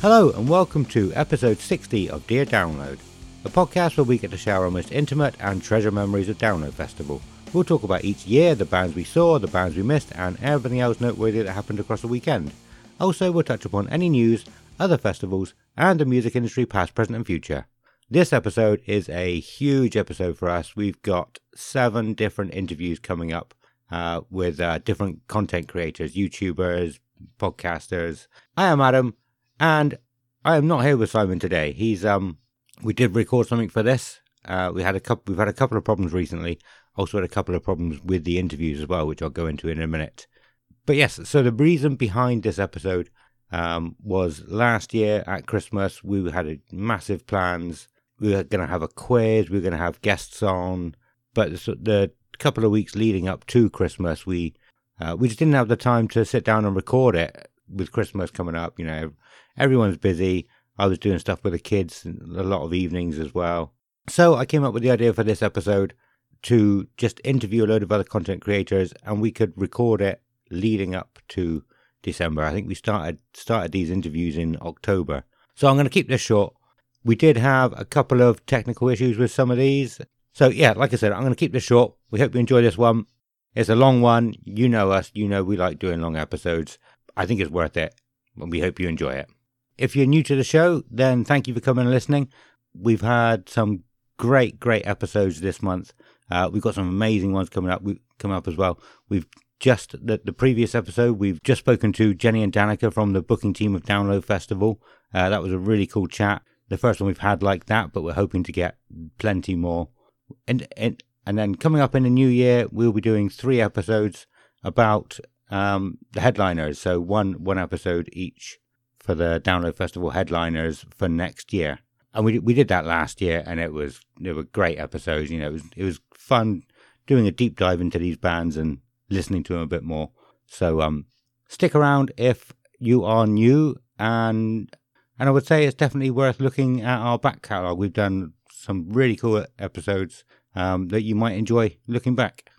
Hello and welcome to episode 60 of Dear Download, a podcast where we get to share our most intimate and treasure memories of Download Festival. We'll talk about each year, the bands we saw, the bands we missed, and everything else noteworthy that happened across the weekend. Also, we'll touch upon any news, other festivals, and the music industry past, present, and future. This episode is a huge episode for us. We've got seven different interviews coming up uh, with uh, different content creators, YouTubers, podcasters. I am Adam, and I am not here with Simon today. He's um we did record something for this. Uh, we had a couple we've had a couple of problems recently. Also had a couple of problems with the interviews as well, which I'll go into in a minute. But yes, so the reason behind this episode um, was last year at Christmas we had a massive plans. We were going to have a quiz. We were going to have guests on, but the, the couple of weeks leading up to Christmas, we uh, we just didn't have the time to sit down and record it. With Christmas coming up, you know, everyone's busy. I was doing stuff with the kids a lot of evenings as well. So I came up with the idea for this episode to just interview a load of other content creators and we could record it leading up to December. I think we started started these interviews in October. So I'm going to keep this short. We did have a couple of technical issues with some of these. So yeah, like I said, I'm going to keep this short. We hope you enjoy this one. It's a long one. You know us. You know we like doing long episodes. I think it's worth it. And we hope you enjoy it. If you're new to the show, then thank you for coming and listening. We've had some great, great episodes this month. Uh, we've got some amazing ones coming up. We coming up as well. We've just the, the previous episode. We've just spoken to Jenny and Danica from the booking team of Download Festival. Uh, that was a really cool chat. The first one we've had like that, but we're hoping to get plenty more. And and and then coming up in the new year, we'll be doing three episodes about um, the headliners. So one one episode each for the Download Festival headliners for next year. And we we did that last year, and it was they were great episodes. You know, it was it was fun doing a deep dive into these bands and listening to them a bit more. So um, stick around if you are new, and and I would say it's definitely worth looking at our back catalogue. We've done some really cool episodes um, that you might enjoy looking back.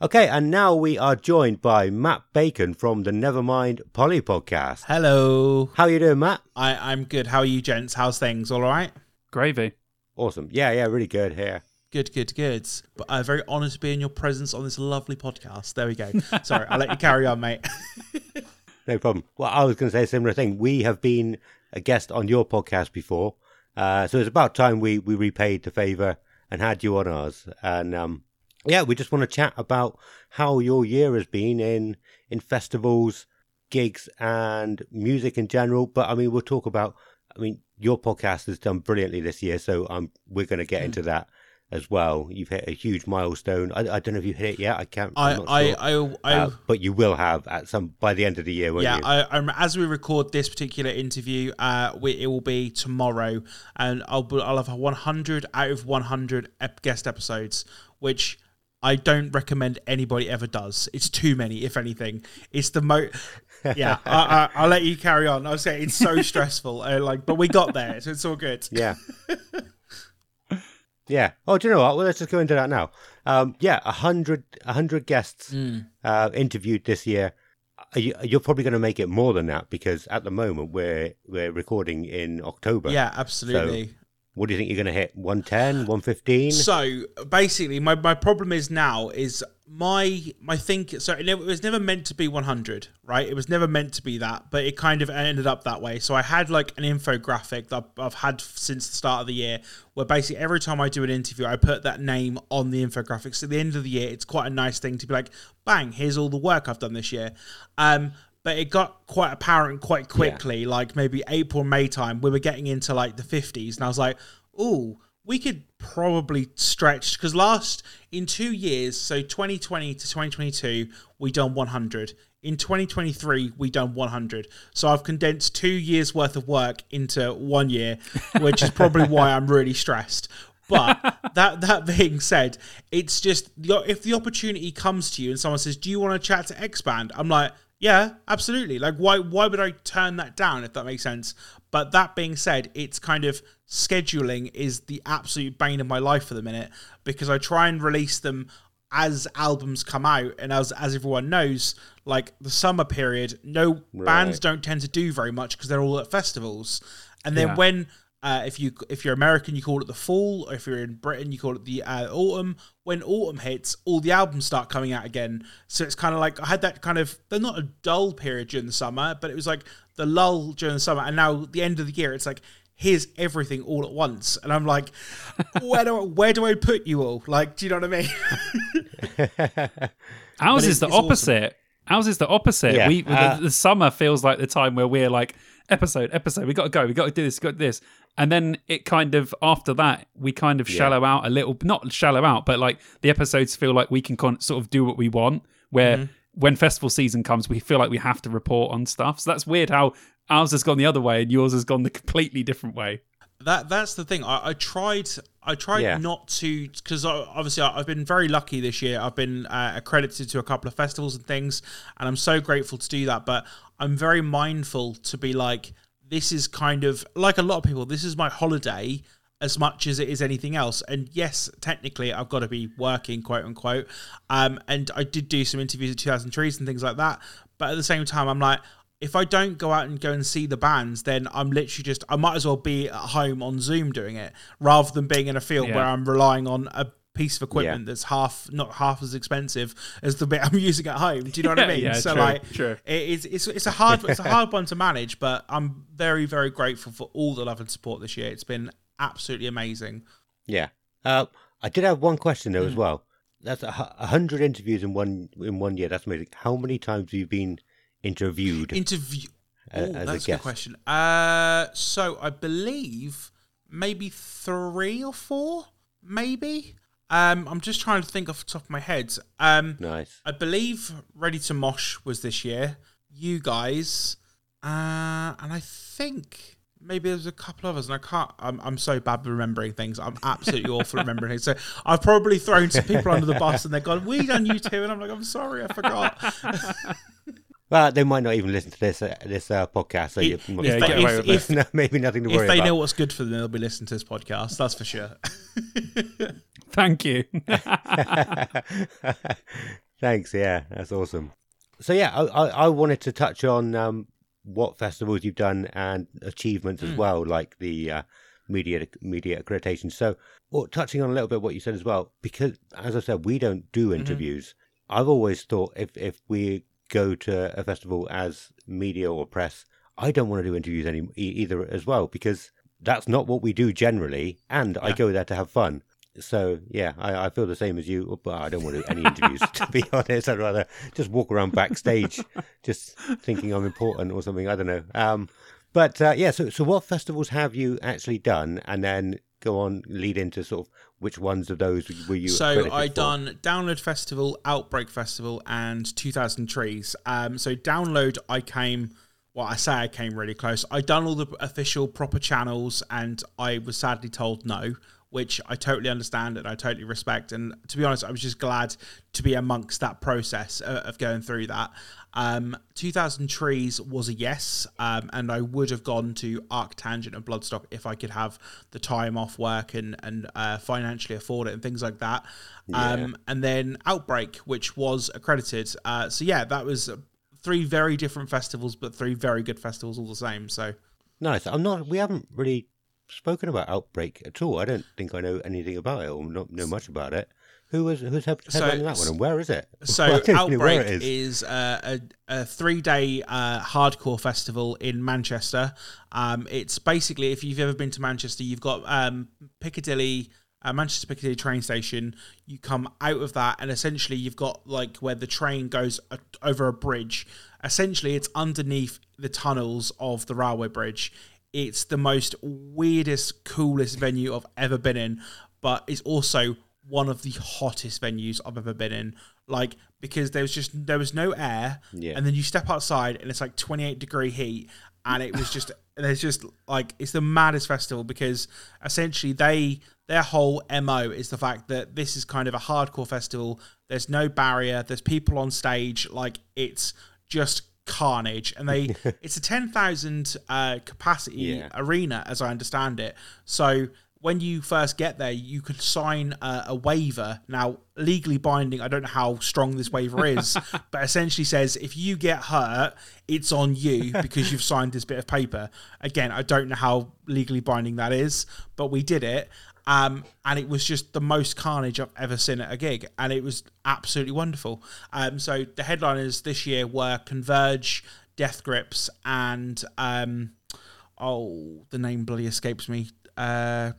Okay, and now we are joined by Matt Bacon from the Nevermind Polly podcast. Hello. How you doing, Matt? I, I'm good. How are you, gents? How's things? All right? Gravy. Awesome. Yeah, yeah, really good here. Good, good, good. But I'm very honoured to be in your presence on this lovely podcast. There we go. Sorry, I'll let you carry on, mate. no problem. Well, I was going to say a similar thing. We have been a guest on your podcast before, uh, so it's about time we we repaid the favour and had you on ours. And um, yeah, we just want to chat about how your year has been in in festivals, gigs, and music in general. But I mean, we'll talk about. I mean, your podcast has done brilliantly this year, so um, we're going to get into that as well. You've hit a huge milestone. I, I don't know if you hit it yet. I can't. I, I, sure. I, I, Uh, but you will have at some by the end of the year, won't yeah, you? I, I'm, as we record this particular interview, uh, we, it will be tomorrow, and I'll I'll have 100 out of 100 ep- guest episodes, which I don't recommend anybody ever does. It's too many, if anything. It's the mo. Yeah, I, I, I'll let you carry on. I was saying it's so stressful, uh, like, but we got there, so it's all good. Yeah. yeah. Oh, do you know what? Well, let's just go into that now. Um, yeah, a hundred, a hundred guests Mm. uh, interviewed this year. You, you're probably going to make it more than that because at the moment we're we're recording in October. Yeah, absolutely. What do you think you're going to hit? 110, 115? So basically, my, my problem is now is my my think. So it, was never meant to be 100, right? It was never meant to be that, but it kind of ended up that way. So I had like an infographic that I've, I've had since the start of the year, where basically every time I do an interview, I put that name on the infographic. So at the end of the year, it's quite a nice thing to be like, bang, here's all the work I've done this year. Um, but it got quite apparent quite quickly, like maybe April, May time, we were getting into like the 50s, and I was like, oh, we could probably stretch because last in two years, so 2020 to 2022, we done 100. In 2023, we done 100. So I've condensed two years worth of work into one year, which is probably why I'm really stressed. But that that being said, it's just if the opportunity comes to you and someone says, "Do you want to chat to Expand?" I'm like, "Yeah, absolutely." Like, why why would I turn that down if that makes sense? But that being said, it's kind of scheduling is the absolute bane of my life for the minute because I try and release them as albums come out and as as everyone knows like the summer period no right. bands don't tend to do very much because they're all at festivals and then yeah. when uh, if you if you're American, you call it the fall. Or if you're in Britain, you call it the uh, autumn. When autumn hits, all the albums start coming out again. So it's kind of like I had that kind of they're not a dull period during the summer, but it was like the lull during the summer, and now the end of the year, it's like here's everything all at once, and I'm like, where do I, where do I put you all? Like, do you know what I mean? Ours is the opposite. Awesome. Ours is the opposite. Yeah. We uh, the, the summer feels like the time where we're like episode, episode. We got to go. We got to do this. Got this. And then it kind of after that we kind of shallow yeah. out a little. Not shallow out, but like the episodes feel like we can con- sort of do what we want. Where mm-hmm. when festival season comes, we feel like we have to report on stuff. So that's weird how ours has gone the other way and yours has gone the completely different way. That that's the thing. I, I tried. I tried yeah. not to because obviously I've been very lucky this year. I've been uh, accredited to a couple of festivals and things, and I'm so grateful to do that. But I'm very mindful to be like, this is kind of like a lot of people. This is my holiday as much as it is anything else. And yes, technically, I've got to be working, quote unquote. Um, and I did do some interviews at 2000 Trees and things like that. But at the same time, I'm like, if I don't go out and go and see the bands, then I'm literally just I might as well be at home on Zoom doing it rather than being in a field yeah. where I'm relying on a piece of equipment yeah. that's half not half as expensive as the bit I'm using at home. Do you know what I mean? Yeah, so true, like true. It is it's it's a hard it's a hard one to manage, but I'm very very grateful for all the love and support this year. It's been absolutely amazing. Yeah. Uh, I did have one question though mm. as well. That's a hundred interviews in one in one year. That's amazing. How many times have you been interviewed. Interview. Oh, that's a, a good question. Uh, so I believe maybe three or four, maybe. Um, I'm just trying to think off the top of my head. Um, nice. I believe Ready to Mosh was this year. You guys, uh, and I think maybe there's a couple of us, and I can't. I'm, I'm so bad remembering things. I'm absolutely awful remembering things. So I've probably thrown some people under the bus, and they're gone. We done you too, and I'm like, I'm sorry, I forgot. Well, they might not even listen to this uh, this uh, podcast, so if, you, yeah, if, if, if, maybe nothing to worry about. If they about. know what's good for them, they'll be listening to this podcast. That's for sure. Thank you. Thanks. Yeah, that's awesome. So yeah, I, I, I wanted to touch on um, what festivals you've done and achievements mm. as hmm. well, like the uh, media media accreditation. So, well, touching on a little bit what you said as well, because as I said, we don't do mm-hmm. interviews. Mm-hmm. I've always thought if if we go to a festival as media or press, I don't want to do interviews any either as well because that's not what we do generally, and yeah. I go there to have fun. So yeah, I, I, feel the same as you, but I don't want to do any interviews. to be honest, I'd rather just walk around backstage, just thinking I'm important or something. I don't know. Um, but uh, yeah, so so what festivals have you actually done, and then go on lead into sort of which ones of those were you? So I done Download Festival, Outbreak Festival, and 2000 Trees. Um, so Download, I came. Well, I say I came really close. I done all the official proper channels, and I was sadly told no which I totally understand and I totally respect. And to be honest, I was just glad to be amongst that process of, of going through that. Um, 2000 Trees was a yes, um, and I would have gone to Arctangent and Bloodstock if I could have the time off work and and uh, financially afford it and things like that. Yeah. Um, and then Outbreak, which was accredited. Uh, so yeah, that was three very different festivals, but three very good festivals all the same. So nice. I'm not. We haven't really spoken about Outbreak at all. I don't think I know anything about it or not know much about it. Who was who's headlining so, that one, and where is it? So Outbreak is, is uh, a, a three day uh, hardcore festival in Manchester. Um, it's basically if you've ever been to Manchester, you've got um, Piccadilly. Uh, Manchester Piccadilly train station. You come out of that, and essentially you've got like where the train goes a, over a bridge. Essentially, it's underneath the tunnels of the railway bridge it's the most weirdest, coolest venue I've ever been in, but it's also one of the hottest venues I've ever been in. Like because there was just there was no air, yeah. and then you step outside and it's like 28 degree heat, and it was just there's just like it's the maddest festival because essentially they their whole mo is the fact that this is kind of a hardcore festival. There's no barrier. There's people on stage. Like it's just carnage and they it's a 10,000 uh, capacity yeah. arena as I understand it so when you first get there, you could sign a, a, waiver. Now, legally binding, I don't know how strong this waiver is, but essentially says if you get hurt, it's on you because you've signed this bit of paper. Again, I don't know how legally binding that is, but we did it. Um, and it was just the most carnage I've ever seen at a gig, and it was absolutely wonderful. Um, so the headliners this year were Converge, Death Grips, and um, oh, the name bloody escapes me. Uh,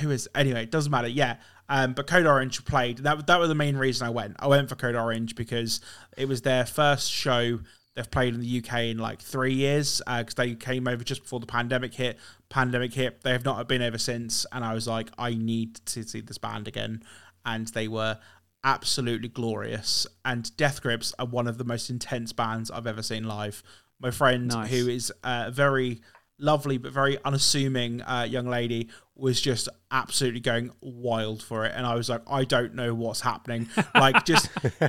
who is anyway? It doesn't matter. Yeah, um, but Code Orange played. That that was the main reason I went. I went for Code Orange because it was their first show they've played in the UK in like three years because uh, they came over just before the pandemic hit. Pandemic hit. They have not been ever since, and I was like, I need to see this band again, and they were absolutely glorious. And Death Grips are one of the most intense bands I've ever seen live. My friend, nice. who is uh, very lovely but very unassuming uh, young lady was just absolutely going wild for it and i was like i don't know what's happening like just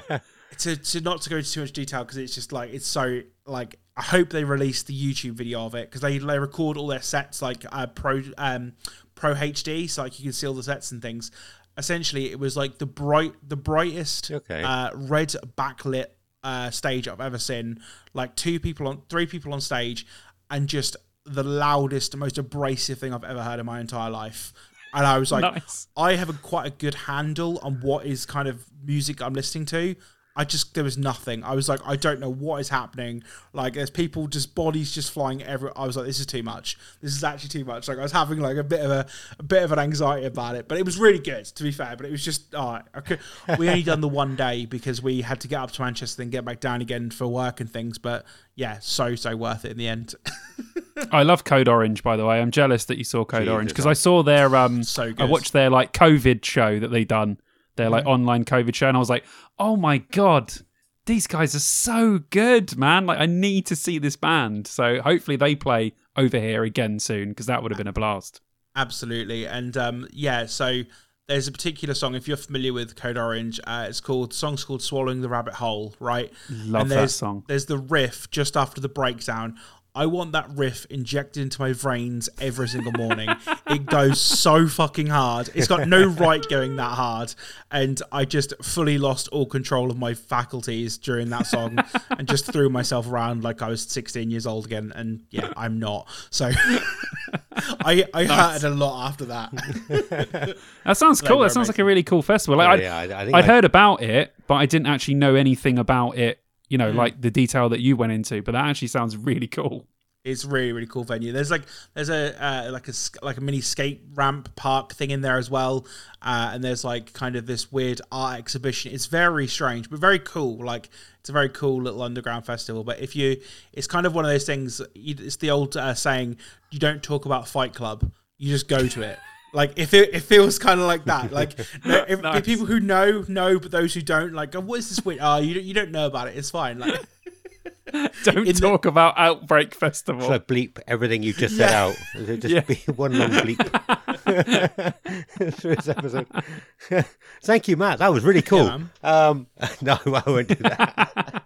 to, to not to go into too much detail because it's just like it's so like i hope they release the youtube video of it because they, they record all their sets like uh, pro um pro hd so like you can see all the sets and things essentially it was like the bright the brightest okay. uh, red backlit uh, stage I've ever seen. Like two people on, three people on stage, and just the loudest, most abrasive thing I've ever heard in my entire life. And I was like, nice. I have a quite a good handle on what is kind of music I'm listening to. I just there was nothing. I was like, I don't know what is happening. Like there's people just bodies just flying everywhere. I was like, this is too much. This is actually too much. Like I was having like a bit of a, a bit of an anxiety about it, but it was really good to be fair. But it was just oh, I could, we only done the one day because we had to get up to Manchester and get back down again for work and things. But yeah, so so worth it in the end. I love Code Orange, by the way. I'm jealous that you saw Code Jesus, Orange because I saw their um, so I watched their like COVID show that they done their like mm-hmm. online COVID show, and I was like, oh my god, these guys are so good, man! Like I need to see this band. So hopefully they play over here again soon because that would have been a blast. Absolutely, and um, yeah, so. There's a particular song, if you're familiar with Code Orange, uh, it's called, song's called Swallowing the Rabbit Whole, right? Love and that song. There's the riff just after the breakdown I want that riff injected into my veins every single morning. it goes so fucking hard. It's got no right going that hard. And I just fully lost all control of my faculties during that song and just threw myself around like I was 16 years old again. And yeah, I'm not. So I, I nice. hurted a lot after that. that sounds cool. That sounds like a really cool festival. Like, yeah, I'd, I, I I'd heard about it, but I didn't actually know anything about it you know, mm. like the detail that you went into. But that actually sounds really cool. It's really really cool venue. There's like there's a uh, like a like a mini skate ramp park thing in there as well, uh, and there's like kind of this weird art exhibition. It's very strange but very cool. Like it's a very cool little underground festival. But if you, it's kind of one of those things. It's the old uh, saying: you don't talk about Fight Club, you just go to it. Like if it, it feels kind of like that. Like if, nice. if, people who know know, but those who don't, like, oh, what is this? Weird? Oh, you don't, you don't know about it. It's fine. Like. Don't talk the, about Outbreak Festival. So bleep everything you just said out. Just yeah. be one long bleep through this episode. Thank you, Matt. That was really cool. Yeah, um, no, I won't do that.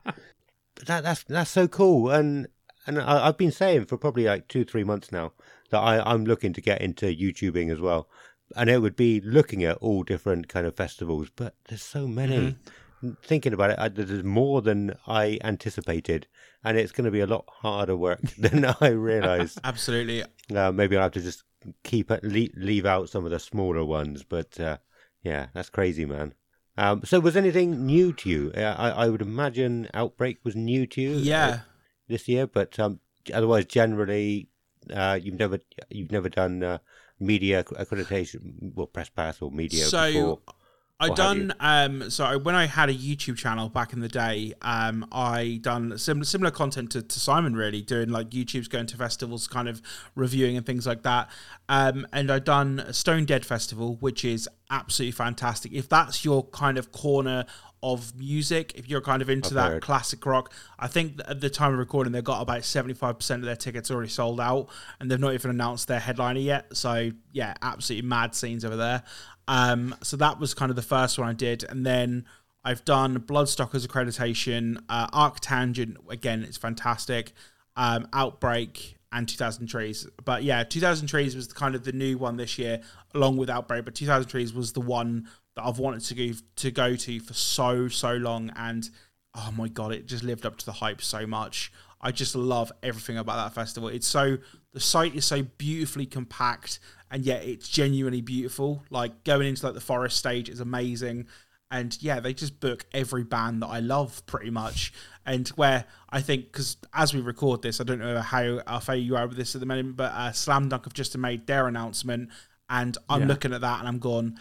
that. That's that's so cool, and and I, I've been saying for probably like two, three months now that I, I'm looking to get into YouTubing as well. And it would be looking at all different kind of festivals, but there's so many. Mm-hmm. Thinking about it, I, there's more than I anticipated, and it's going to be a lot harder work than I realized. Absolutely. Uh, maybe I'll have to just keep leave, leave out some of the smaller ones, but uh, yeah, that's crazy, man. Um, so, was anything new to you? Uh, I, I would imagine Outbreak was new to you. Uh, yeah. this year, but um, otherwise, generally, uh, you've never you've never done uh, media accreditation, well, press pass or media. So before. I done um so when I had a YouTube channel back in the day, um I done similar similar content to, to Simon really doing like YouTube's going to festivals, kind of reviewing and things like that. Um and I done Stone Dead Festival, which is absolutely fantastic. If that's your kind of corner of music, if you're kind of into I've that heard. classic rock, I think at the time of recording they've got about 75% of their tickets already sold out and they've not even announced their headliner yet. So yeah, absolutely mad scenes over there. Um, so that was kind of the first one I did, and then I've done Bloodstockers accreditation, uh, Arctangent again, it's fantastic. Um, Outbreak and 2000 Trees, but yeah, 2000 Trees was kind of the new one this year, along with Outbreak. But 2000 Trees was the one that I've wanted to go to go to for so so long, and oh my god, it just lived up to the hype so much. I just love everything about that festival. It's so the site is so beautifully compact and yet it's genuinely beautiful. Like going into like the forest stage is amazing. And yeah, they just book every band that I love pretty much. And where I think, because as we record this, I don't know how, far you are with this at the moment, but uh, Slam Dunk have just made their announcement. And I'm yeah. looking at that and I'm going,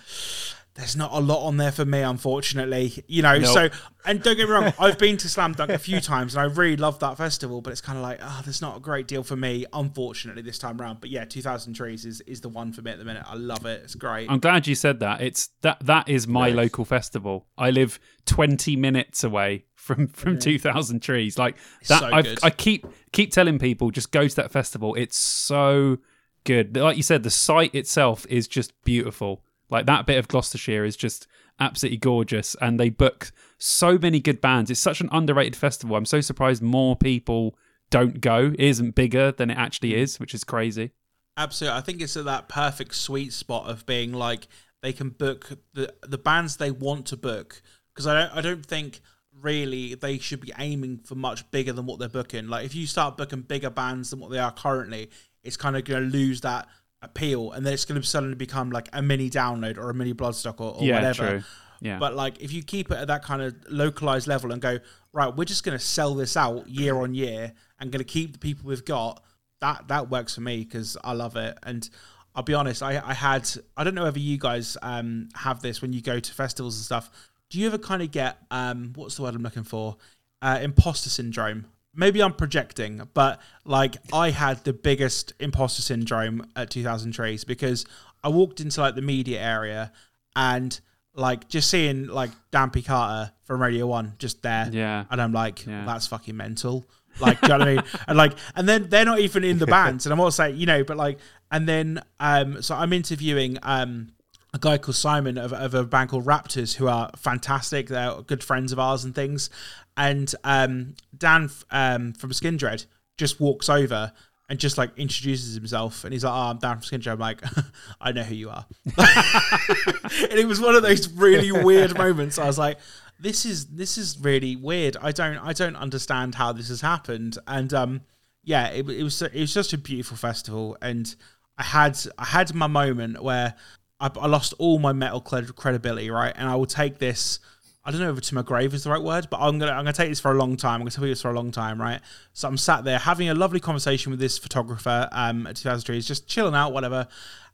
there's not a lot on there for me, unfortunately. You know, nope. so and don't get me wrong, I've been to Slam Dunk a few times and I really love that festival, but it's kind of like, oh, there's not a great deal for me, unfortunately, this time around. But yeah, 2000 Trees is, is the one for me at the minute. I love it. It's great. I'm glad you said that. It's that that is my yes. local festival. I live 20 minutes away from from mm. yeah. 2000 Trees. Like that, so I keep keep telling people just go to that festival. It's so good. Like you said, the site itself is just beautiful like that bit of Gloucestershire is just absolutely gorgeous, and they book so many good bands. It's such an underrated festival. I'm so surprised more people don't go. It isn't bigger than it actually mm. is, which is crazy. Absolutely, I think it's at that perfect sweet spot of being like they can book the the bands they want to book because I don't I don't think really they should be aiming for much bigger than what they're booking. Like if you start booking bigger bands than what they are currently, it's kind of going to lose that appeal, and then it's going to suddenly become like a mini download or a mini Bloodstock or, or yeah, whatever. True. Yeah. But like if you keep it at that kind of localized level and go, right, we're just going to sell this out year on year and going to keep the people we've got, that that works for me because I love it. And I'll be honest, I, I had I don't know whether you guys um have this when you go to festivals and stuff. Do you ever kind of get um what's the word I'm looking for? Uh, imposter syndrome maybe I'm projecting, but like I had the biggest imposter syndrome at 2000 Trees because I walked into like the media area and like just seeing like Dan P. Carter from Radio One just there, yeah, and I'm like, yeah. that's fucking mental. Like, do you know what I mean? And like, and then they're not even in the bands, and I'm also, saying, you know, but like, and then um, so I'm interviewing um a guy called Simon of, of a band called Raptors, who are fantastic. They're good friends of ours and things. And um, Dan um, from Skindred just walks over and just like introduces himself and he's like, Oh, I'm Dan from Skindred. I'm like, I know who you are. and it was one of those really weird moments. I was like, this is this is really weird. I don't I don't understand how this has happened. And um yeah, it, it was it was just a beautiful festival and I had I had my moment where I, I lost all my metal credibility, right? And I will take this. I don't know if it's to my grave is the right word, but I'm gonna I'm gonna take this for a long time. I'm gonna tell you this for a long time, right? So I'm sat there having a lovely conversation with this photographer um, at 2000 Trees. He's just chilling out, whatever.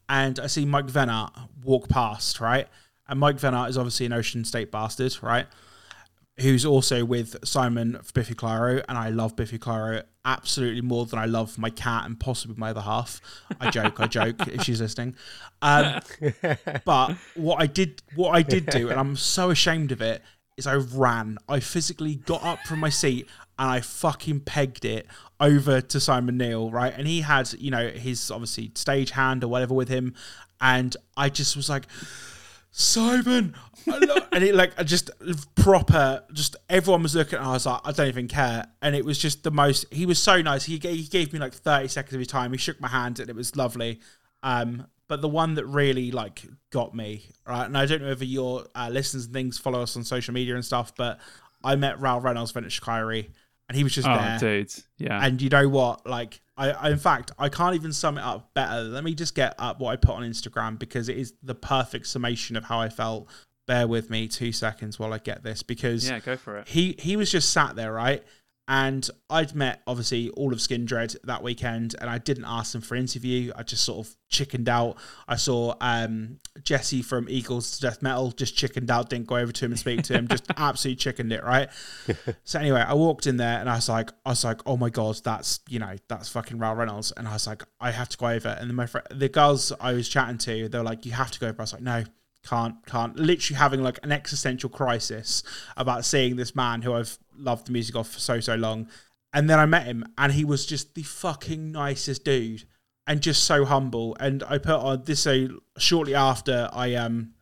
And I see Mike Vennart walk past, right? And Mike Vennart is obviously an Oceansize bastard, right? Who's also with Simon for Biffy Clyro, and I love Biffy Clyro absolutely more than I love my cat and possibly my other half. I joke, I joke if she's listening. Um, but what I did, what I did do, and I'm so ashamed of it, is I ran. I physically got up from my seat and I fucking pegged it over to Simon Neil, right? And he had, you know, his obviously stage hand or whatever with him, and I just was like Simon, and it like I just proper, just everyone was looking. And I was like, I don't even care. And it was just the most. He was so nice. He gave, he gave me like thirty seconds of his time. He shook my hand, and it was lovely. Um, but the one that really like got me, right? And I don't know if your uh, listeners and things follow us on social media and stuff, but I met Rou Reynolds from Enter Shikari and he was just oh, there. dude, yeah. And you know what? Like, I, I, in fact, I can't even sum it up better. Let me just get up what I put on Instagram because it is the perfect summation of how I felt. Bear with me two seconds while I get this because yeah, go for it. He he was just sat there, right? And I'd met obviously all of Skindred that weekend, and I didn't ask them for an interview. I just sort of chickened out. I saw um, Jesse from Eagles of Death Metal just chickened out, didn't go over to him and speak to him, just absolutely chickened it, right? so anyway, I walked in there and I was like, I was like, oh my god, that's you know, that's fucking Rou Reynolds, and I was like, I have to go over. And then my friend, the girls I was chatting to, they were like, you have to go over. I was like, no, can't can't literally having like an existential crisis about seeing this man who I've loved the music of for so so long and then I met him and he was just the fucking nicest dude and just so humble and I put on this so shortly after I um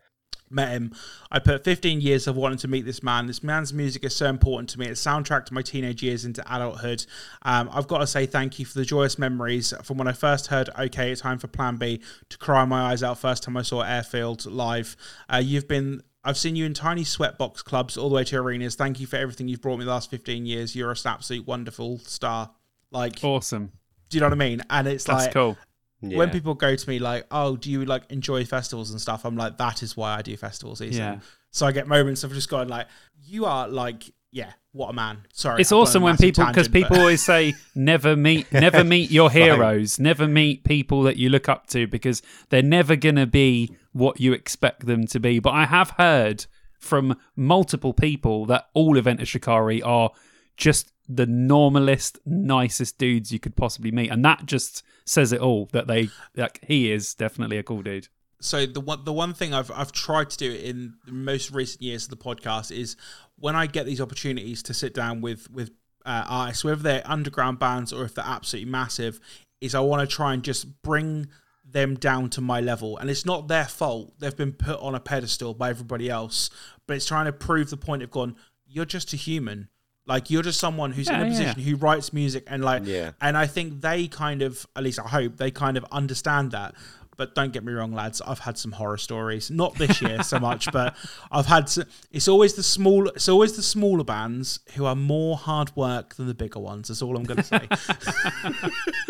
met him. I put 15 years of wanting to meet this man. This man's music is so important to me. It's soundtrack to my teenage years into adulthood. Um, I've got to say thank you for the joyous memories from when I first heard "Okay, it's time for Plan B" to cry my eyes out first time I saw Airfield live. Uh, you've been I've seen you in tiny sweatbox clubs all the way to arenas. Thank you for everything you've brought me the last 15 years. You're an absolute wonderful star. Like awesome. Do you know what I mean? And it's That's like cool. Yeah. When people go to me like, "Oh, do you like enjoy festivals and stuff?" I'm like, "That is why I do festivals." Season. Yeah. So I get moments of just going like, "You are like, yeah, what a man." Sorry, it's awesome when people because people always say, "Never meet, never meet your heroes, never meet people that you look up to because they're never gonna be what you expect them to be." But I have heard from multiple people that all of Enter Shikari are just the normalest, nicest dudes you could possibly meet, and that just says it all. That they like he is definitely a cool dude. So the one the one thing I've I've tried to do in the most recent years of the podcast is when I get these opportunities to sit down with with uh, artists, whether they're underground bands or if they're absolutely massive, is I want to try and just bring them down to my level. And it's not their fault. They've been put on a pedestal by everybody else, but it's trying to prove the point of gone, you're just a human. Like you're just someone who's yeah, in a position yeah. who writes music and like yeah. and I think they kind of at least I hope they kind of understand that. But don't get me wrong, lads. I've had some horror stories. Not this year so much, but I've had. Some, it's always the small. It's always the smaller bands who are more hard work than the bigger ones. That's all I'm going to say.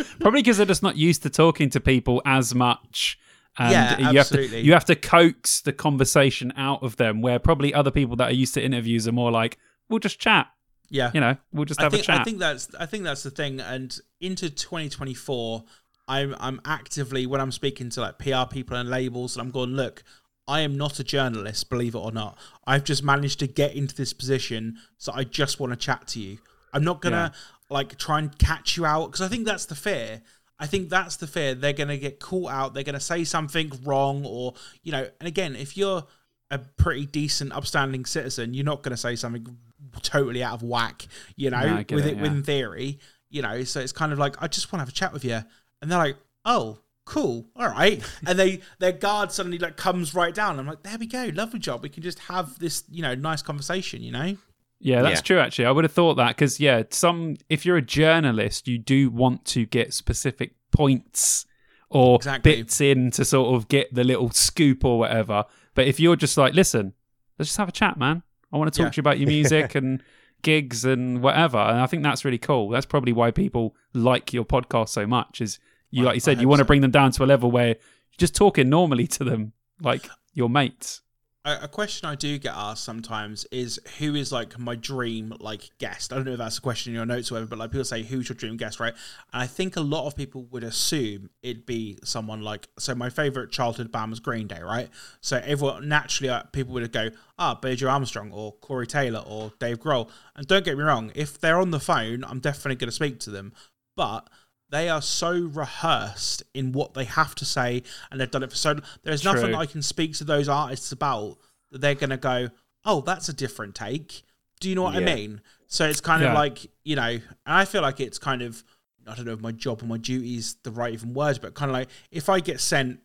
Probably because they're just not used to talking to people as much. And yeah, you absolutely. Have to, you have to coax the conversation out of them, where probably other people that are used to interviews are more like, "We'll just chat." Yeah, you know, we'll just have think, a chat. I think that's I think that's the thing. And into 2024, I'm I'm actively when I'm speaking to like PR people and labels, and I'm going, look, I am not a journalist, believe it or not. I've just managed to get into this position, so I just want to chat to you. I'm not gonna yeah. like try and catch you out because I think that's the fear. I think that's the fear. They're gonna get caught out. They're gonna say something wrong, or you know. And again, if you're a pretty decent, upstanding citizen, you're not going to say something totally out of whack, you know, no, with it, it yeah. within theory, you know. So it's kind of like I just want to have a chat with you, and they're like, "Oh, cool, all right," and they their guard suddenly like comes right down. I'm like, "There we go, lovely job. We can just have this, you know, nice conversation, you know." Yeah, that's yeah. true. Actually, I would have thought that because yeah, some if you're a journalist, you do want to get specific points or exactly. bits in to sort of get the little scoop or whatever. But if you're just like, listen, let's just have a chat, man. I want to talk yeah. to you about your music and gigs and whatever. And I think that's really cool. That's probably why people like your podcast so much. Is you like you said, you want to bring them down to a level where you're just talking normally to them, like your mates a, question I do get asked sometimes is who is like my dream like guest. I don't know if that's a question in your notes or whatever, but like people say who's your dream guest, right? And I think a lot of people would assume it'd be someone like so. My favorite childhood band was Green Day, right? So everyone naturally uh, people would go ah Billie Armstrong or Corey Taylor or Dave Grohl. And don't get me wrong, if they're on the phone, I'm definitely going to speak to them, but they are so rehearsed in what they have to say and they've done it for so long. there's True. nothing I can speak to those artists about that they're going to go, oh, that's a different take. Do you know what yeah. I mean? So it's kind yeah. of like, you know, and I feel like it's kind of, I don't know if my job or my duty is the right even words, but kind of like if I get sent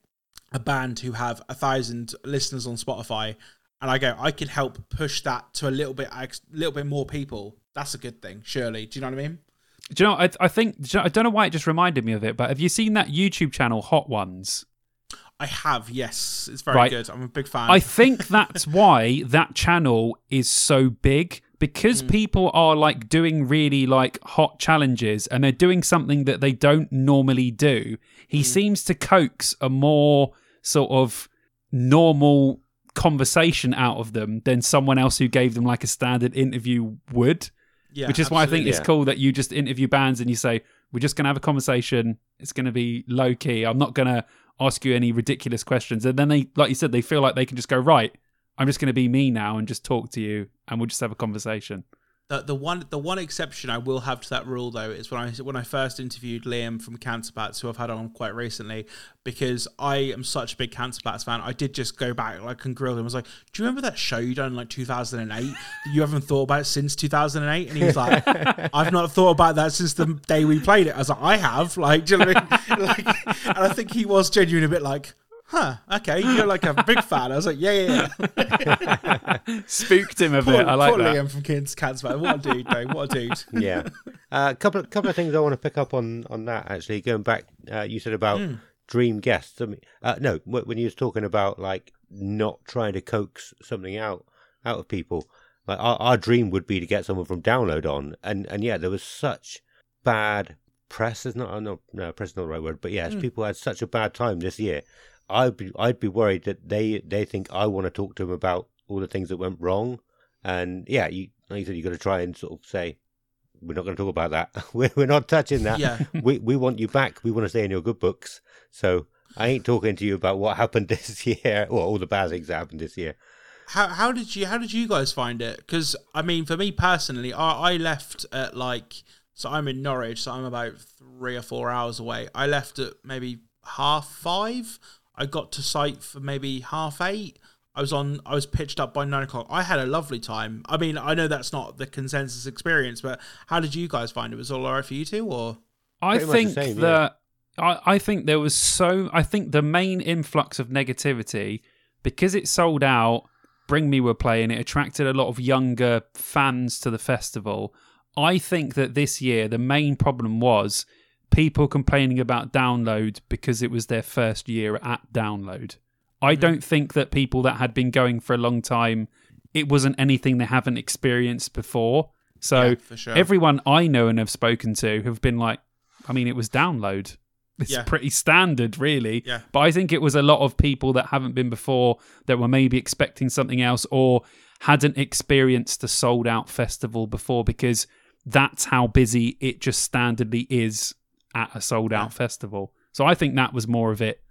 a band who have a thousand listeners on Spotify and I go, I could help push that to a little bit, a little bit more people. That's a good thing, surely. Do you know what I mean? Do you know? I, I think I don't know why it just reminded me of it, but have you seen that YouTube channel Hot Ones? I have, yes. It's very right. good. I'm a big fan. I think that's why that channel is so big because mm. people are like doing really like hot challenges and they're doing something that they don't normally do. He mm. seems to coax a more sort of normal conversation out of them than someone else who gave them like a standard interview would. Yeah, which is why I think it's yeah. cool that you just interview bands and you say, we're just going to have a conversation. It's going to be low key. I'm not going to ask you any ridiculous questions. And then they, like you said, they feel like they can just go, right, I'm just going to be me now and just talk to you and we'll just have a conversation. The, the one the one exception I will have to that rule though is when I when I first interviewed Liam from Cancer Bats, who I've had on quite recently, because I am such a big Cancer Bats fan. I did just go back like and grill him. I was like, "Do you remember that show you done in like 2008 that you haven't thought about since 2008?" And he was like, "I've not thought about that since the day we played it." I was like, "I have." Like, do you know what I mean? Like, and I think he was genuine a bit like, huh, okay, you're like a big fan. I was like, yeah, yeah, yeah. Spooked him a bit. I like poor that. Liam from Cancer Bats, man. What a dude, though. What a dude. yeah. A uh, couple, couple of things I want to pick up on on that, actually. Going back, uh, you said about mm. dream guests. I mean, uh, no, when you was talking about, like, not trying to coax something out out of people. Like, our, our dream would be to get someone from Download on. And, and yeah, there was such bad press is not no, no press is not the right word, but yes, mm. people had such a bad time this year I'd be I'd be worried that they they think I want to talk to them about all the things that went wrong, and yeah, you like you said, you got to try and sort of say we're not going to talk about that. we're we're not touching that. Yeah. we we want you back. We want to stay in your good books. So I ain't talking to you about what happened this year or all the bad things that happened this year. How how did you how did you guys find it? Because I mean, for me personally, I I left at like so I'm in Norwich, so I'm about three or four hours away. I left at maybe half five. I got to site for maybe half eight. I was on. I was pitched up by nine o'clock. I had a lovely time. I mean, I know that's not the consensus experience, but how did you guys find it? Was it all alright for you two, or? I think same, that yeah. I, I think there was so. I think the main influx of negativity because it sold out. Bring Me were playing. It attracted a lot of younger fans to the festival. I think that this year the main problem was people complaining about download because it was their first year at download. I mm-hmm. don't think that people that had been going for a long time, it wasn't anything they haven't experienced before. So yeah, sure. everyone I know and have spoken to have been like, I mean, it was download. It's yeah. pretty standard, really. Yeah. But I think it was a lot of people that haven't been before that were maybe expecting something else or hadn't experienced a sold out festival before because that's how busy it just standardly is at a sold out yeah. festival. So I think that was more of it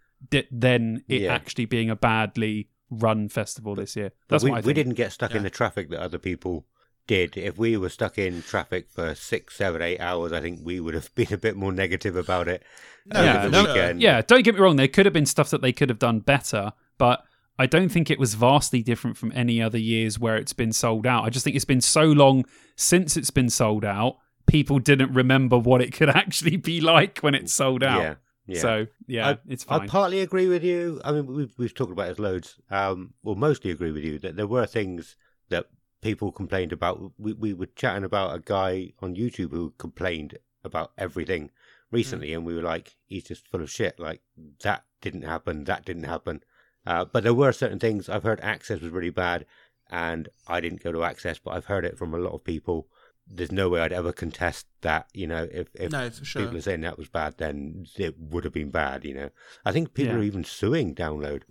than it yeah. actually being a badly run festival this year. That's we, we didn't get stuck yeah. in the traffic that other people did. If we were stuck in traffic for six, seven, eight hours, I think we would have been a bit more negative about it. No, yeah, no, yeah, don't get me wrong. There could have been stuff that they could have done better, but I don't think it was vastly different from any other years where it's been sold out. I just think it's been so long since it's been sold out people didn't remember what it could actually be like when it sold out. Yeah. Yeah. So yeah, I, it's fine. I partly agree with you. I mean, we've we've talked about it loads. Um, well, mostly agree with you that there were things that people complained about. We we were chatting about a guy on YouTube who complained about everything recently, mm. and we were like, he's just full of shit. Like that didn't happen. That didn't happen. Uh, but there were certain things. I've heard access was really bad, and I didn't go to access, but I've heard it from a lot of people there's no way I'd ever contest that. You know, if if no, sure. people are saying that was bad, then it would have been bad. You know, I think people yeah. are even suing Download.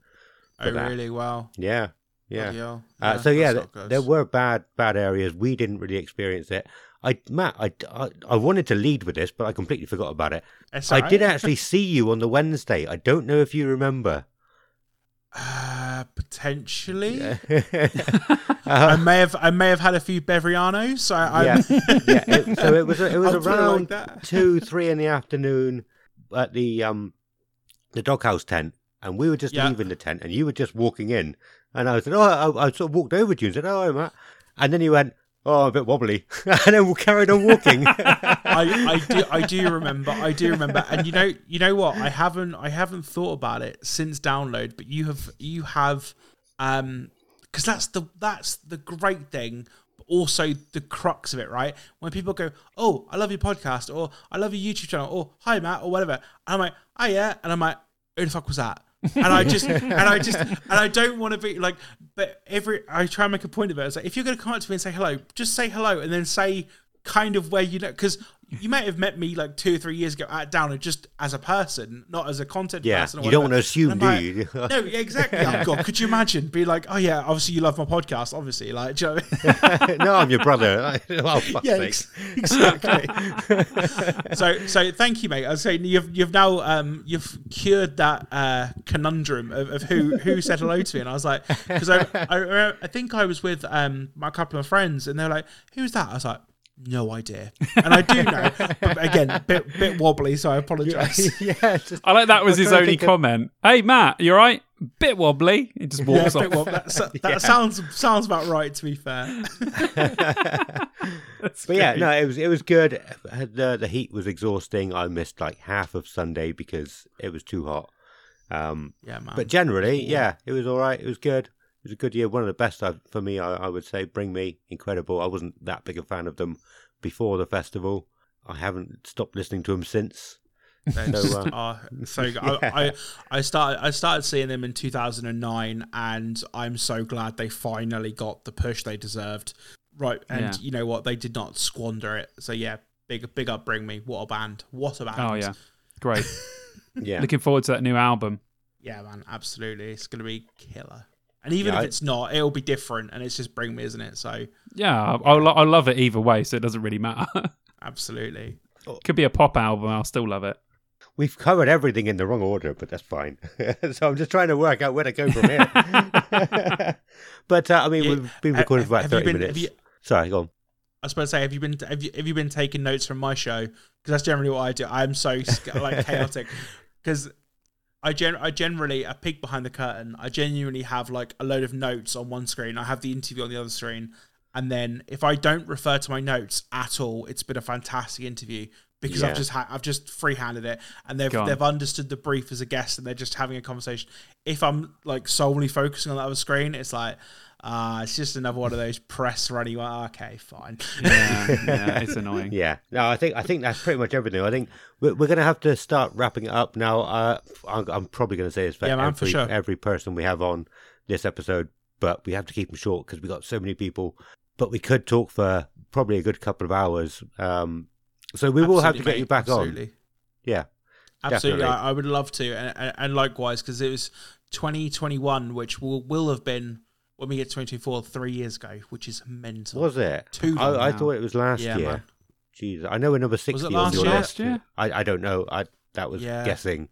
Oh, that. really? Wow. Yeah. Yeah. yeah uh, so yeah, th- there were bad bad areas. We didn't really experience it. I Matt, I, I, I wanted to lead with this, but I completely forgot about it. I did actually see you on the Wednesday. I don't know if you remember. Uh, potentially. uh-huh. I may have I may have had a few Bevrianos. So I, yeah, yeah. It, so it was it was around like two three in the afternoon at the um the doghouse tent, and we were just yeah. leaving the tent, and you were just walking in, and I said, "Oh," I, I sort of walked over to you and said, "Oh, Matt," and then you went, oh, a bit wobbly, and then we carried on walking. I, I do, I do remember, I do remember, and you know, you know what? I haven't, I haven't thought about it since download, but you have, you have, um, because that's the that's the great thing. But also the crux of it, right? When people go, "Oh, I love your podcast," or "I love your YouTube channel," or "Hi, Matt," or whatever, and I'm like, "Oh yeah," and I'm like, "Who the fuck was that?" And I just and I just and I don't want to be like but every I try and make a point of it. It's like if you're gonna come up to me and say hello, just say hello and then say kind of where you know because you might have met me like two or three years ago at Downer just as a person, not as a content yeah, person. you don't want to assume, do like, you? no, exactly. Oh God, could you imagine? Be like, oh yeah, obviously you love my podcast, obviously. Like, you know I mean? no, I'm your brother. oh, yeah, ex- exactly. so, so thank you, mate. I was saying you've you've now um you've cured that uh, conundrum of, of who who said hello to me, and I was like, because I, I I think I was with um my couple of friends, and they're like, who's that? I was like no idea. And I do know, but again, bit bit wobbly, so I apologise. Yeah, yeah just, I like that was his only comment. Of... Hey Matt, you are right. Bit wobbly. He just walks yeah, off. That, that yeah. sounds sounds about right. To be fair. but yeah, no, it was it was good. The the heat was exhausting. I missed like half of Sunday because it was too hot. Um, yeah, man. But generally, yeah, it was all right. It was good it was a good year. One of the best I've, for me, I, I, would say. Bring Me, incredible. I wasn't that big a fan of them before the festival. I haven't stopped listening to them since. so, uh, so yeah. I, I, I started I started seeing them in 2009, and I'm so glad they finally got the push they deserved. Right, and yeah. you know what? They did not squander it. So yeah, big big up, bring me. What a band! What a band! Oh yeah, great. yeah, looking forward to that new album. Yeah, man, absolutely. It's gonna be killer. And even yeah, if it's not, it'll be different, and it's just bring me, isn't it? So yeah, I I love it either way, so it doesn't really matter. Absolutely, could be a pop album. I'll still love it. We've covered everything in the wrong order, but that's fine. so I'm just trying to work out where to go from here. but uh, I mean, yeah, we've been recording for about thirty been, minutes. You, Sorry, go on. I was supposed to say, have you been have you have you been taking notes from my show? Because that's generally what I do. I'm so like chaotic because I gen I generally a peek behind the curtain. I genuinely have like a load of notes on one screen. I have the interview on the other screen, and then if I don't refer to my notes at all, it's been a fantastic interview because yeah. I've just ha- I've just free-handed it, and they've they've understood the brief as a guest, and they're just having a conversation. If I'm like solely focusing on that other screen, it's like uh, it's just another one of those press running. Well, okay, fine. Yeah, yeah, it's annoying. yeah, no, I think I think that's pretty much everything. I think we're, we're going to have to start wrapping it up now. Uh, I'm, I'm, probably going to say this for, yeah, man, every, for sure. every person we have on this episode, but we have to keep them short because we got so many people. But we could talk for probably a good couple of hours. Um, so we absolutely, will have to get mate, you back absolutely. on. Yeah, absolutely. I, I, would love to, and, and likewise because it was 2021, which will will have been when we hit 2024 three years ago, which is mental. Was it? Two I, I thought it was last yeah, year. Man. Jeez, I know we're number 60 on your year? list. Yeah. I, I don't know. I That was yeah. guessing.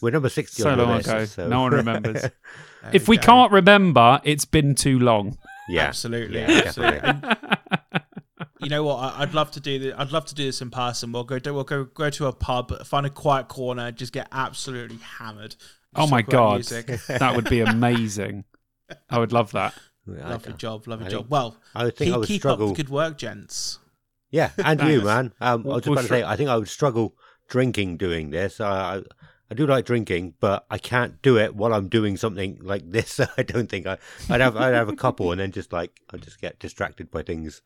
We're number 60 so on your long list. Ago. So. No one remembers. if we go. can't remember, it's been too long. Yeah. Absolutely. Yeah, absolutely. you know what? I, would love to do this. I'd love to do this in person. We'll go. We'll go. Go to a pub, find a quiet corner, just get absolutely hammered. oh my god, that would be amazing. I would love that. Lovely job, lovely job. Well, I would think keep, I would keep struggle. up the good work, gents. Yeah, and you, man. Um, I was just about to say, I think I would struggle drinking doing this. I, I do like drinking, but I can't do it while I'm doing something like this. I don't think I, I'd have I'd have a couple and then just like I just get distracted by things.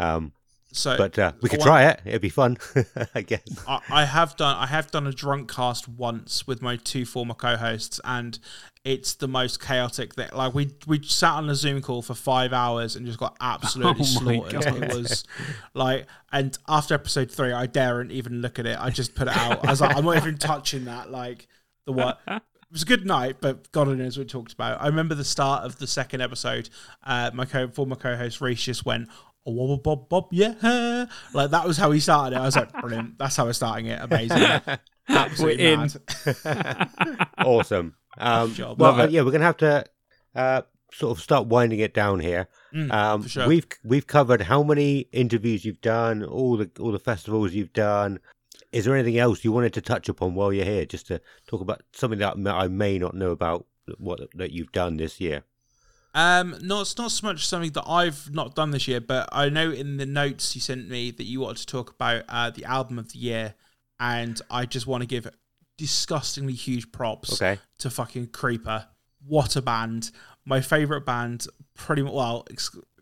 Um, so, but uh, we could one, try it. It'd be fun, I guess. I, I, have done. I have done a drunk cast once with my two former co-hosts, and it's the most chaotic thing. Like we we sat on a Zoom call for five hours and just got absolutely oh slaughtered. It was like, and after episode three, I daren't even look at it. I just put it out. I was like, I'm not even touching that. Like the what. It was a good night, but God knows what we talked about. I remember the start of the second episode. Uh, my co- former co-host Reese just went, oh, bob, bob, yeah. Like that was how he started it. I was like, brilliant. That's how we're starting it. Amazing. Absolutely we're in. awesome. Um, well, uh, yeah, we're gonna have to uh, sort of start winding it down here. Mm, um, sure. We've we've covered how many interviews you've done, all the all the festivals you've done. Is there anything else you wanted to touch upon while you're here, just to talk about something that I may not know about what that you've done this year? Um, not it's not so much something that I've not done this year, but I know in the notes you sent me that you wanted to talk about uh, the album of the year, and I just want to give disgustingly huge props okay. to fucking Creeper. What a band! My favorite band, pretty much. Well,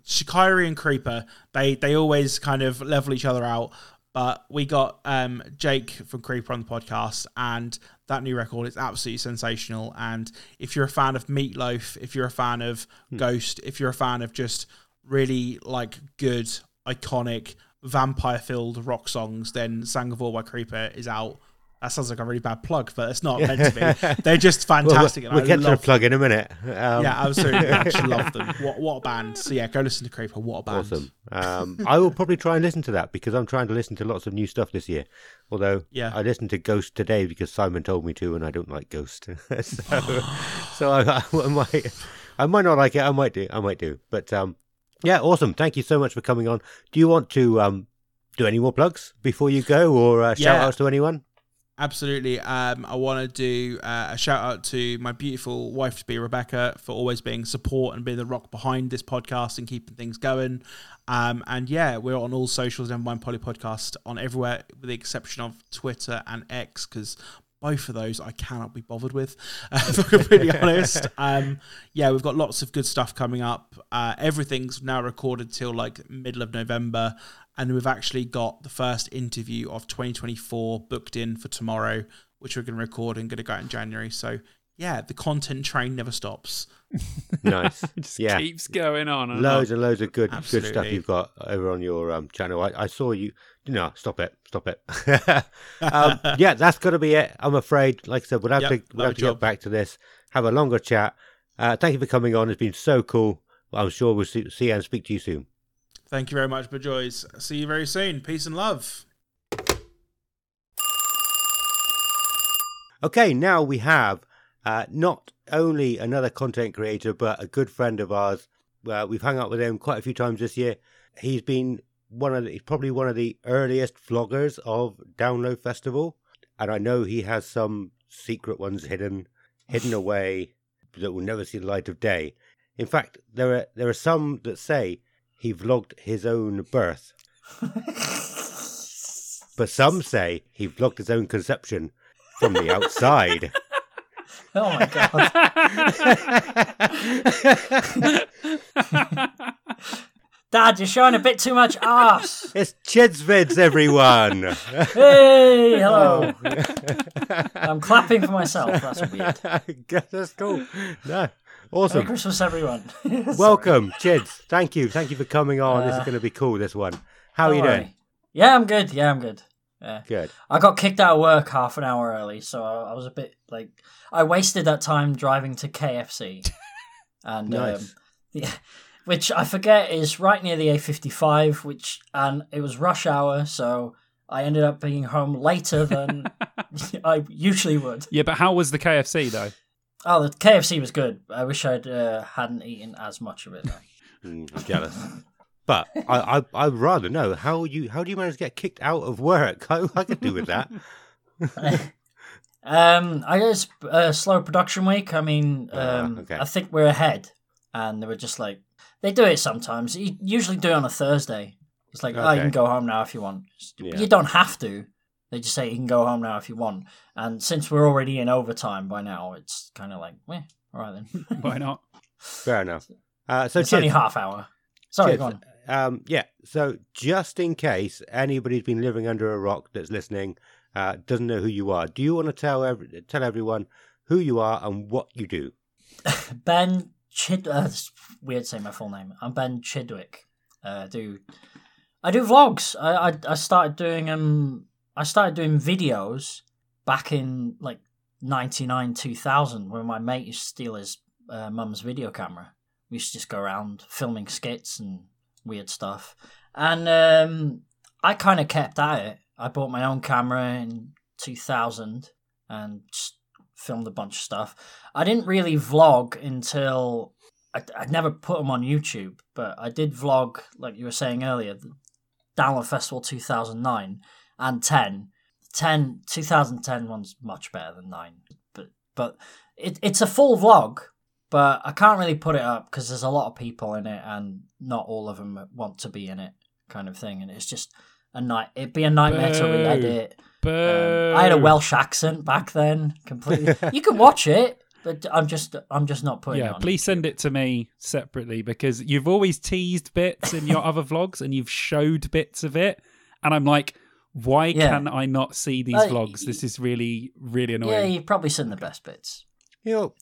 Shikari and Creeper, they they always kind of level each other out. But we got um, Jake from Creeper on the podcast, and that new record is absolutely sensational. And if you're a fan of Meatloaf, if you're a fan of hmm. Ghost, if you're a fan of just really like good, iconic, vampire filled rock songs, then Sanguivore by Creeper is out that sounds like a really bad plug, but it's not meant to be. They're just fantastic. we'll, we'll get to the plug in a minute. Um, yeah, absolutely. I actually love them. What what a band. So yeah, go listen to Creeper. What a band. Awesome. Um, I will probably try and listen to that because I'm trying to listen to lots of new stuff this year. Although yeah. I listened to Ghost today because Simon told me to, and I don't like Ghost. so so I, I, might I might not like it. I might do. I might do. But um, yeah, awesome. Thank you so much for coming on. Do you want to um, do any more plugs before you go, or uh, shout yeah. outs to anyone? Absolutely. Um, I want to do uh, a shout out to my beautiful wife to be, Rebecca, for always being support and being the rock behind this podcast and keeping things going. Um, and yeah, we're on all socials, Nevermind Polly Podcast, on everywhere with the exception of Twitter and X, because both of those I cannot be bothered with, uh, if I'm completely honest. Um, yeah, we've got lots of good stuff coming up. Uh, everything's now recorded till like middle of November and we've actually got the first interview of 2024 booked in for tomorrow, which we're going to record and going to go out in January. So yeah, the content train never stops. nice. just yeah. keeps going on. loads and loads of good Absolutely. good stuff you've got over on your um, channel. I, I, saw you. No, stop it. Stop it. um, yeah, that's got to be it. I'm afraid. Like I said, we'll have yep, to, we'll have to get back to this, have a longer chat. Uh, thank you for coming on. It's been so cool. I'm sure we'll see, see and speak to you soon. Thank you very much, Bejoys. See you very soon. Peace and love. Okay, now we have uh, not only another content creator, but a good friend of ours. Uh, we've hung out with him quite a few times this year. He's been one of the, he's probably one of the earliest vloggers of Download Festival, and I know he has some secret ones hidden hidden away that will never see the light of day. In fact, there are there are some that say he vlogged his own birth. but some say he vlogged his own conception from the outside. Oh my god. Dad, you're showing a bit too much ass. It's Chid's vids, everyone. hey, hello. Oh. I'm clapping for myself. That's weird. That's cool. No, Awesome. Merry Christmas, everyone. Welcome, Chids. Thank you. Thank you for coming on. Uh, this is uh, going to be cool, this one. How are you worry. doing? Yeah, I'm good. Yeah, I'm good. Yeah. Good. I got kicked out of work half an hour early, so I, I was a bit like I wasted that time driving to KFC, and um, nice. um, yeah, which I forget is right near the A55, which and it was rush hour, so I ended up being home later than I usually would. Yeah, but how was the KFC though? Oh, the KFC was good. I wish I'd uh, hadn't eaten as much of it. mm, I'm jealous. But I, I, I'd rather know how you how do you manage to get kicked out of work? I, I could do with that. um, I guess a slow production week. I mean, ah, um, uh, okay. I think we're ahead, and they were just like they do it sometimes. You usually do it on a Thursday. It's like, okay. oh, you can go home now if you want. Yeah. You don't have to. They just say you can go home now if you want. And since we're already in overtime by now, it's kind of like, eh, all right then. Why not? Fair enough. Uh, so it's only half hour. Sorry, go on. Um, yeah. So just in case anybody's been living under a rock that's listening, uh, doesn't know who you are, do you want to tell every, tell everyone who you are and what you do? ben Chid. Uh, it's weird saying my full name. I'm Ben Chidwick. Uh, do I do vlogs? I, I I started doing um I started doing videos back in like 99, 2000 when my mate used to steal his uh, mum's video camera. We used to just go around filming skits and weird stuff. And um, I kind of kept at it. I bought my own camera in 2000 and filmed a bunch of stuff. I didn't really vlog until I, would never put them on YouTube, but I did vlog, like you were saying earlier, the Download Festival 2009 and 10. 10 2010 one's much better than 9 but but it, it's a full vlog but i can't really put it up because there's a lot of people in it and not all of them want to be in it kind of thing. And it's just a night it'd be a nightmare Boo. to re-edit. Um, i had a welsh accent back then completely. You can watch it but I'm just I'm just not putting yeah, please send it to me separately because you've always teased bits in your other vlogs and you've showed bits of it. And I'm like why yeah. can I not see these uh, vlogs? This is really, really annoying. Yeah, you've probably seen the best bits. You know,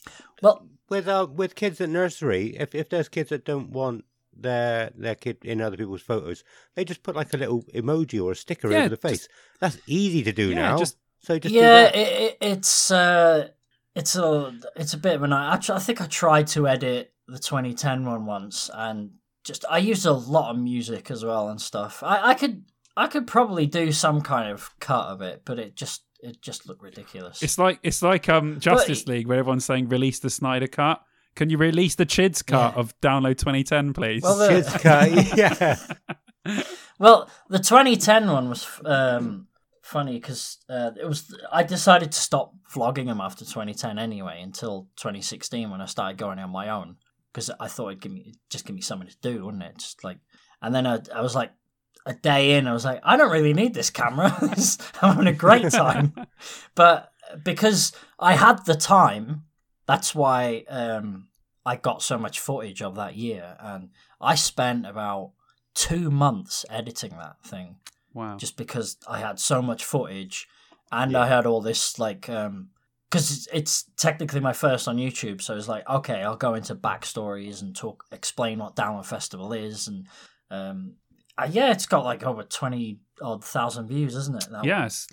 well, with uh, with kids at nursery, if if there's kids that don't want their their kid in other people's photos, they just put like a little emoji or a sticker yeah, over the face. Just, That's easy to do yeah, now. Just so just yeah, it, it, it's uh, it's a it's a bit of an. Actually, I think I tried to edit the 2010 one once, and just I used a lot of music as well and stuff. I, I could I could probably do some kind of cut of it, but it just it just looked ridiculous. It's like it's like um Justice but, League where everyone's saying release the Snyder cut. Can you release the Chids cut yeah. of download 2010, please? Well, the, Chids cut, yeah. well, the 2010 one was um, funny because uh, it was. I decided to stop vlogging them after 2010 anyway until 2016 when I started going on my own because I thought it'd give me just give me something to do, wouldn't it? Just like, and then I, I was like a day in, I was like, I don't really need this camera. I'm having a great time, but because I had the time, that's why um, I got so much footage of that year, and I spent about two months editing that thing. Wow! Just because I had so much footage, and yeah. I had all this like um, because it's, it's, technically my first on YouTube, so it's like okay, I'll go into backstories and talk, explain what Download Festival is, and um, uh, yeah, it's got like over twenty odd thousand views, isn't it? Yes.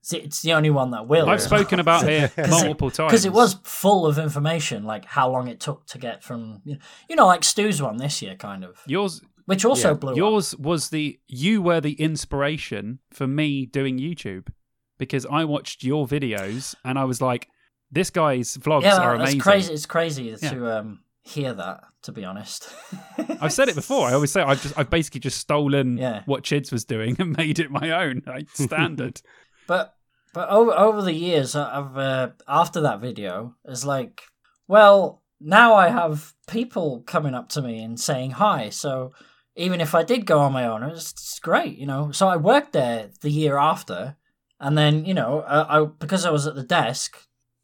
It's, it's the only one that will. I've spoken about here multiple it, times because it was full of information, like how long it took to get from you know, you know like Stu's one this year, kind of yours, which also yeah. blew. Yours up. was the you were the inspiration for me doing YouTube because I watched your videos and I was like, this guy's vlogs yeah, are amazing. It's crazy. It's crazy yeah. to um, hear that. To be honest, I've said it before. I always say I've just I've basically just stolen yeah. what Chids was doing and made it my own. Like standard. but but over over the years, I've uh, after that video, it's like, well, now I have people coming up to me and saying hi. So even if I did go on my own, it's, it's great, you know. So I worked there the year after, and then you know, I, I because I was at the desk,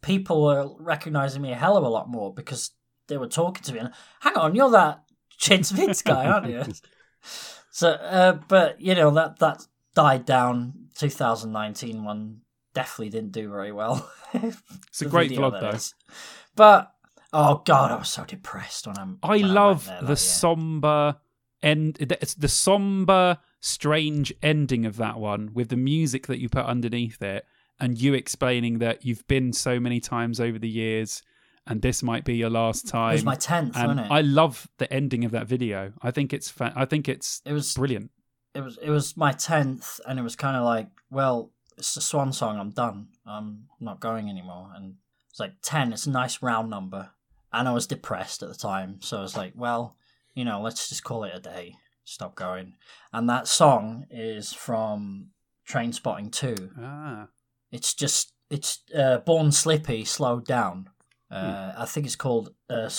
people were recognizing me a hell of a lot more because they were talking to me. And hang on, you're that Vids guy, aren't you? so, uh, but you know that that died down 2019 one definitely didn't do very well. it's a great vlog though. Is. But oh god, I was so depressed when I'm. I when love I the somber end. It's the somber, strange ending of that one with the music that you put underneath it, and you explaining that you've been so many times over the years. And this might be your last time. It was my tenth, wasn't it? I love the ending of that video. I think it's fa- I think it's it was brilliant. It was it was my tenth, and it was kind of like, well, it's a swan song. I'm done. I'm not going anymore. And it's like ten. It's a nice round number. And I was depressed at the time, so I was like, well, you know, let's just call it a day. Stop going. And that song is from Trainspotting Two. Ah. It's just it's uh, Born Slippy slowed down. Uh, hmm. I think it's called uh,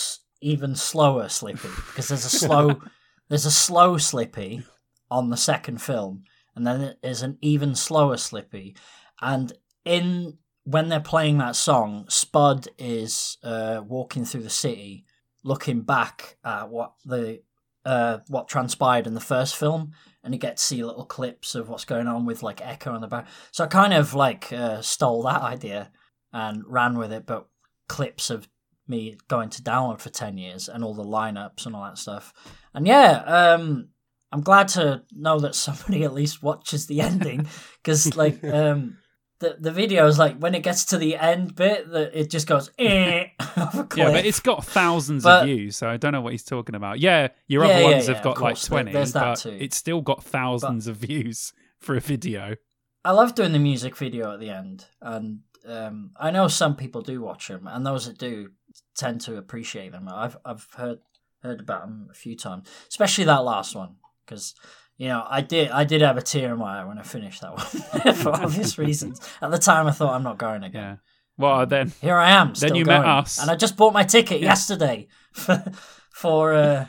even slower Slippy because there's a slow there's a slow Slippy on the second film, and then there's an even slower Slippy. And in when they're playing that song, Spud is uh, walking through the city, looking back at what the uh, what transpired in the first film, and you get to see little clips of what's going on with like Echo in the back. So I kind of like uh, stole that idea and ran with it, but clips of me going to download for 10 years and all the lineups and all that stuff. And yeah, um, I'm glad to know that somebody at least watches the ending because like um the the video is like when it gets to the end bit that it just goes eh, yeah but it's got thousands but, of views so I don't know what he's talking about yeah your yeah, other ones yeah, have got like 20 but too. it's still got thousands but, of views for a video I love doing the music video at the end and um, I know some people do watch them and those that do tend to appreciate them I've I've heard heard about them a few times especially that last one because you know I did I did have a tear in my eye when I finished that one for obvious reasons. At the time, I thought I'm not going again. Yeah. Well, then here I am. Then you going. met us, and I just bought my ticket yeah. yesterday for for uh,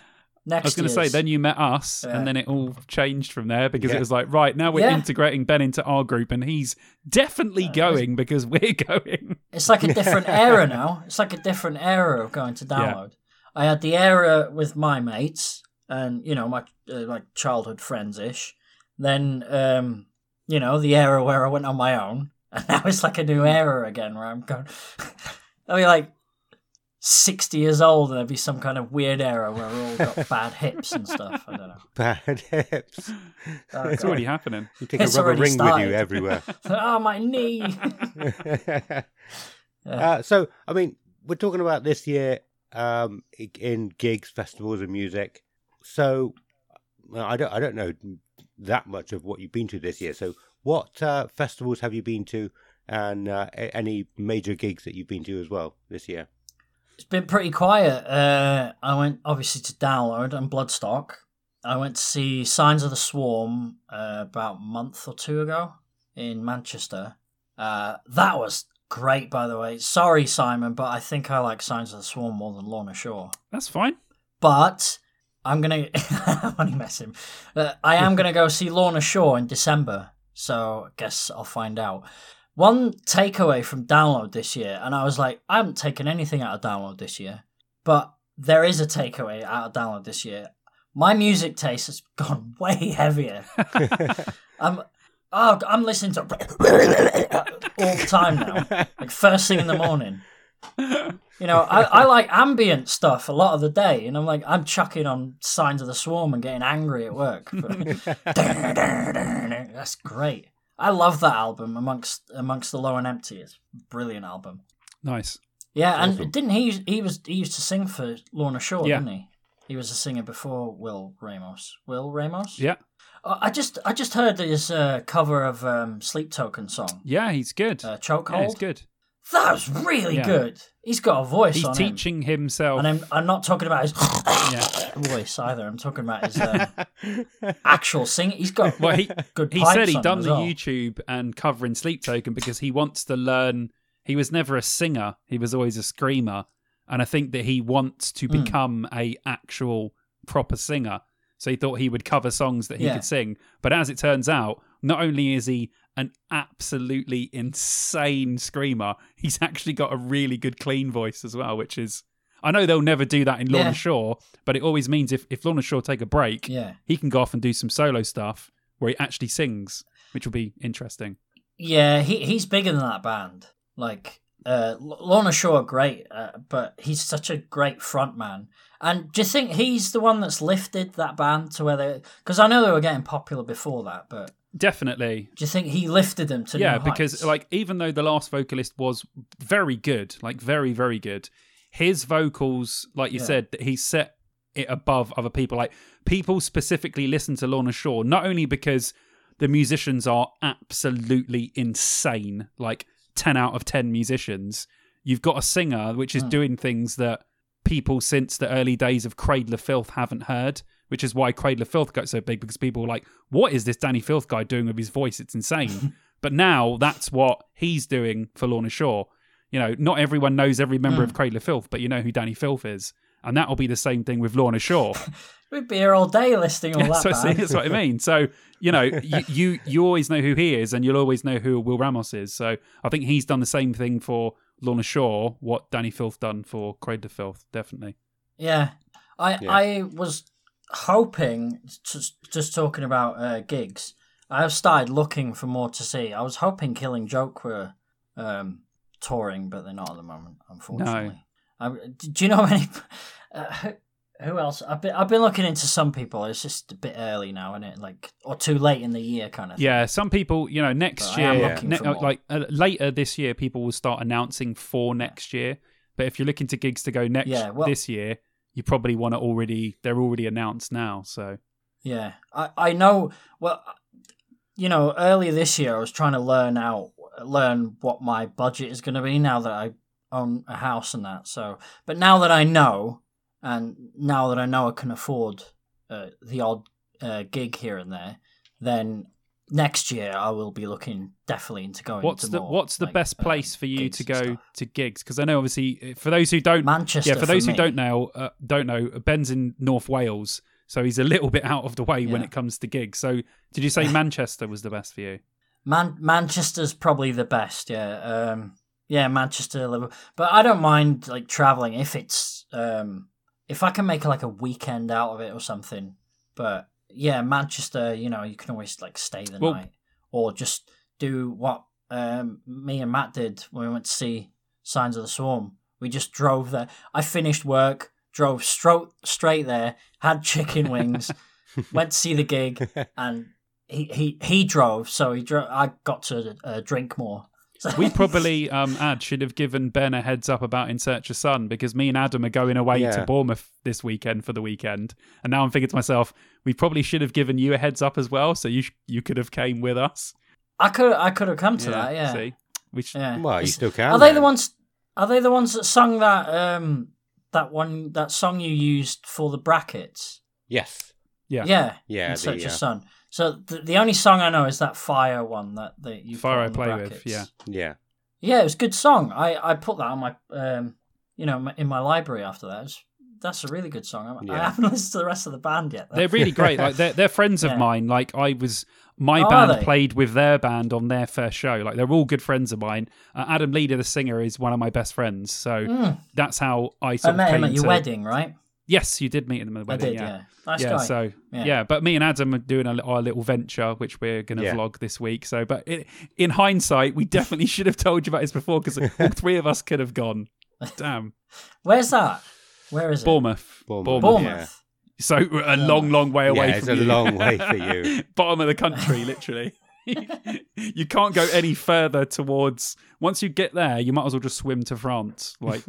next. I was going to say, then you met us, yeah. and then it all changed from there because yeah. it was like, right now we're integrating Ben into our group, and he's definitely uh, going because we're going. It's like a different era now. It's like a different era of going to download. I had the era with my mates, and you know my uh, like childhood friends ish. Then um, you know the era where I went on my own, and now it's like a new era again where I'm going. I mean, like 60 years old and there'd be some kind of weird era where we all got bad hips and stuff. I don't know. Bad hips. Oh, it's already happening. You take it's a rubber ring started. with you everywhere. oh, my knee. yeah. uh, so, I mean, we're talking about this year um, in gigs, festivals, and music. So, well, I don't, I don't know that much of what you've been to this year. So, what uh, festivals have you been to, and uh, any major gigs that you've been to as well this year? It's been pretty quiet. Uh, I went obviously to Download and Bloodstock. I went to see Signs of the Swarm uh, about a month or two ago in Manchester. Uh, that was great, by the way. Sorry, Simon, but I think I like Signs of the Swarm more than Lorna Shore. That's fine. But I'm gonna. I'm only messing. Uh, I am gonna go see Lorna Shore in December, so I guess I'll find out. One takeaway from download this year, and I was like, I haven't taken anything out of download this year, but there is a takeaway out of download this year. My music taste has gone way heavier. I'm, oh, I'm listening to all the time now, like first thing in the morning. You know, I, I like ambient stuff a lot of the day, and I'm like, I'm chucking on Signs of the Swarm and getting angry at work. But... That's great. I love that album amongst amongst the low and empty. It's brilliant album. Nice. Yeah, awesome. and didn't he? He was he used to sing for Lorna Shore, yeah. didn't he? He was a singer before Will Ramos. Will Ramos? Yeah. I just I just heard his uh, cover of um, Sleep Token song. Yeah, he's good. Uh, Chokehold. Yeah, he's good. That was really yeah. good. He's got a voice. He's teaching him. himself, and I'm, I'm not talking about his yeah. voice either. I'm talking about his um, actual singing. He's got well, he, good. He said he done the well. YouTube and covering Sleep Token because he wants to learn. He was never a singer. He was always a screamer, and I think that he wants to hmm. become mm. a actual proper singer. So he thought he would cover songs that he yeah. could sing. But as it turns out, not only is he an absolutely insane screamer. He's actually got a really good clean voice as well, which is I know they'll never do that in Lorna yeah. Shore, but it always means if, if Lorna Shore take a break, yeah. he can go off and do some solo stuff where he actually sings, which will be interesting. Yeah, he he's bigger than that band. Like uh, Lorna Shore, great, uh, but he's such a great front man. And do you think he's the one that's lifted that band to where they? Because I know they were getting popular before that, but Definitely. Do you think he lifted them to Yeah, because like even though the last vocalist was very good, like very very good, his vocals, like you yeah. said, he set it above other people. Like people specifically listen to Lorna Shore not only because the musicians are absolutely insane, like 10 out of 10 musicians. You've got a singer which is mm. doing things that people since the early days of Cradle of Filth haven't heard which is why Cradle of Filth got so big because people were like, "What is this Dani Filth guy doing with his voice? It's insane." but now that's what he's doing for Lorna Shore. You know, not everyone knows every member mm. of Cradle of Filth, but you know who Dani Filth is, and that will be the same thing with Lorna Shore. We'd be here all day listing all that. so, see, that's what I mean. So you know, you, you you always know who he is, and you'll always know who Will Ramos is. So I think he's done the same thing for Lorna Shore, what Dani Filth done for Cradle of Filth, definitely. Yeah, I yeah. I was hoping, just, just talking about uh, gigs, I have started looking for more to see. I was hoping Killing Joke were um, touring, but they're not at the moment, unfortunately. No. do you know any? Uh, who else? I've been I've been looking into some people. It's just a bit early now, isn't it? Like or too late in the year, kind of. Thing. Yeah, some people, you know, next but year, ne- like uh, later this year, people will start announcing for next year. But if you're looking to gigs to go next yeah, well, this year, you probably want to already they're already announced now so. Yeah i i know well you know earlier this year i was trying to learn out learn what my budget is going to be now that i own a house and that so but now that i know and now that i know i can afford uh, the odd uh, gig here and there then next year I will be looking definitely into going. What's the more, What's the like, best place for you to go to gigs? Because I know obviously for those who don't Manchester. Yeah, for those for who don't know, uh, don't know Ben's in North Wales, so he's a little bit out of the way yeah. when it comes to gigs. So did you say Manchester was the best for you? Man, Manchester's probably the best. Yeah, um, yeah, Manchester, Liverpool. But I don't mind like traveling if it's um, if I can make like a weekend out of it or something. But yeah, Manchester, you know, you can always like stay the well, night or just do what um, me and Matt did when we went to see Signs of the Swarm. We just drove there. I finished work, drove straight straight there, had chicken wings, went to see the gig, and he he he drove. So he drove. I got to uh, drink more. we probably um ad should have given Ben a heads up about In Search of Sun because me and Adam are going away yeah. to Bournemouth this weekend for the weekend, and now I'm thinking to myself, we probably should have given you a heads up as well, so you sh- you could have came with us. I could I could have come to yeah, that. Yeah. See, we sh- yeah. Well, you still can. Are they the ones? Are they the ones that sung that um that one that song you used for the brackets? Yes. Yeah. Yeah. Yeah. In Search of Sun. So the, the only song I know is that fire one that, that you fire I play brackets. with. Yeah. Yeah. Yeah, it was a good song. I, I put that on my um you know in my library after that. Was, that's a really good song. Yeah. I haven't listened to the rest of the band yet. Though. They're really great. Like they're they're friends of yeah. mine. Like I was my oh, band played with their band on their first show. Like they're all good friends of mine. Uh, Adam Leader, the singer, is one of my best friends. So mm. that's how I sort I met him at your to... wedding, right? Yes, you did meet him at the wedding. I did, yeah. yeah. Nice yeah, guy. so yeah. yeah. but me and Adam are doing a, our little venture, which we're going to Yeah. vlog this week. So, but it, in hindsight, we definitely should have told you about this before because all three of us could have gone. Damn, Where's that? Where is it? Bournemouth, Bournemouth. Bournemouth. So a long, long way away Yeah, it's from a you. long way for you. Bottom of the country, literally. you can't go any further towards. Once you get there, you might as well just swim to France. Like,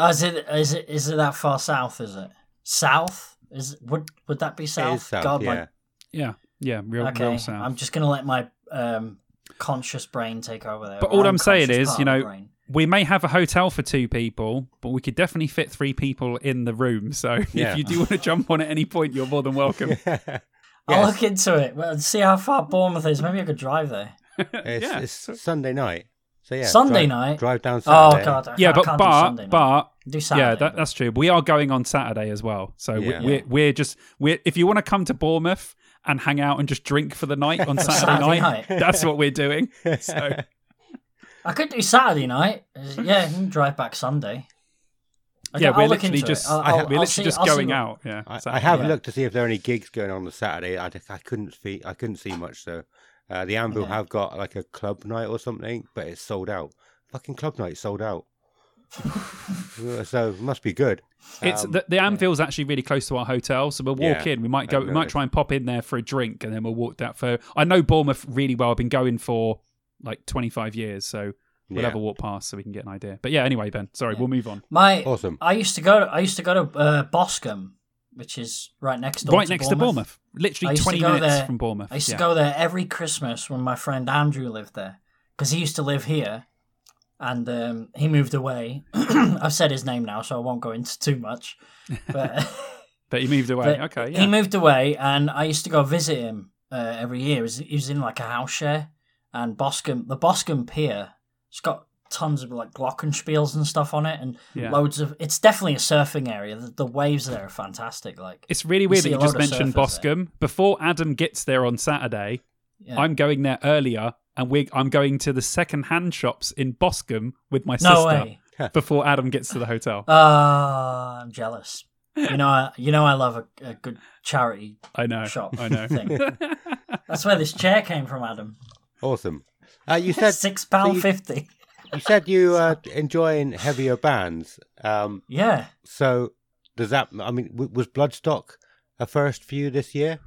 Oh, is it is it is it that far south? Is it south? Is would would that be south? It is south, God, yeah. my yeah, yeah, real, okay. real south. I'm just gonna let my um conscious brain take over there. But all I'm saying is, you know, we may have a hotel for two people, but we could definitely fit three people in the room. So Yeah. if you do want to jump on at any point, you're more than welcome. I'll Yes. look into it. Well, see how far Bournemouth is. Maybe I could drive there. It's, Yeah. it's Sunday night. So yeah, Sunday drive, night? Drive down Oh God, I, yeah, I but can't do but Sunday night. but do Saturday, yeah, that, that's true. We are going on Saturday as well. So Yeah. we, we're we're just we're if you want to come to Bournemouth and hang out and just drink for the night on Saturday, Saturday night, night. that's what we're doing. So I could do Saturday night. Yeah, you can drive back Sunday. Okay, yeah, I'll we're literally just. I'll, I I'll, have- we're literally see- just I'll going what- out. Yeah, I, I have Yeah. looked to see if there are any gigs going on the Saturday. I, I couldn't see I couldn't see much. So uh, the Anvil Yeah. have got like a club night or something, but it's sold out. Fucking club night sold out. so it must be good. It's Um, the, the Anvil's actually really close to our hotel, so we'll walk Yeah, in. We might go. We might try and pop in there for a drink, and then we'll walk that for. I know Bournemouth really well. I've been going for like twenty five years, so we'll Yeah. have a walk past so we can get an idea. But yeah, anyway, Ben, sorry, we'll move on. My Awesome. I used to go. I used to go to uh, Boscombe, which is right next door. To Bournemouth. Right to next Bournemouth. to Bournemouth, literally twenty minutes there- from Bournemouth. I used yeah. to go there every Christmas when my friend Andrew lived there because he used to live here, and um, he moved away. I've said his name now, so I won't go into too much. But, but he moved away. okay, yeah. he moved away, and I used to go visit him uh, every year. He was, he was in like a house share, and Boscombe, the Boscombe Pier, it's got tons of like glockenspiels and stuff on it, and Yeah. loads of. It's definitely a surfing area. The, the waves there are fantastic. Like It's really weird see that you just mentioned surfers there. Boscombe. Before Adam gets there on Saturday, yeah. I'm going there earlier, and we I'm going to the second hand shops in Boscombe with my no sister way. before Adam gets to the hotel. Ah, I'm jealous. You know, I, you know, I love a, a good charity. I know. shop I know. thing. That's where this chair came from, Adam. Awesome. Uh, you said Six pound so you- fifty. You said you uh, enjoying heavier bands. Um, Yeah, so does that? I mean, w- was Bloodstock a first for you this year?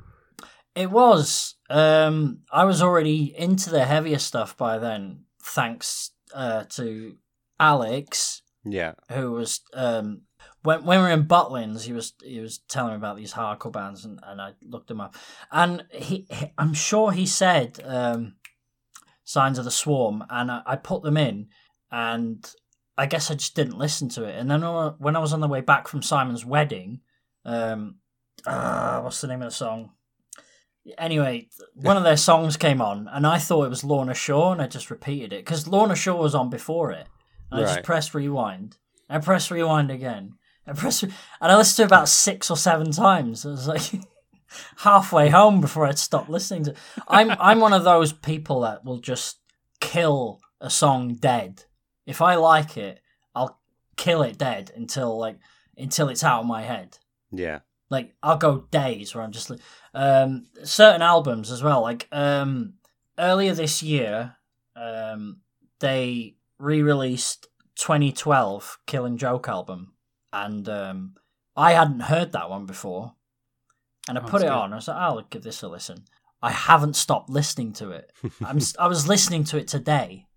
it was. Um, I was already into the heavier stuff by then, thanks uh, to Alex, Yeah. who was um, when when we were in Butlins, he was he was telling me about these hardcore bands, and, and I looked them up, and he, he- I'm sure he said um, Signs of the Swarm, and I, I put them in, and I guess I just didn't listen to it, and then when I- was on the way back from Simon's wedding, um, uh, what's the name of the song? Anyway, one of their songs came on, and I thought it was Lorna Shore, and I just repeated it because Lorna Shore was on before it. And I just pressed rewind. I pressed rewind again. I pressed, re- and I listened to it about six or seven times. I was like halfway home before I'd stop listening to. I'm I'm one of those people that will just kill a song dead. If I like it, I'll kill it dead until like until it's out of my head. Yeah. Like I'll go days where I'm just like um certain albums as well. Like um earlier this year, um they re-released 2012 Killing Joke album, and um, I hadn't heard that one before, and I oh, put it good. on. I was like, I'll give this a listen. I haven't stopped listening to it. I'm I was listening to it today.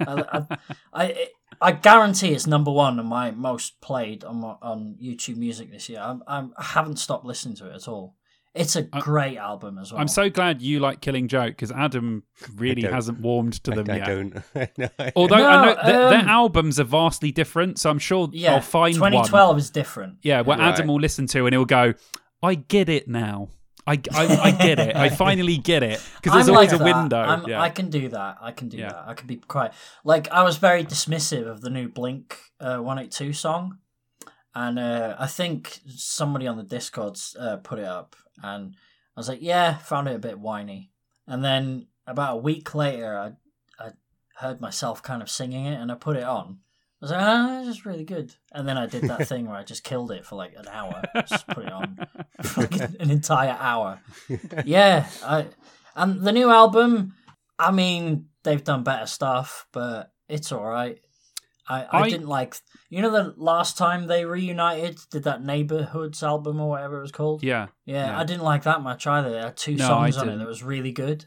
I, I, I, I guarantee it's number one and my most played on my, on YouTube Music this year. I'm, I'm, I haven't stopped listening to it at all. It's a great I, album as well. I'm so glad you like Killing Joke because Adam really hasn't warmed to them I, yet. don't. Although no, I know um, their, their, albums are vastly different, so I'm sure yeah, I'll find 2012 one. is different. Yeah, where right. Adam will listen to and he'll go, "I get it now." I, I, I, get it. I finally get it because there's I'm always like a window. Yeah. I can do that. I can do yeah. that. I can be quite like I was very dismissive of the new Blink uh, 182 song, and uh, I think somebody on the Discord uh, put it up, and I was like, yeah, found it a bit whiny. And then about a week later, I I heard myself kind of singing it, and I put it on. I was like, ah, this is really good. And then I did that thing where I just killed it for like an hour. Just put it on for like an entire hour. Yeah, I and the new album. I mean, they've done better stuff, but it's all right. I, I, I, didn't like you know the last time they reunited did that neighborhoods album or whatever it was called yeah yeah, yeah. i didn't like that much either there had two no, songs on it that was really good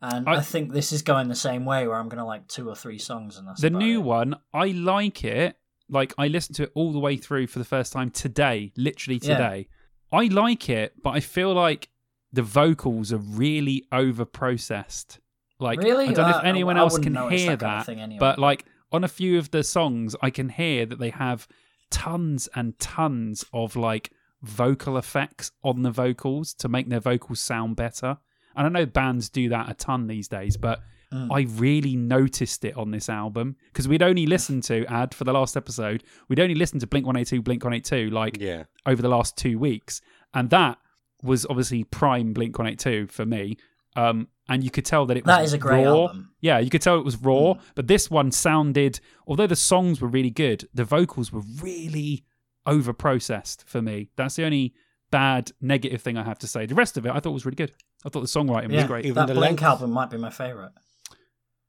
and I, I, think this is going the same way where i'm gonna like two or three songs and that's the new it. one i like it like i listened to it all the way through for the first time today literally today yeah. i like it but i feel like the vocals are really over processed like really? i don't know if uh, anyone else can hear that, that anyway. but like on a few of the songs, I can hear that they have tons and tons of like vocal effects on the vocals to make their vocals sound better. And I know bands do that a ton these days, but mm. I really noticed it on this album because we'd only listened to ad for the last episode. We'd only listened to Blink 182, Blink 182 like yeah. over the last two weeks. And that was obviously prime Blink 182 for me. Um, and you could tell that it was that is a great raw. album. Yeah, you could tell it was raw, mm. but this one sounded, although the songs were really good, the vocals were really over processed for me. That's the only bad negative thing I have to say. The rest of it I thought was really good. I thought the songwriting yeah, was great. Even that Blink length. album might be my favorite.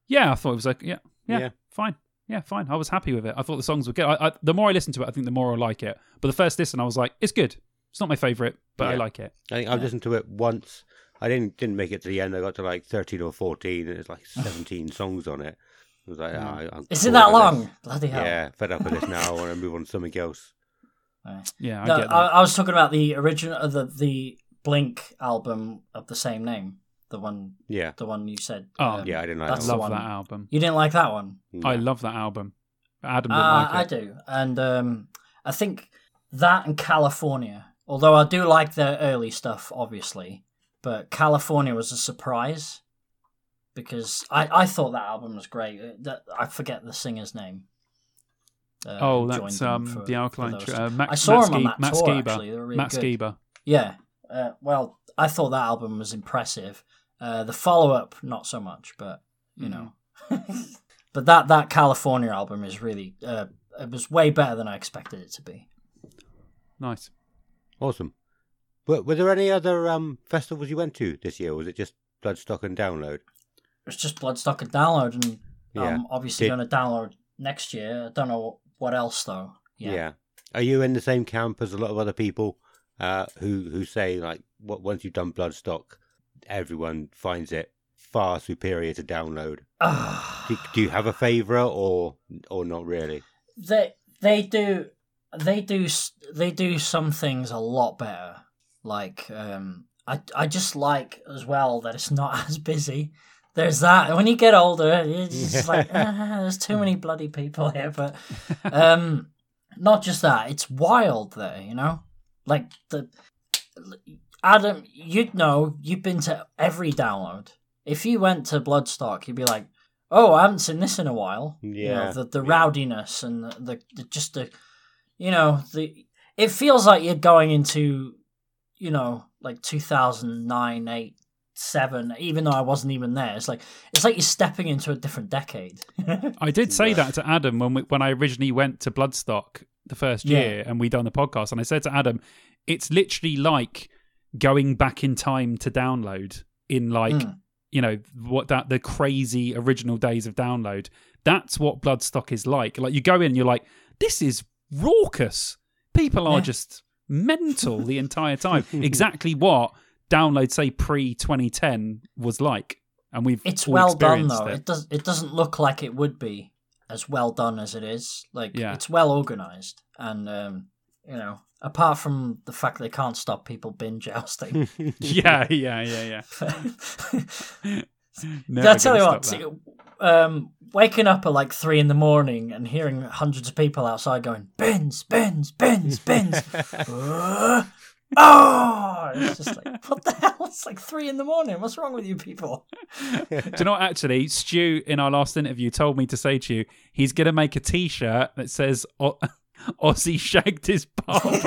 Yeah, I thought it was like yeah, yeah, yeah, fine. Yeah, fine. I was happy with it. I thought the songs were good. I, I, the more I listen to it, I think the more I like it. But the first listen, I was like, it's good. It's not my favorite, but yeah. I like it. I think I've listened to it once I didn't didn't make it to the end. I got to like thirteen or fourteen, and it's like seventeen songs on it. I was like, oh, I'm is it that long? This. Bloody hell! Yeah, fed up with this now. I want to move on to something else. Yeah, I no, get that. I, I, was talking about the original, uh, the the Blink album of the same name. The one, yeah, the one you said. Oh, um, yeah, I didn't like. That's that love that album. You didn't like that one. No. I love that album. Adam didn't uh, like it. I do, and um, I think that and California. Although I do like their early stuff, obviously, but California was a surprise because I, I thought that album was great. Uh, that I forget the singer's name. Uh, oh, that's um, for, the Alkaline. Uh, Matt, I saw Matt him on that Matt tour. Skiba. Actually, really Matt good. Skiba. Yeah. Uh, well, I thought that album was impressive. Uh, the follow up, not so much, but you mm. know. but that that California album is really uh, it was way better than I expected it to be. Nice. Awesome. Were, were there any other um, festivals you went to this year? Was it just Bloodstock and Download? It's just Bloodstock and Download, and yeah. um, obviously Did... going to download next year. I don't know what else though. Yeah. yeah. Are you in the same camp as a lot of other people uh, who who say like, what once you've done Bloodstock, everyone finds it far superior to Download? do, do you have a favorite or or not really? They they do they do they do some things a lot better like, um, I I just like as well that it's not as busy. There's that. When you get older, it's just like ah, there's too many bloody people here. But um, not just that. It's wild there. You know, like the Adam. You'd know. You've been to every download. If you went to Bloodstock, you'd be like, "Oh, I haven't seen this in a while." Yeah. You know, the the yeah. rowdiness and the, the, the just the, you know, the. It feels like you're going into you know, like 2009, 8, 7, even though I wasn't even there. It's like it's like you're stepping into a different decade. I did say that to Adam when we, when I originally went to Bloodstock the first year yeah. and we done the podcast and I said to Adam, it's literally like going back in time to download in like mm. you know what that the crazy original days of download That's what Bloodstock is like. Like you go in, and you're like, this is raucous. People are yeah. just mental the entire time. exactly what download say pre 2010 was like, and we've it's well done though. It. it. does it doesn't look like it would be as well done as it is. Like yeah. it's well organized, and um, you know, apart from the fact they can't stop people binge jousting. yeah, yeah, yeah, yeah. I tell you what, um, waking up at like three in the morning and hearing hundreds of people outside going bins, bins, bins, bins. uh, oh, it's just like what the hell? It's like three in the morning. What's wrong with you people? Do you know what? Actually, Stu in our last interview told me to say to you, he's gonna make a T-shirt that says "Ozzy shagged his barber."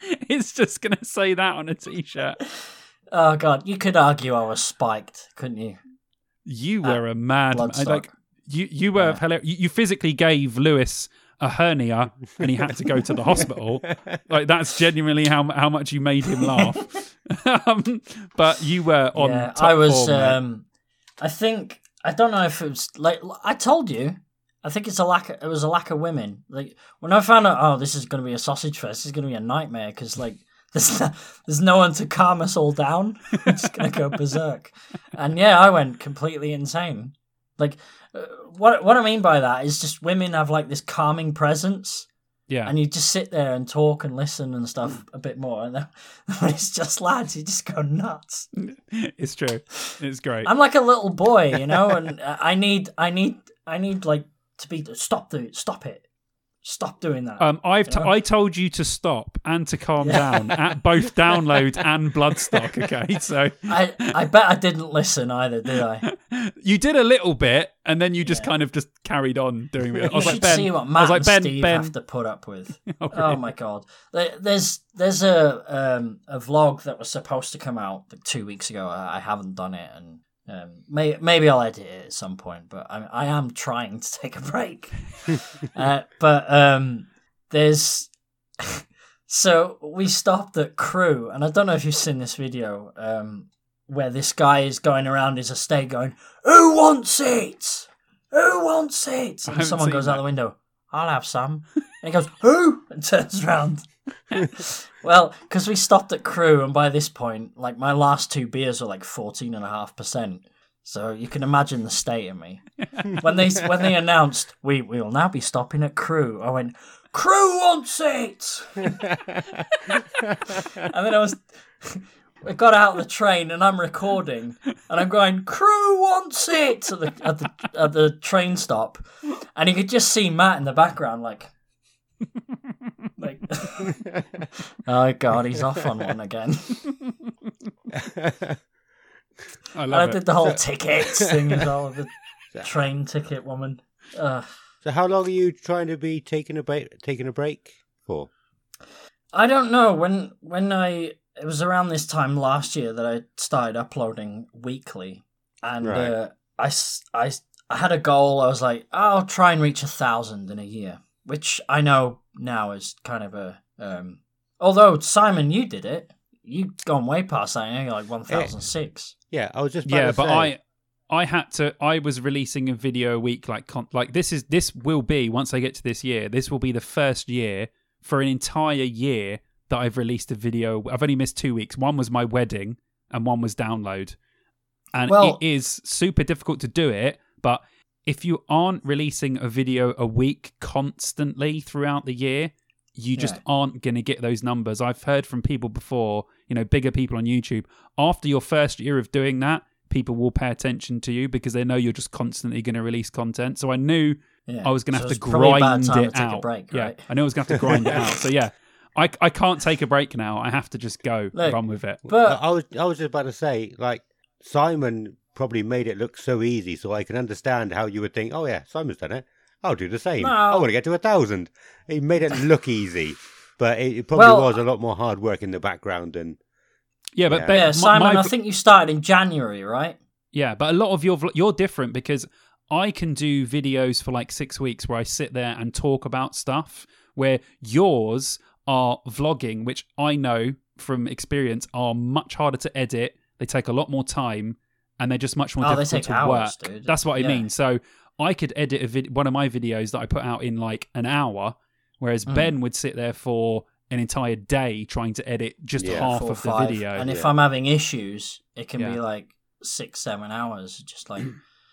it's just gonna say that on a T-shirt. Oh god, you could argue I was spiked, couldn't you? You were a mad like you. You were yeah. hilarious. You, you physically gave Lewis a hernia and he had to go to the hospital. Like that's genuinely how how much you made him laugh. um, but you were on. Yeah, I was. Form, um, I think I don't know if it was like I told you. I think it's a lack. Of, it was a lack of women. Like when I found out, oh, this is going to be a sausage fest. This is going to be a nightmare because like there's no, there's no one to calm us all down. It's gonna go berserk. And yeah, I went completely insane. Like, what what I mean by that is just women have like this calming presence. Yeah. And you just sit there and talk and listen and stuff a bit more. And then, when it's just lads, you just go nuts. It's true. It's great. I'm like a little boy, you know, and I need, I need, I need like to be stop the stop it. Stop doing that. Um, I've t- I told you to stop and to calm yeah. down at both download and Bloodstock. Okay, so I I bet I didn't listen either, did I? You did a little bit, and then you just yeah. kind of just carried on doing it. I was you like, ben, see what Matt like, and Steve ben. have to put up with. oh, oh, my god, there's there's a um, a vlog that was supposed to come out like two weeks ago. I haven't done it, and um, may, maybe I'll edit it at some point, but I, I am trying to take a break. uh, but um, there's so we stopped at Crewe, and I don't know if you've seen this video um, where this guy is going around his estate going, "Who wants it? Who wants it?" And someone goes that. out the window, "I'll have some." and he goes, "Who?" and turns around. Well, because we stopped at Crewe, and by this point, like my last two beers were like fourteen and a half percent. So you can imagine the state of me when they when they announced we we will now be stopping at Crewe. I went, Crewe wants it, and then I was. I got out of the train and I'm recording, and I'm going, crew wants it" at the at the at the train stop, and you could just see Matt in the background, like, like, oh god, he's off on one again. I love and I did the whole so, tickets thing as well, the train ticket woman. Ugh. So, how long are you trying to be taking a break? Taking a break for? I don't know. When when I it was around this time last year that I started uploading weekly, and right. uh, I I I had a goal. I was like, I'll try and reach a thousand in a year, which I know now is kind of a. Um, although Simon, you did it. You've gone way past that. You're like one thousand six. Yeah, I was just yeah, but say. I. I had to. I was releasing a video a week, like like this is this will be once I get to this year. This will be the first year for an entire year that I've released a video. I've only missed two weeks. One was my wedding, and one was download. And well, it is super difficult to do it, but if you aren't releasing a video a week constantly throughout the year, you just yeah. aren't going to get those numbers. I've heard from people before, you know, bigger people on YouTube. After your first year of doing that, people will pay attention to you because they know you're just constantly going to release content. So I knew yeah. I was going to have to grind it out. Break, right? Yeah, I knew I was going to have to grind it out. So yeah, I, I can't take a break now. I have to just go Look, run with it. But I was I was just about to say, like Simon probably made it look so easy, so I can understand how you would think, oh yeah, Simon's done it. I'll do the same. No. I want to get to a thousand. He made it look easy, but it, it probably well, was a lot more hard work in the background and. Yeah, but yeah, yeah Simon, my, I think you started in January, right? Yeah, but a lot of your you're different because I can do videos for like six weeks where I sit there and talk about stuff. Where yours are vlogging, which I know from experience are much harder to edit. They take a lot more time, and they're just much more oh, difficult to hours, work. Dude. That's what I mean. So I could edit a vid- one of my videos that I put out in like an hour, whereas mm. Ben would sit there for an entire day trying to edit just yeah, half of the five. video. And if I'm having issues, it can be like six, seven hours. Just like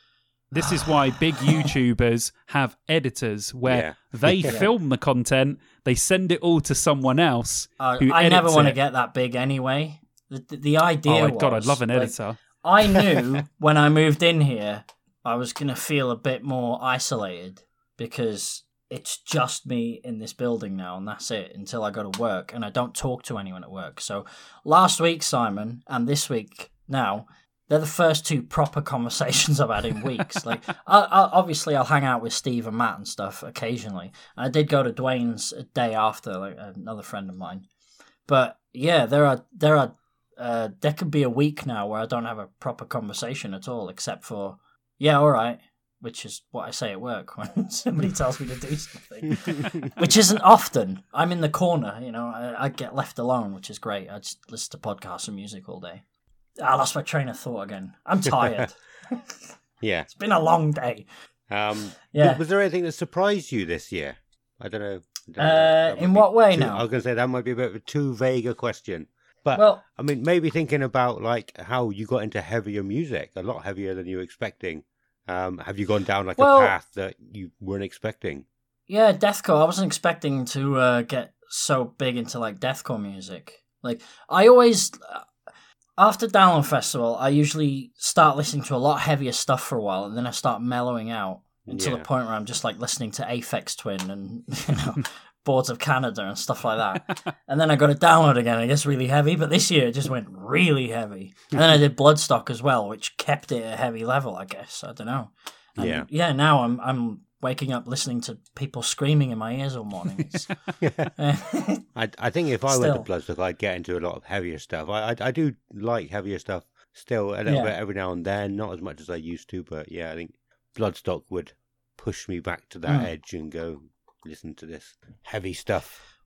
this is why big YouTubers have editors where yeah. they yeah. film the content, they send it all to someone else. Uh, I never want to get that big anyway. The, the, the idea. Oh my was, god, I'd love an editor. Like, I knew when I moved in here, I was going to feel a bit more isolated because it's just me in this building now, and that's it until I go to work, and I don't talk to anyone at work. So last week, Simon, and this week now, they're the first two proper conversations I've had in weeks. like, I, I, obviously, I'll hang out with Steve and Matt and stuff occasionally. I did go to Dwayne's a day after, like another friend of mine. But yeah, there are there are uh, there could be a week now where I don't have a proper conversation at all, except for yeah, all right, which is what I say at work when somebody tells me to do something, which isn't often. I'm in the corner, you know. I, I get left alone, which is great. I just listen to podcasts and music all day. I lost my train of thought again. I'm tired. yeah. It's been a long day. Um, yeah. Was there anything that surprised you this year? I don't know. I don't uh, in what way too, now? I was going to say that might be a bit of a too vague a question. But, well, I mean, maybe thinking about like how you got into heavier music, a lot heavier than you were expecting. Um, have you gone down like well, a path that you weren't expecting? Yeah, deathcore. I wasn't expecting to uh, get so big into like deathcore music. Like I always, after Download Festival, I usually start listening to a lot heavier stuff for a while, and then I start mellowing out until yeah. the point where I'm just like listening to Aphex Twin and you know Boards of Canada and stuff like that. and then I got it download again. It gets really heavy, but this year it just went really heavy. And then I did Bloodstock as well, which kept it at a heavy level. I guess I don't know. And yeah, yeah. Now I'm I'm waking up listening to people screaming in my ears all morning. I, I think if I still. went to Bloodstock, I'd get into a lot of heavier stuff. I, I, I do like heavier stuff still a little yeah. bit every now and then, not as much as I used to, but yeah, I think Bloodstock would push me back to that mm. edge and go listen to this heavy stuff.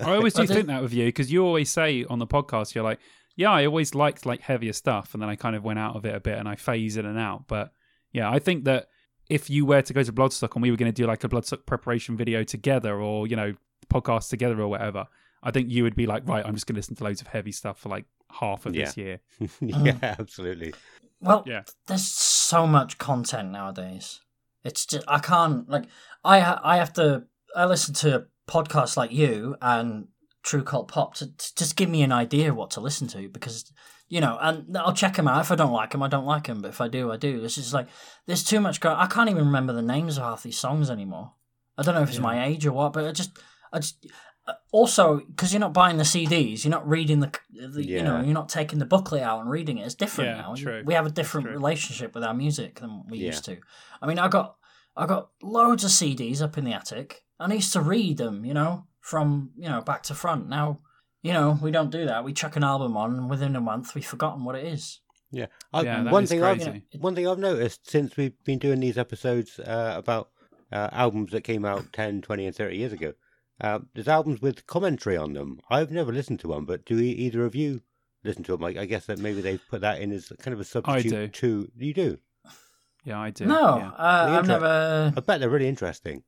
I always do think that with you because you always say on the podcast, you're like, yeah, I always liked like heavier stuff, and then I kind of went out of it a bit and I phase in and out. But yeah, I think that if you were to go to Bloodstock and we were going to do like a Bloodstock preparation video together or, you know, podcast together or whatever, I think you would be like, right, I'm just going to listen to loads of heavy stuff for like half of yeah. this year. yeah, mm. absolutely. Well, yeah. there's so much content nowadays. It's just, I can't, like, I, ha- I have to, I listen to podcasts like you and True Cult Pop to, to just give me an idea of what to listen to because you know, and I'll check them out. If I don't like them, I don't like them. But if I do, I do. It's just like there's too much. Go- I can't even remember the names of half these songs anymore. I don't know if it's yeah. my age or what, but I just, I just. Uh, also, because you're not buying the CDs, you're not reading the, the yeah. you know, you're not taking the booklet out and reading it. It's different yeah, now. True. We have a different relationship with our music than we used to. I mean, I got, I got loads of CDs up in the attic, I used to read them, you know, from you know back to front. Now you know, we don't do that. We chuck an album on, and within a month, we've forgotten what it is. Yeah, I, yeah one thing crazy. I've one thing I've noticed since we've been doing these episodes uh, about uh, albums that came out 10, 20, and thirty years ago. Uh, there's albums with commentary on them. I've never listened to one, but do either of you listen to them? I, I guess that maybe they've put that in as kind of a substitute I do. to you do. Yeah, I do. No, yeah. uh, I've never. I bet they're really interesting.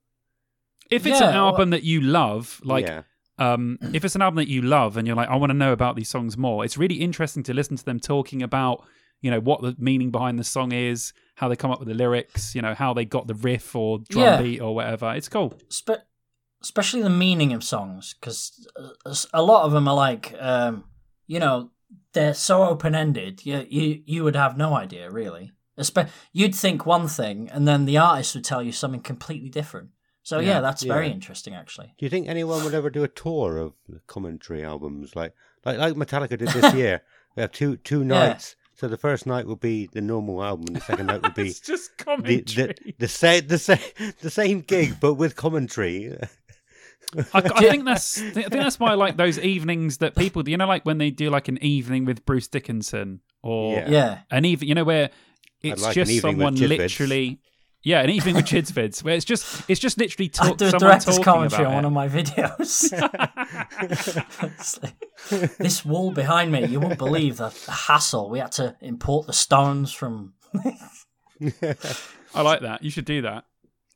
If it's yeah, an album well... that you love, like yeah um, if it's an album that you love and you're like, I want to know about these songs more, it's really interesting to listen to them talking about, you know, what the meaning behind the song is, how they come up with the lyrics, you know, how they got the riff or drum yeah. beat or whatever. It's cool. Spe- especially the meaning of songs, because a lot of them are like, um, you know, they're so open ended. You, you you would have no idea really. Espe- you'd think one thing, and then the artist would tell you something completely different. So yeah, yeah that's yeah. very interesting, actually. Do you think anyone would ever do a tour of commentary albums like like like Metallica did this year? We have two two nights. Yeah. So the first night will be the normal album, and the second night will be just commentary. The, the, the, same the same the same gig, but with commentary. I, I, think that's I think that's why I like those evenings that people you know like when they do like an evening with Bruce Dickinson or yeah, an even you know where it's like just someone literally Yeah, and anything with Chids vids, where it's just it's just literally talk, I do a director's commentary on one of my videos. this wall behind me, you won't believe the, the hassle. We had to import the stones from. I like that. You should do that.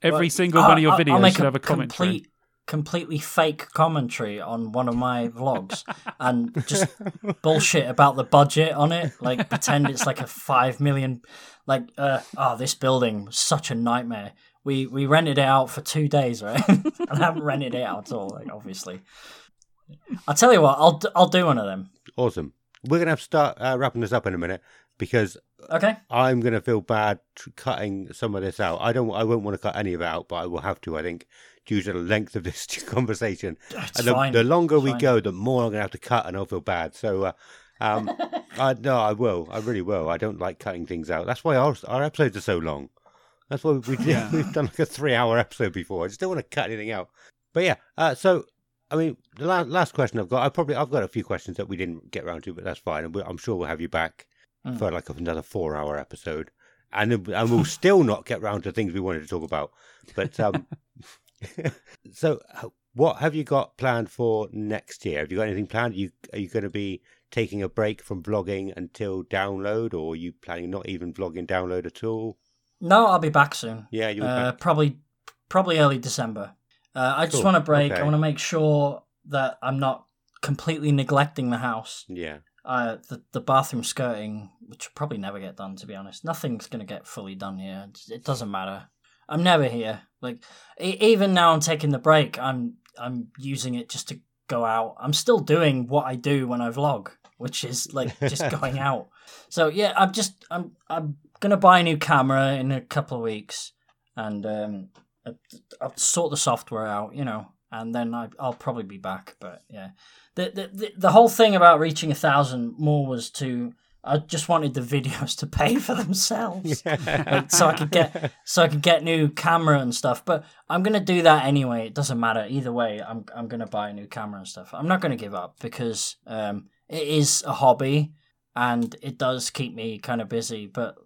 Every single one of your videos I'll should have a commentary. Complete, completely fake commentary on one of my vlogs and just bullshit about the budget on it. Like pretend it's like a five million. Like, uh, oh, this building was such a nightmare. We we rented it out for two days, right? and I haven't rented it out at all. Like, obviously. I'll tell you what. I'll I'll do one of them. Awesome. We're gonna have to start uh, wrapping this up in a minute because okay, I'm gonna feel bad cutting some of this out. I don't. I won't want to cut any of it out, but I will have to. I think due to the length of this conversation. It's and the, fine. the longer It's we fine. go, the more I'm gonna have to cut, and I'll feel bad. So. Uh, um, I, no, I will. I really will. I don't like cutting things out. That's why our, our episodes are so long. That's why we did, Yeah. we've done like a three-hour episode before. I just don't want to cut anything out. But yeah, uh, so I mean, the last, last question I've got, I probably I've got a few questions that we didn't get around to, but that's fine. And I'm sure we'll have you back Mm. for like another four-hour episode, and and we'll still not get round to things we wanted to talk about. But um, so uh, what have you got planned for next year? Have you got anything planned? Are you are you going to be taking a break from vlogging until download, or are you planning not even vlogging download at all? No, I'll be back soon. Yeah, you. Uh, probably probably early December. Uh, I just Cool. want to break. Okay. I want to make sure that I'm not completely neglecting the house. yeah. Uh, the the bathroom skirting, which will probably never get done. To be honest, nothing's gonna get fully done here. It doesn't matter. I'm never here. Like even now, I'm taking the break. I'm I'm using it just to go out. I'm still doing what I do when I vlog, which is like just going out. So yeah, I'm just I'm I'm gonna buy a new camera in a couple of weeks, and um, I'll sort the software out, you know, and then I, I'll probably be back. But yeah, the, the the the whole thing about reaching a thousand more was to I just wanted the videos to pay for themselves, like, so I could get so I could get new camera and stuff. But I'm gonna do that anyway. It doesn't matter either way. I'm I'm gonna buy a new camera and stuff. I'm not gonna give up because um, it is a hobby and it does keep me kind of busy. But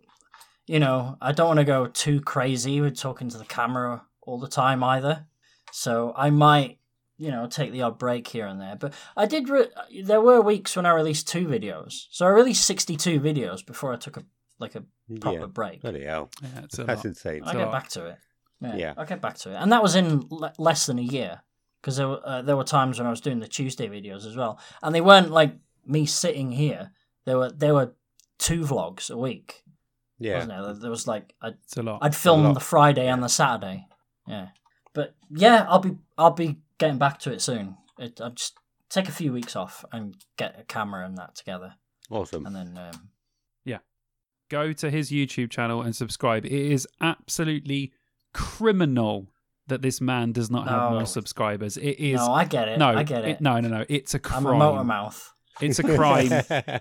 you know, I don't want to go too crazy with talking to the camera all the time either. So I might, you know, take the odd break here and there. But I did. Re- there were weeks when I released two videos. So I released sixty-two videos before I took a like a proper yeah. break. Bloody hell. Yeah, That's lot. insane. I'll So- get back to it. Yeah, Yeah. I'll get back to it. And that was in le- less than a year because there were uh, there were times when I was doing the Tuesday videos as well, and they weren't like me sitting here. There were there were two vlogs a week, Yeah. wasn't there? There was like I'd, It's a lot. I'd film lot. the Friday and the Saturday. Yeah, but yeah, I'll be I'll be getting back to it soon. It, I'll just take a few weeks off and get a camera and that together, Awesome. and then um, Go to his YouTube channel and subscribe. It is absolutely criminal that this man does not have No. more subscribers. It is no, I get it. no, I get it. no, no, no. It's a I'm a motor mouth. It's a crime.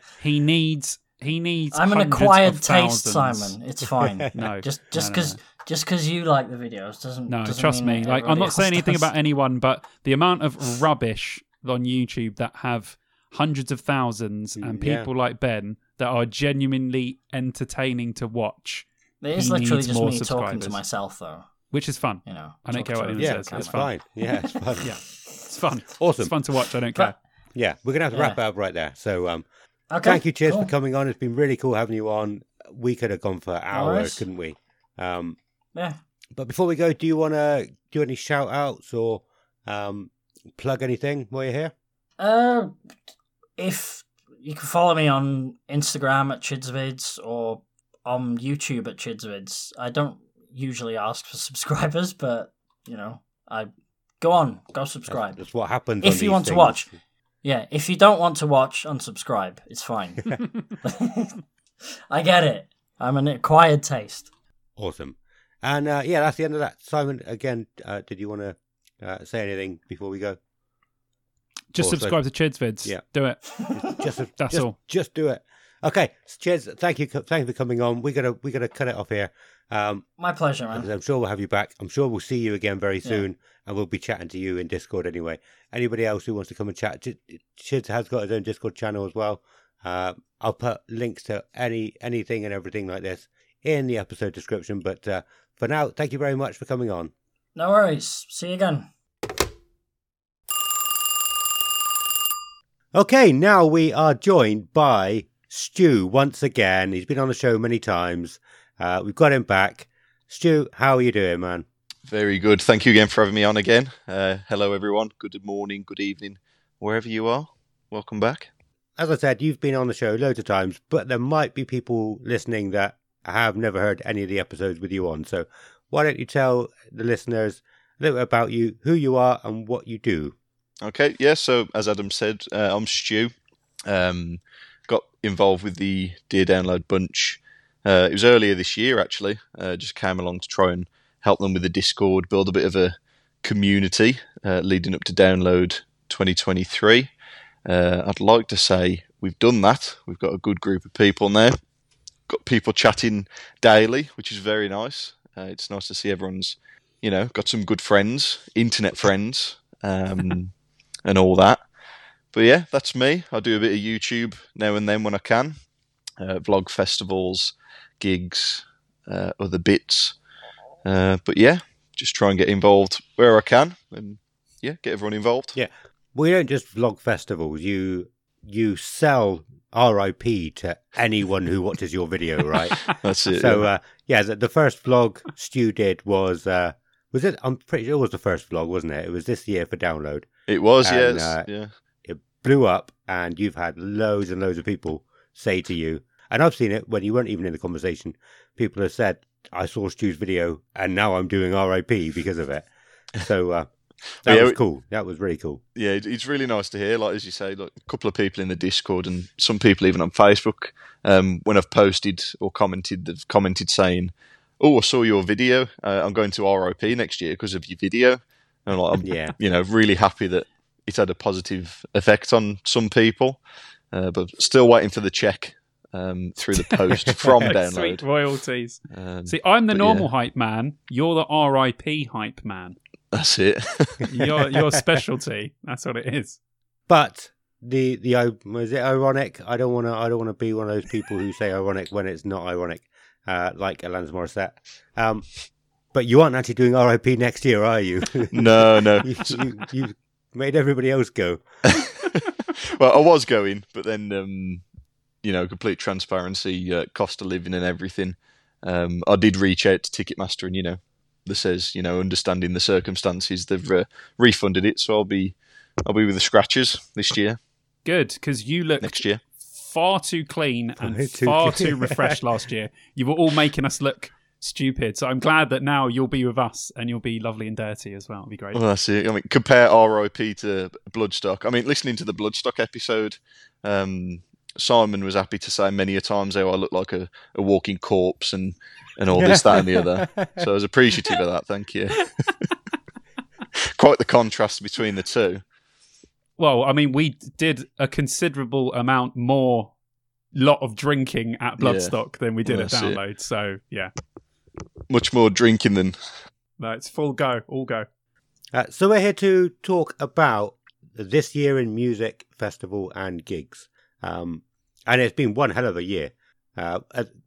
he needs. He needs. I'm an acquired taste, thousands. Simon. It's fine. No, just no, just no, because no. just because you like the videos doesn't. No, doesn't trust mean me. Like, I'm not saying anything does. about anyone, but the amount of rubbish on YouTube that have hundreds of thousands and Yeah. people like Ben that are genuinely entertaining to watch, It is literally just more me talking subscribers. to myself, though. which is fun. You know, I don't care what to anyone a yeah, says. camera. it's It's fun. fine. Yeah, it's fun. Yeah, it's fun. Awesome. It's fun to watch. I don't care. Yeah, we're gonna have to wrap Yeah. it up right there. So, um, Okay, thank you, cheers cool. for coming on. It's been really cool having you on. We could have gone for hours, couldn't we? Um, Yeah. but before we go, do you want to do any shout outs or um, plug anything while you're here? Uh, if you can follow me on Instagram at Chidsvids or on YouTube at Chidsvids. I don't usually ask for subscribers, but you know, I go on, go subscribe. That's, that's what happens. If you want to watch. Yeah, if you don't want to watch, unsubscribe. It's fine. I get it. I'm an acquired taste. Awesome. And uh, yeah, that's the end of that. Simon, again, uh, did you want to uh, say anything before we go? Just Also- subscribe to Chids vids. Yeah. do it. Just, That's just, all. Just do it. Okay, cheers. Thank you. Thank you for coming on. We gotta we gotta cut it off here. Um, My pleasure, man. I'm sure we'll have you back. I'm sure we'll see you again very soon, and we'll be chatting to you in Discord anyway. Anybody else who wants to come and chat, Ch- Chids has got his own Discord channel as well. Uh, I'll put links to any anything and everything like this in the episode description. But uh, for now, thank you very much for coming on. No worries. See you again. Okay, now we are joined by Stu once again. He's been on the show many times. Uh, we've got him back. Stu, how are you doing, man? Very good. Thank you again for having me on again. Uh, hello, everyone. Good morning, good evening, wherever you are. Welcome back. As I said, you've been on the show loads of times, but there might be people listening that have never heard any of the episodes with you on. So why don't you tell the listeners a little bit about you, who you are, and what you do? Okay, yeah. So as Adam said, uh, I'm Stu. Um, got involved with the Dear Download bunch. Uh, it was earlier this year, actually. Uh, just came along to try and help them with the Discord, build a bit of a community uh, leading up to Download 2023. Uh, I'd like to say we've done that. We've got a good group of people now. Got people chatting daily, which is very nice. Uh, it's nice to see everyone's, you know, got some good friends, internet friends. Um, and all that. But yeah, that's me. I do a bit of YouTube now and then when I can, uh, vlog festivals, gigs, uh, other bits. Uh, but yeah, just try and get involved where I can, and yeah, get everyone involved. Yeah, we don't just vlog festivals. You you sell RIP to anyone who watches your video, right? That's it. So yeah, uh, yeah the, the, first vlog Stu did was uh, was it? I'm pretty sure it was the first vlog, wasn't it? It was this year for download. It was, and, yes. Uh, yeah. It blew up, and you've had loads and loads of people say to you, and I've seen it when you weren't even in the conversation. People have said, "I saw Stu's video, and now I'm doing RIP because of it." So uh, that yeah, was cool. That was really cool. Yeah, it's really nice to hear. Like as you say, like a couple of people in the Discord, and some people even on Facebook. Um, when I've posted or commented, they've commented saying, "Oh, I saw your video. Uh, I'm going to RIP next year because of your video." And like, I'm, yeah. you know, really happy that it's had a positive effect on some people, uh, but still waiting for the check um, through the post from download. Sweet royalties. Um, See, I'm the normal yeah. hype man. You're the RIP hype man. That's it. your your specialty. That's what it is. But the the is it ironic? I don't want to. I don't want to be one of those people who say ironic when it's not ironic, uh, like Alanis Morissette. Um, but you aren't actually doing RIP next year, are you? No, no. you, you, you, made everybody else go. well, I was going, but then, um, you know, complete transparency, uh, cost of living and everything. Um, I did reach out to Ticketmaster, and you know, this says, you know, understanding the circumstances, they've uh, refunded it, so I'll be, I'll be with the scratches this year. Good, because you look next year far too clean and far too refreshed last year. You were all making us look stupid. So I'm glad that now you'll be with us and you'll be lovely and dirty as well. It'll be great. Well, that's it. I mean, compare RIP to Bloodstock. I mean, listening to the Bloodstock episode, um, Simon was happy to say many a times how I look like a, a walking corpse and, and all this, that, and the other. So I was appreciative of that. Thank you. Quite the contrast between the two. Well, I mean, we did a considerable amount more lot of drinking at Bloodstock yeah. than we did well, at Download. It. So, yeah much more drinking than. No, it's full go, all go. Uh, so we're here to talk about this year in music festival and gigs, um, and it's been one hell of a year. Uh,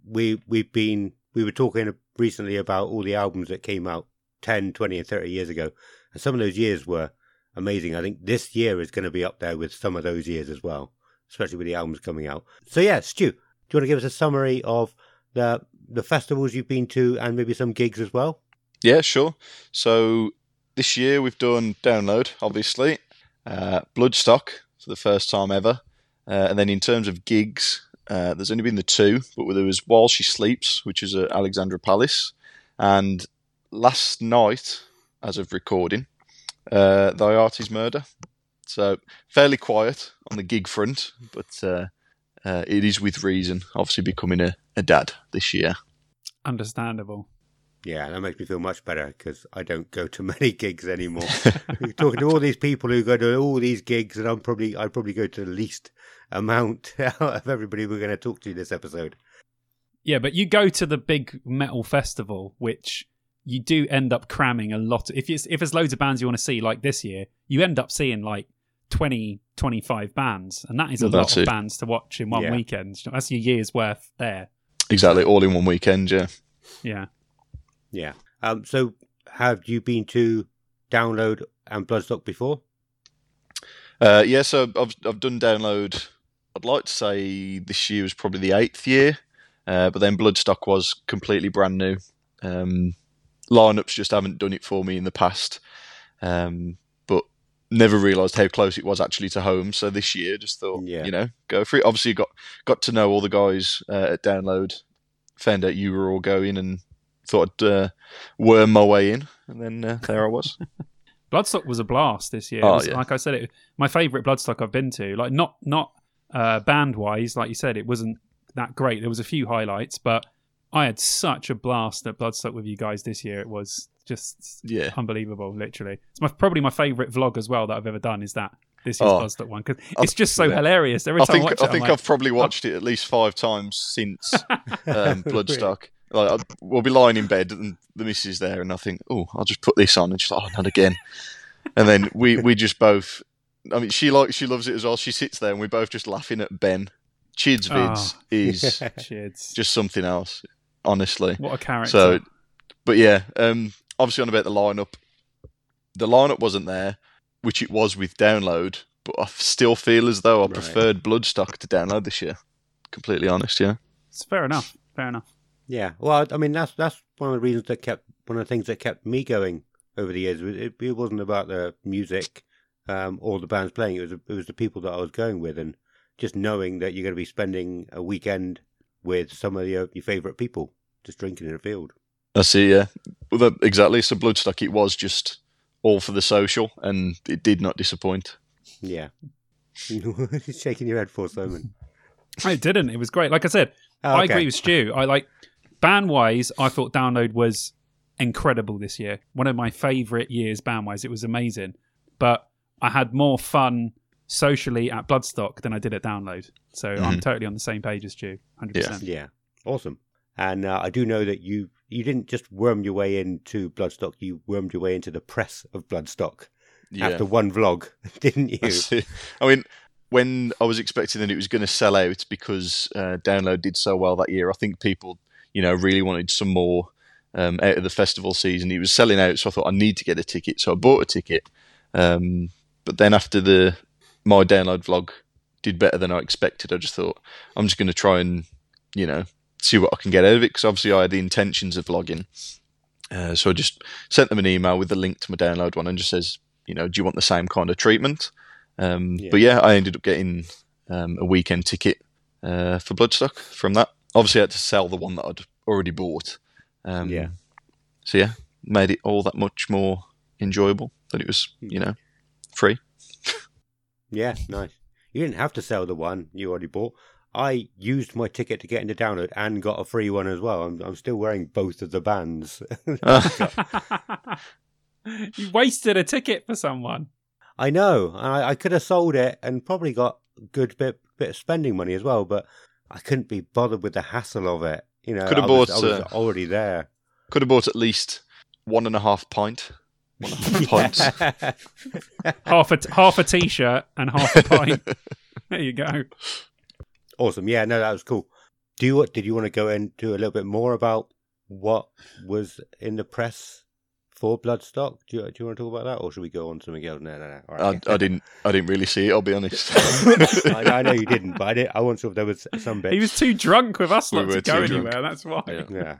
we we've been we were talking recently about all the albums that came out 10, 20 and 30 years ago. And some of those years were amazing. I think this year is going to be up there with some of those years as well, especially with the albums coming out. So yeah, Stu, do you want to give us a summary of the the festivals you've been to and maybe some gigs as well? Yeah, sure. So this year we've done Download, obviously, uh, Bloodstock for the first time ever, uh, and then in terms of gigs, uh, there's only been the two, but there was While She Sleeps, which is at Alexandra Palace, and last night, as of recording, uh, Thy Art Is Murder. So fairly quiet on the gig front, but uh, uh, it is with reason. Obviously, becoming a, a dad this year. Understandable. Yeah, that makes me feel much better because I don't go to many gigs anymore. talking to all these people who go to all these gigs, and I'm probably I probably go to the least amount out of everybody we're going to talk to this episode. Yeah, but you go to the big metal festival, which you do end up cramming a lot. If it's if there's loads of bands you want to see, like this year, you end up seeing like 20, 25 bands, and that is a well, lot of it. bands to watch in one yeah. weekend. That's your year's worth there. Exactly, all in one weekend, yeah. Yeah. Yeah. Um. So, have you been to download and Bloodstock before? Uh, yeah. So I've I've done download. I'd like to say this year was probably the eighth year, uh, but then Bloodstock was completely brand new. Um, lineups just haven't done it for me in the past. Um, but never realised how close it was actually to home. So this year, just thought, yeah. you know, go for it. Obviously, got got to know all the guys uh, at Download. Found out you were all going, and thought I'd uh, worm my way in, and then uh, there I was. Bloodstock was a blast this year. Oh, was, yeah. Like I said, it my favourite Bloodstock I've been to. Like not not uh, band wise, like you said, it wasn't that great. There was a few highlights, but I had such a blast at Bloodstock with you guys this year. It was just yeah. unbelievable, literally. It's my probably my favourite vlog as well that I've ever done. Is that this year's oh, Bloodstock one because it's just so yeah. hilarious. Every time I think I, I think I've probably watched it at least five times since um, Bloodstock. Like, we'll be lying in bed and the missus there, and I think, oh, I'll just put this on, and she's like, oh, not again. and then we we just both. I mean, she likes she loves it as well. She sits there, and we're both just laughing at Ben. Chid's vids oh, is Chids. just something else honestly. What a character. So, but yeah, um, obviously on about the lineup, the lineup wasn't there, which it was with download, but I still feel as though I right. preferred Bloodstock to download this year. Completely honest, yeah. It's fair enough. Fair enough. Yeah. Well, I mean, that's that's one of the reasons that kept one of the things that kept me going over the years. It, it wasn't about the music um, or the bands playing. It was it was the people that I was going with, and just knowing that you're going to be spending a weekend with some of your, your favourite people just drinking in a field. I see, yeah. Well, that, exactly. So Bloodstock, it was just all for the social, and it did not disappoint. Yeah. shaking your head for Simon. It didn't. It was great. Like I said, oh, okay. I agree with Stu. I like band wise. I thought Download was incredible this year. One of my favourite years band wise. It was amazing. But I had more fun socially at Bloodstock than I did at Download. So mm-hmm. I'm totally on the same page as you, 100%. Yeah, yeah. awesome. And uh, I do know that you you didn't just worm your way into Bloodstock, you wormed your way into the press of Bloodstock yeah. after one vlog, didn't you? I, I mean, when I was expecting that it was going to sell out because uh, Download did so well that year, I think people, you know, really wanted some more um, out of the festival season. He was selling out, so I thought I need to get a ticket, so I bought a ticket. Um, but then after the my download vlog did better than I expected. I just thought I'm just going to try and you know see what I can get out of it because obviously I had the intentions of vlogging. Uh, so I just sent them an email with the link to my download one and just says, you know, do you want the same kind of treatment? Um, yeah. But yeah, I ended up getting um, a weekend ticket uh, for Bloodstock from that. Obviously, I had to sell the one that I'd already bought. Um, yeah. So yeah, made it all that much more enjoyable that it was, you know, free. Yeah, nice. You didn't have to sell the one you already bought. I used my ticket to get into download and got a free one as well. I'm, I'm still wearing both of the bands. you wasted a ticket for someone. I know. I, I could have sold it and probably got a good bit bit of spending money as well, but I couldn't be bothered with the hassle of it. You know, could have bought. I was, I was uh, already there. Could have bought at least one and a half pint pints. half a half a t-shirt and half a pint. there you go. Awesome. Yeah, no, that was cool. Do you did you want to go into a little bit more about what was in the press for Bloodstock? Do you, do you want to talk about that, or should we go on to something else? No, no, no. Right. I, I, didn't. I didn't really see it. I'll be honest. I, I, know you didn't, but I, did, I wasn't if there was some bit. He was too drunk with us we not to go anywhere. That's why. Yeah. yeah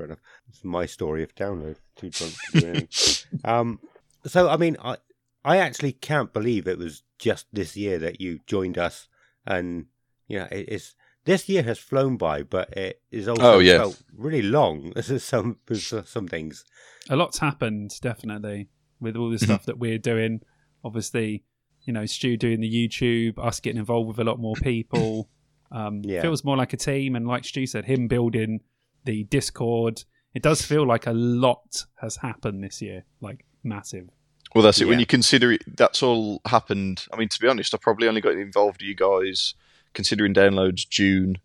fair enough. It's my story of download. Too drunk to do anything. um, so I mean, I I actually can't believe it was just this year that you joined us, and you know, it, it's this year has flown by, but it is also oh, yeah. felt really long. some some things. A lot's happened, definitely, with all the mm-hmm. stuff that we're doing. Obviously, you know, Stu doing the YouTube, us getting involved with a lot more people. Um, yeah. Feels more like a team, and like Stu said, him building the Discord. It does feel like a lot has happened this year, like massive. Well, that's it. Yeah. When you consider it, that's all happened. I mean, to be honest, I probably only got involved with you guys considering downloads June,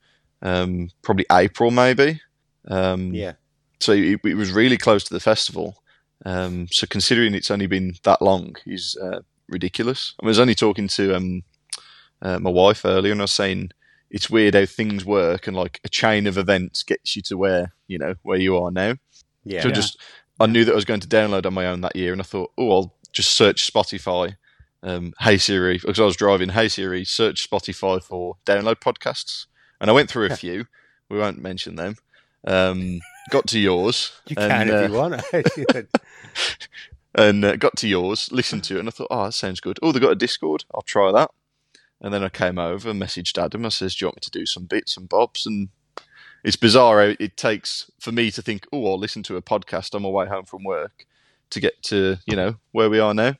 um, probably April, maybe. Um, yeah. So it, it, was really close to the festival. Um, so considering it's only been that long is uh, ridiculous. I was only talking to um, uh, my wife earlier, and I was saying it's weird how things work and like a chain of events gets you to where you know where you are now. Yeah. So just I knew that I was going to download on my own that year, and I thought, oh, I'll just search Spotify. Um, hey Siri, because I was driving. Hey Siri, search Spotify for download podcasts, and I went through a few. We won't mention them. Um, got to yours. You and, can if uh, you want. and uh, got to yours, listened to it, and I thought, oh, that sounds good. Oh, they got a Discord. I'll try that. And then I came over, messaged Adam. I says, "Do you want me to do some bits and bobs?" And it's bizarre. It takes for me to think, "Oh, I'll listen to a podcast on my way home from work," to get to you know where we are now.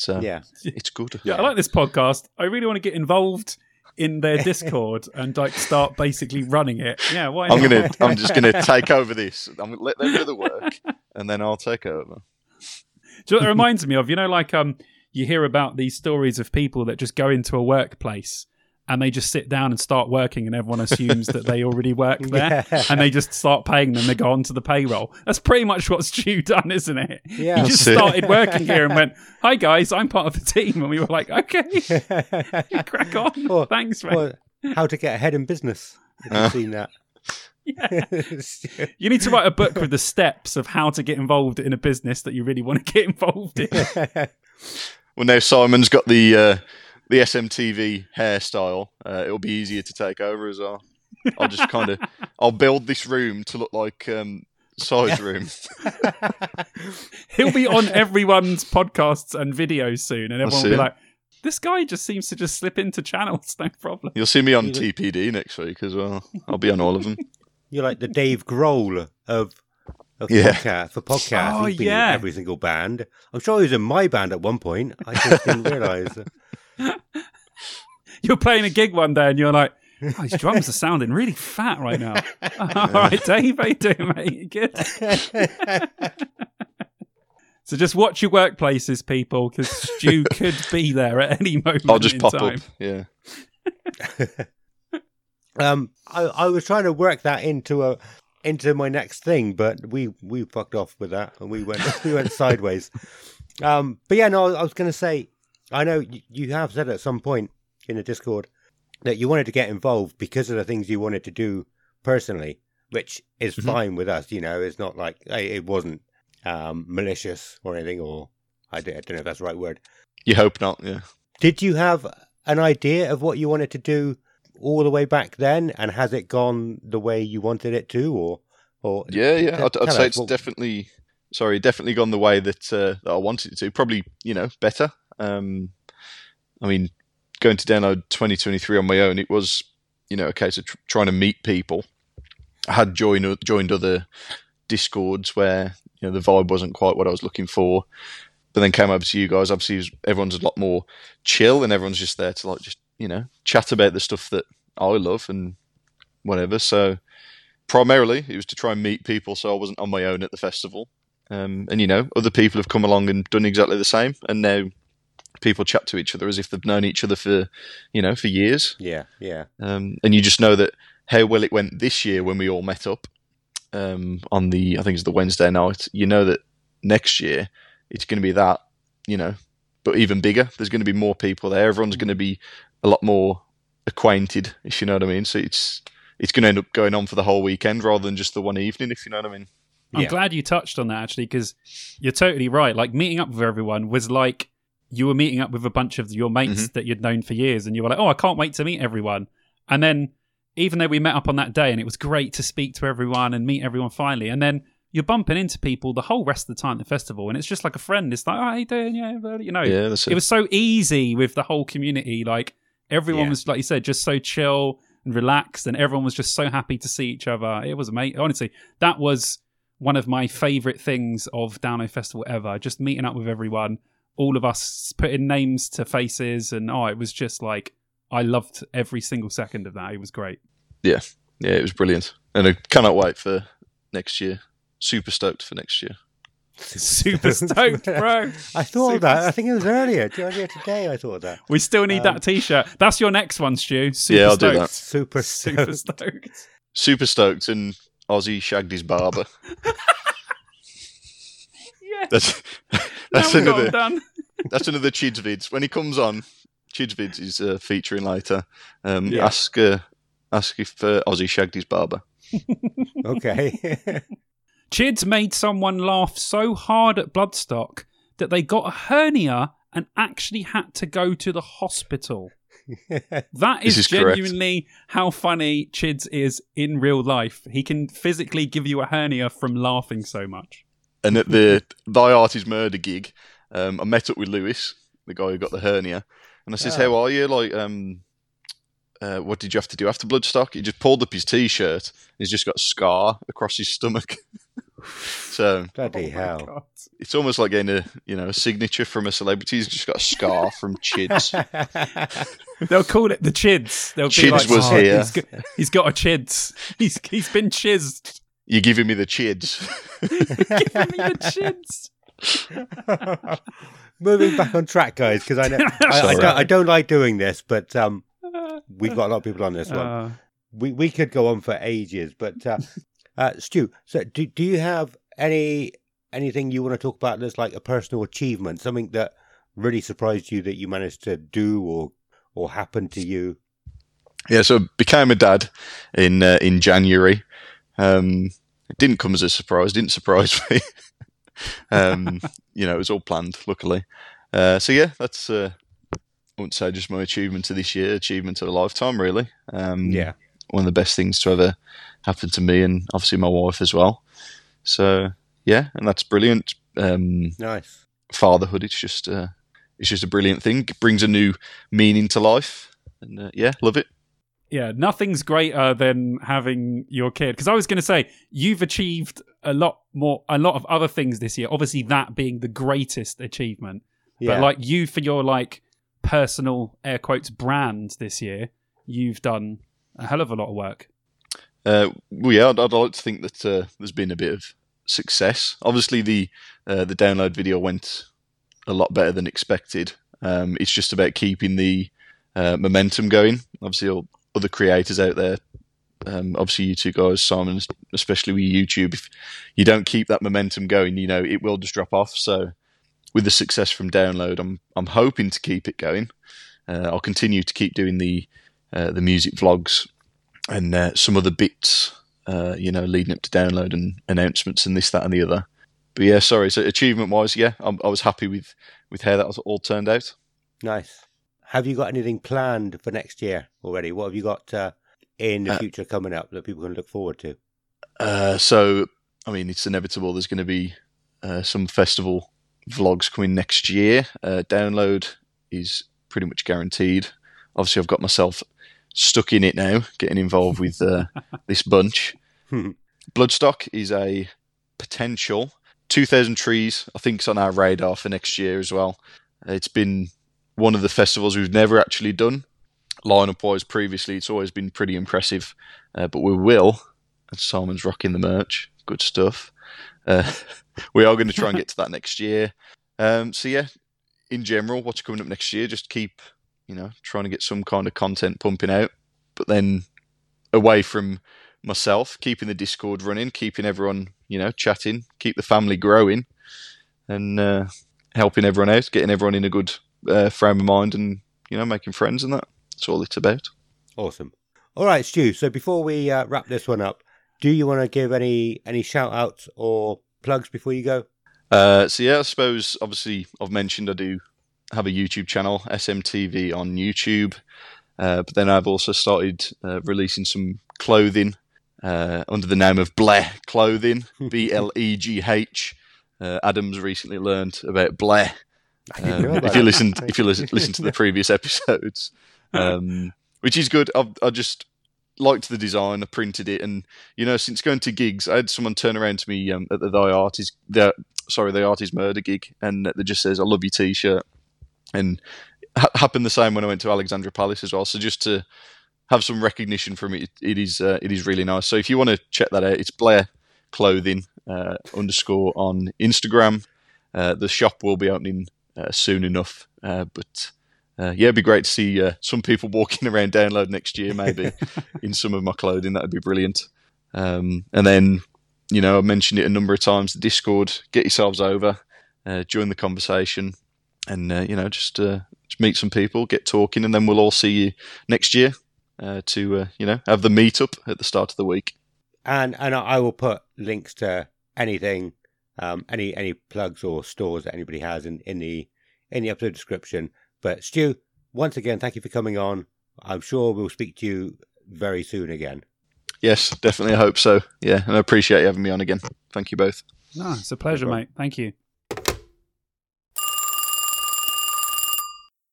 So yeah, it's good. Yeah, I like this podcast. I really want to get involved in their Discord and like start basically running it. Yeah, why? I'm gonna. I'm just gonna take over this. I'm gonna let them do the work, and then I'll take over. Do you know what it reminds me of? You know, like um, you hear about these stories of people that just go into a workplace and they just sit down and start working and everyone assumes that they already work there yeah. and they just start paying them they go on to the payroll. That's pretty much what stu done isn't it? Yeah. he just started working here and went hi guys i'm part of the team and we were like okay. Crack on. Or, thanks man. how to get ahead in business. Have you uh. seen that. Yeah. you need to write a book with the steps of how to get involved in a business that you really want to get involved in. Well, now Simon's got the uh, the SMTV hairstyle. Uh, it'll be easier to take over as well. I'll just kind of I'll build this room to look like um, size room. He'll be on everyone's podcasts and videos soon, and everyone will be like, "This guy just seems to just slip into channels, no problem." You'll see me on TPD next week as well. I'll be on all of them. You're like the Dave Grohl of of yeah. podcast for podcast. Oh, He's been yeah. in every single band. I'm sure he was in my band at one point. I just didn't realise. You're playing a gig one day and you're like, oh, his drums are sounding really fat right now. All right, Dave, how you doing, mate? Good. so just watch your workplaces, people, because Stu could be there at any moment. I'll just pop time. up. Yeah. um, I, I was trying to work that into a into my next thing, but we we fucked off with that and we went we went sideways. Um, but yeah, no, I was going to say, I know you have said at some point in the Discord that you wanted to get involved because of the things you wanted to do personally, which is mm-hmm. fine with us. You know, it's not like it wasn't um, malicious or anything, or I don't know if that's the right word. You hope not, yeah. Did you have an idea of what you wanted to do all the way back then, and has it gone the way you wanted it to, or or yeah, yeah, I'd, I'd say it's what... definitely sorry, definitely gone the way that uh, that I wanted it to. Probably you know better. Um, I mean, going to download 2023 on my own, it was you know a case of tr- trying to meet people. I had joined joined other discords where you know the vibe wasn't quite what I was looking for, but then came over to you guys. Obviously, everyone's a lot more chill, and everyone's just there to like just you know, chat about the stuff that I love and whatever. So primarily it was to try and meet people so I wasn't on my own at the festival. Um, and you know, other people have come along and done exactly the same, and now people chat to each other as if they've known each other for, you know, for years. Yeah, yeah. Um, and you just know that how well it went this year when we all met up um, on the, I think it's the Wednesday night. You know that next year it's going to be that, you know, but even bigger. There's going to be more people there. Everyone's going to be a lot more acquainted, if you know what I mean. So it's it's going to end up going on for the whole weekend rather than just the one evening, if you know what I mean. I'm yeah. glad you touched on that actually, because you're totally right. Like meeting up with everyone was like you were meeting up with a bunch of your mates mm-hmm. that you'd known for years, and you were like, "Oh, I can't wait to meet everyone." And then, even though we met up on that day, and it was great to speak to everyone and meet everyone finally, and then you're bumping into people the whole rest of the time at the festival, and it's just like a friend. It's like, "Oh, how you doing?" Yeah, you know, yeah, it. it was so easy with the whole community. Like Everyone yeah. was, like you said, just so chill and relaxed, and everyone was just so happy to see each other. It was amazing. Honestly, that was one of my favorite things of Download Festival ever. Just meeting up with everyone, all of us putting names to faces, and oh, it was just like I loved every single second of that. It was great. Yeah, yeah, it was brilliant, and I cannot wait for next year. Super stoked for next year. Super stoked, bro. I thought Super that. I think it was earlier. Earlier today, I thought that. We still need um, that T-shirt. That's your next one, Stu. Super yeah, I'll stoked. do that. Super stoked. Super stoked. Super stoked, and Ozzy shagged his barber. yeah. That's that's another. That's another Chids vids. When he comes on, Chids vids is uh, featuring later. Um, yeah. Ask uh, ask if uh, Ozzy shagged his barber. okay. Chids made someone laugh so hard at Bloodstock that they got a hernia and actually had to go to the hospital. that is, is genuinely correct. how funny Chids is in real life. He can physically give you a hernia from laughing so much. And at the Thy Art is Murder gig, um, I met up with Lewis, the guy who got the hernia, and I says, oh. "How are you? Like, um, uh, what did you have to do after Bloodstock? He just pulled up his t-shirt. He's just got a scar across his stomach. so bloody oh hell! It's almost like getting a you know a signature from a celebrity. He's just got a scar from Chids. They'll call it the Chids. They'll Chids like, was oh, here. He's got, he's got a Chids. He's he's been chizzed. You're giving me the Chids. giving me the Chids. Moving back on track, guys, because I know I, I, don't, I, don't, like doing this, but um, we've got a lot of people on this one. Uh, we we could go on for ages, but uh, uh, Stu, so do do you have any anything you want to talk about that's like a personal achievement, something that really surprised you that you managed to do or or happened to you? Yeah, so became a dad in uh, in January. Um, it didn't come as a surprise. Didn't surprise me. um, you know, it was all planned. Luckily, uh, so yeah, that's uh, I wouldn't say just my achievement of this year, achievement of a lifetime, really. Um, yeah, one of the best things to ever happen to me, and obviously my wife as well. So yeah, and that's brilliant. Um, nice fatherhood. It's just uh, it's just a brilliant thing. It brings a new meaning to life, and uh, yeah, love it. Yeah, nothing's greater than having your kid. Because I was going to say you've achieved a lot more, a lot of other things this year. Obviously, that being the greatest achievement. Yeah. But like you, for your like personal air quotes brand this year, you've done a hell of a lot of work. Uh, well, yeah, I'd, I'd, like to think that uh, there's been a bit of success. Obviously, the uh, the download video went a lot better than expected. Um, it's just about keeping the uh, momentum going. Obviously, all other creators out there, um, obviously you two guys, Simon, especially with YouTube, if you don't keep that momentum going, you know it will just drop off. So with the success from download, I'm I'm hoping to keep it going. Uh, I'll continue to keep doing the uh, the music vlogs and uh, some other bits, uh, you know, leading up to download and announcements and this, that, and the other. But yeah, sorry. So achievement wise, yeah, I'm, i was happy with with how that was all turned out. Nice. Have you got anything planned for next year already? What have you got uh, in the future coming up that people can look forward to? so, I mean, it's inevitable. There's going to be some festival vlogs coming next year. Uh, download is pretty much guaranteed. Obviously, I've got myself stuck in it now, getting involved with uh, this bunch. Bloodstock is a potential 2000 Trees. I think it's on our radar for next year as well. It's been one of the festivals we've never actually done. Lineup wise, previously, it's always been pretty impressive, uh, but we will. And Simon's rocking the merch. Good stuff. Uh, we are going to try and get to that next year. Um, so yeah, in general, what's coming up next year? Just keep, you know, trying to get some kind of content pumping out, but then away from myself, keeping the Discord running, keeping everyone, you know, chatting, keep the family growing, and uh, helping everyone out, getting everyone in a good uh, frame of mind, and you know, making friends and that. That's all it's about. Awesome. All right, Stu. So before we uh, wrap this one up, do you want to give any any shout outs or plugs before you go? Uh, so yeah, I suppose obviously I've mentioned I do have a YouTube channel, SMTV on YouTube, uh, but then I've also started uh, releasing some clothing uh, under the name of Blegh Clothing, B L E G H. Uh, Adams recently learned about Blegh. Um, if you listen, if you listen, listen to the previous episodes, um, which is good. I've, I just liked the design. I printed it, and you know, since going to gigs, I had someone turn around to me um, at the Thy Art is the sorry, the Art is Murder gig, and that just says, "I love your T-shirt," and ha- happened the same when I went to Alexandra Palace as well. So just to have some recognition from it, it is uh, it is really nice. So if you want to check that out, it's Blegh Clothing uh, underscore on Instagram. Uh, the shop will be opening uh, soon enough, uh, but uh, yeah, it'd be great to see uh, some people walking around download next year, maybe in some of my clothing. That would be brilliant. Um, and then, you know, I mentioned it a number of times. The Discord, get yourselves over, uh, join the conversation, and uh, you know, just, uh, just meet some people, get talking, and then we'll all see you next year uh, to you know have the meetup at the start of the week. And and I will put links to anything, um, any any plugs or stores that anybody has in, in the in the episode description. But Stu, once again, thank you for coming on. I'm sure we'll speak to you very soon again. Yes, definitely. I hope so. Yeah, and I appreciate you having me on again. Thank you both. No, it's a pleasure, no mate. Thank you.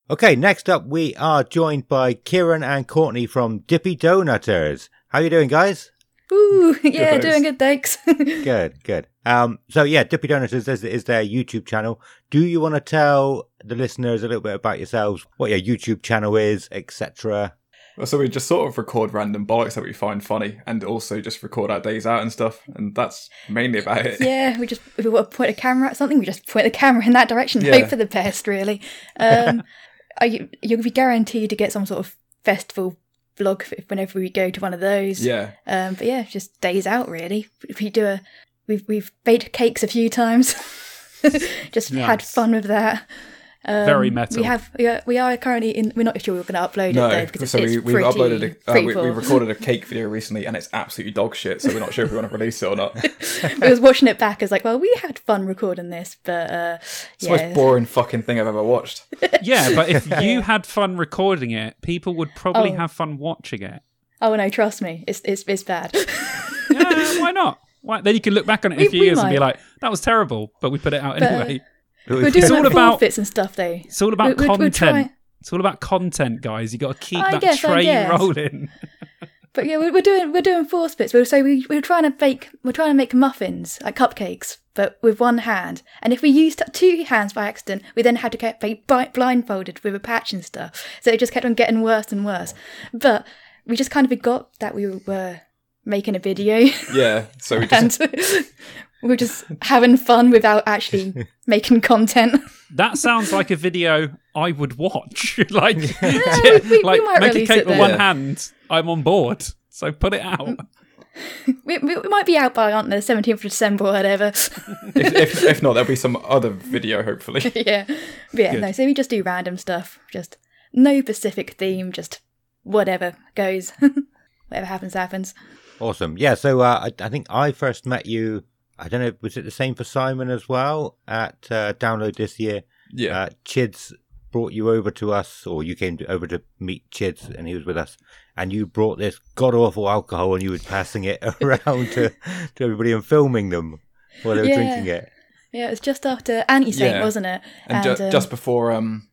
Okay, next up we are joined by Kieran and Courtney from Dippy Doughnutters. How are you doing, guys? Ooh, yeah, good, doing good, thanks. good, good. Um, so yeah, Dippy Doughnutters is, is their YouTube channel. Do you want to tell the listeners a little bit about yourselves, what your YouTube channel is, etc.? So we just sort of record random bollocks that we find funny, and also just record our days out and stuff, and that's mainly about it. Yeah, we just if we want to point a camera at something, we just point the camera in that direction, yeah. hope for the best, really. Um, you, you'll be guaranteed to get some sort of festival vlog whenever we go to one of those. Yeah. Um, but yeah, just days out really. We do a we've we've baked cakes a few times. just nice. had fun with that. Um, Very metal. We have we are, we are currently in. We're not sure we're going to upload no, it though because so it's we, we've uploaded a, uh, we, we, recorded a cake video recently and it's absolutely dog shit. So we're not sure if we want to release it or not. I was watching it back. I was like, well, we had fun recording this, but uh, it's yeah. the most boring fucking thing I've ever watched. yeah, but if you had fun recording it, people would probably oh. have fun watching it. Oh no, trust me, it's it's it's bad. yeah, why not? Why? Then you can look back on it in a few years might. and be like, that was terrible, but we put it out but, anyway. We're doing it's all about bits and stuff, though. It's all about we're, content. We're it's all about content, guys. You got to keep I that guess, train rolling. but yeah, we're, doing we're doing four splits. So we we're trying to bake we're trying to make muffins like cupcakes, but with one hand. And if we used two hands by accident, we then had to get blindfolded with a patch and stuff. So it just kept on getting worse and worse. But we just kind of forgot that we were making a video. Yeah. So we just we're just having fun without actually making content. That sounds like a video I would watch. like, yeah, we, like we make a cake with one hand. I'm on board. So put it out. We, we, might be out by on the 17th of December or whatever. if, if, if, not, there'll be some other video, hopefully. yeah. But yeah, Good. no, so we just do random stuff. Just no specific theme, just whatever goes. whatever happens, happens. Awesome. Yeah, so uh, I, I think I first met you I don't know, was it the same for Simon as well at uh, Download this year? Yeah. Uh, Chids brought you over to us, or you came to, over to meet Chids, and he was with us, and you brought this god awful alcohol, and you were passing it around to, to everybody and filming them while they were yeah. drinking it. Yeah, it was just after Anti Saint, yeah. wasn't it? And, and ju- um, just before um,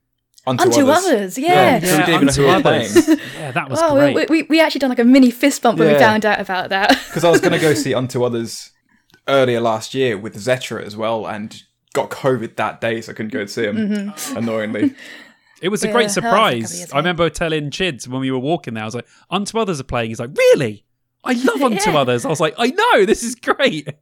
Unto, Unto others. others. yeah. yeah. So we didn't even know who were playing. yeah, that was oh, great. We, we, we actually done like a mini fist bump when we found out about that. Because I was going to go see Unto Others earlier last year with Zetra as well, and got COVID that day, so I couldn't go and see him. Mm-hmm. Annoyingly. It was a great surprise. I remember telling Chids when we were walking there, I was like, Unto Others are playing. He's like, Really? I love Unto yeah. Others. I was like, I know, this is great. it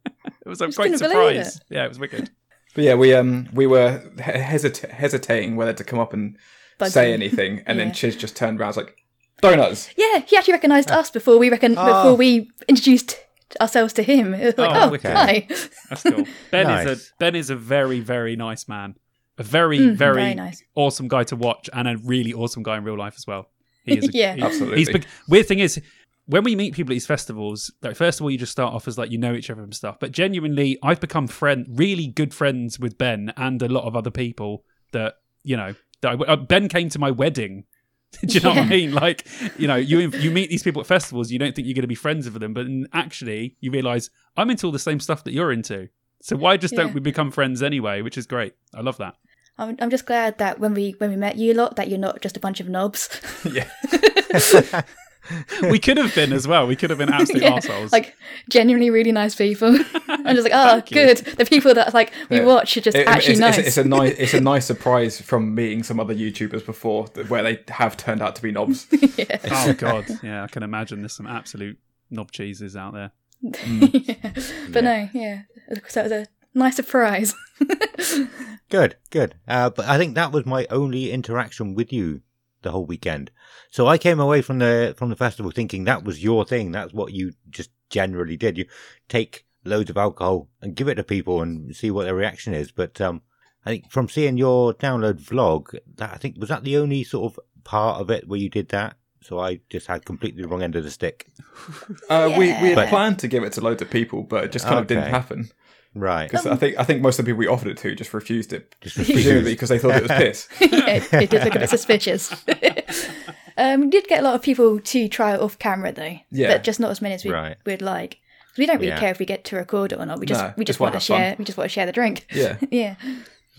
was a great surprise. It. Yeah, it was wicked. But yeah, we um we were hesit- hesitating whether to come up and say anything, and yeah. then Chids just turned around, was like, "Donuts." Yeah, he actually recognised us before we reckon oh. before we introduced ourselves to him. Like, oh, oh okay. hi. That's cool. Ben nice. is a Ben is a very very nice man. A very mm, very, very nice. awesome guy to watch, and a really awesome guy in real life as well. He is. A, yeah, he, absolutely. He's big, weird thing is when we meet people at these festivals, like first of all, you just start off as like you know each other and stuff. But genuinely, I've become friend, really good friends with Ben and a lot of other people that you know. That I, uh, ben came to my wedding Do you know yeah. what I mean? Like, you know, you you meet these people at festivals, you don't think you're going to be friends with them, but actually, you realize I'm into all the same stuff that you're into. So why just yeah. don't we become friends anyway? Which is great. I love that. I'm I'm just glad that when we when we met you a lot, that you're not just a bunch of knobs. yeah. we could have been as well. We could have been absolute yeah, assholes. Like genuinely really nice people. I'm just like, oh, good. The people that like we yeah. watch are just it, actually it's, nice. It's, it's, a nice, it's a nice surprise from meeting some other YouTubers before where they have turned out to be knobs. yeah. Oh god, yeah, I can imagine there's some absolute knob cheeses out there. Mm. yeah. But no, yeah. So it was a nice surprise. good, good. Uh, but I think that was my only interaction with you the whole weekend. So I came away from the from the festival thinking that was your thing. That's what you just generally did. You take loads of alcohol and give it to people and see what their reaction is. But um, I think from seeing your download vlog, that I think was that the only sort of part of it where you did that. So I just had completely the wrong end of the stick. Uh, yeah. We we had but, planned to give it to loads of people, but it just kind okay. of didn't happen. Right. Because I think I think most of the people we offered it to just refused it, just refused. presumably because they thought it was piss. it, it did look a bit suspicious. um, we did get a lot of people to try it off camera though, Yeah. but just not as many as we, Right. would like. We don't really Yeah. care if we get to record it or not. We just No, we just, just want wanna to have fun. share. We just want to share the drink. Yeah. yeah.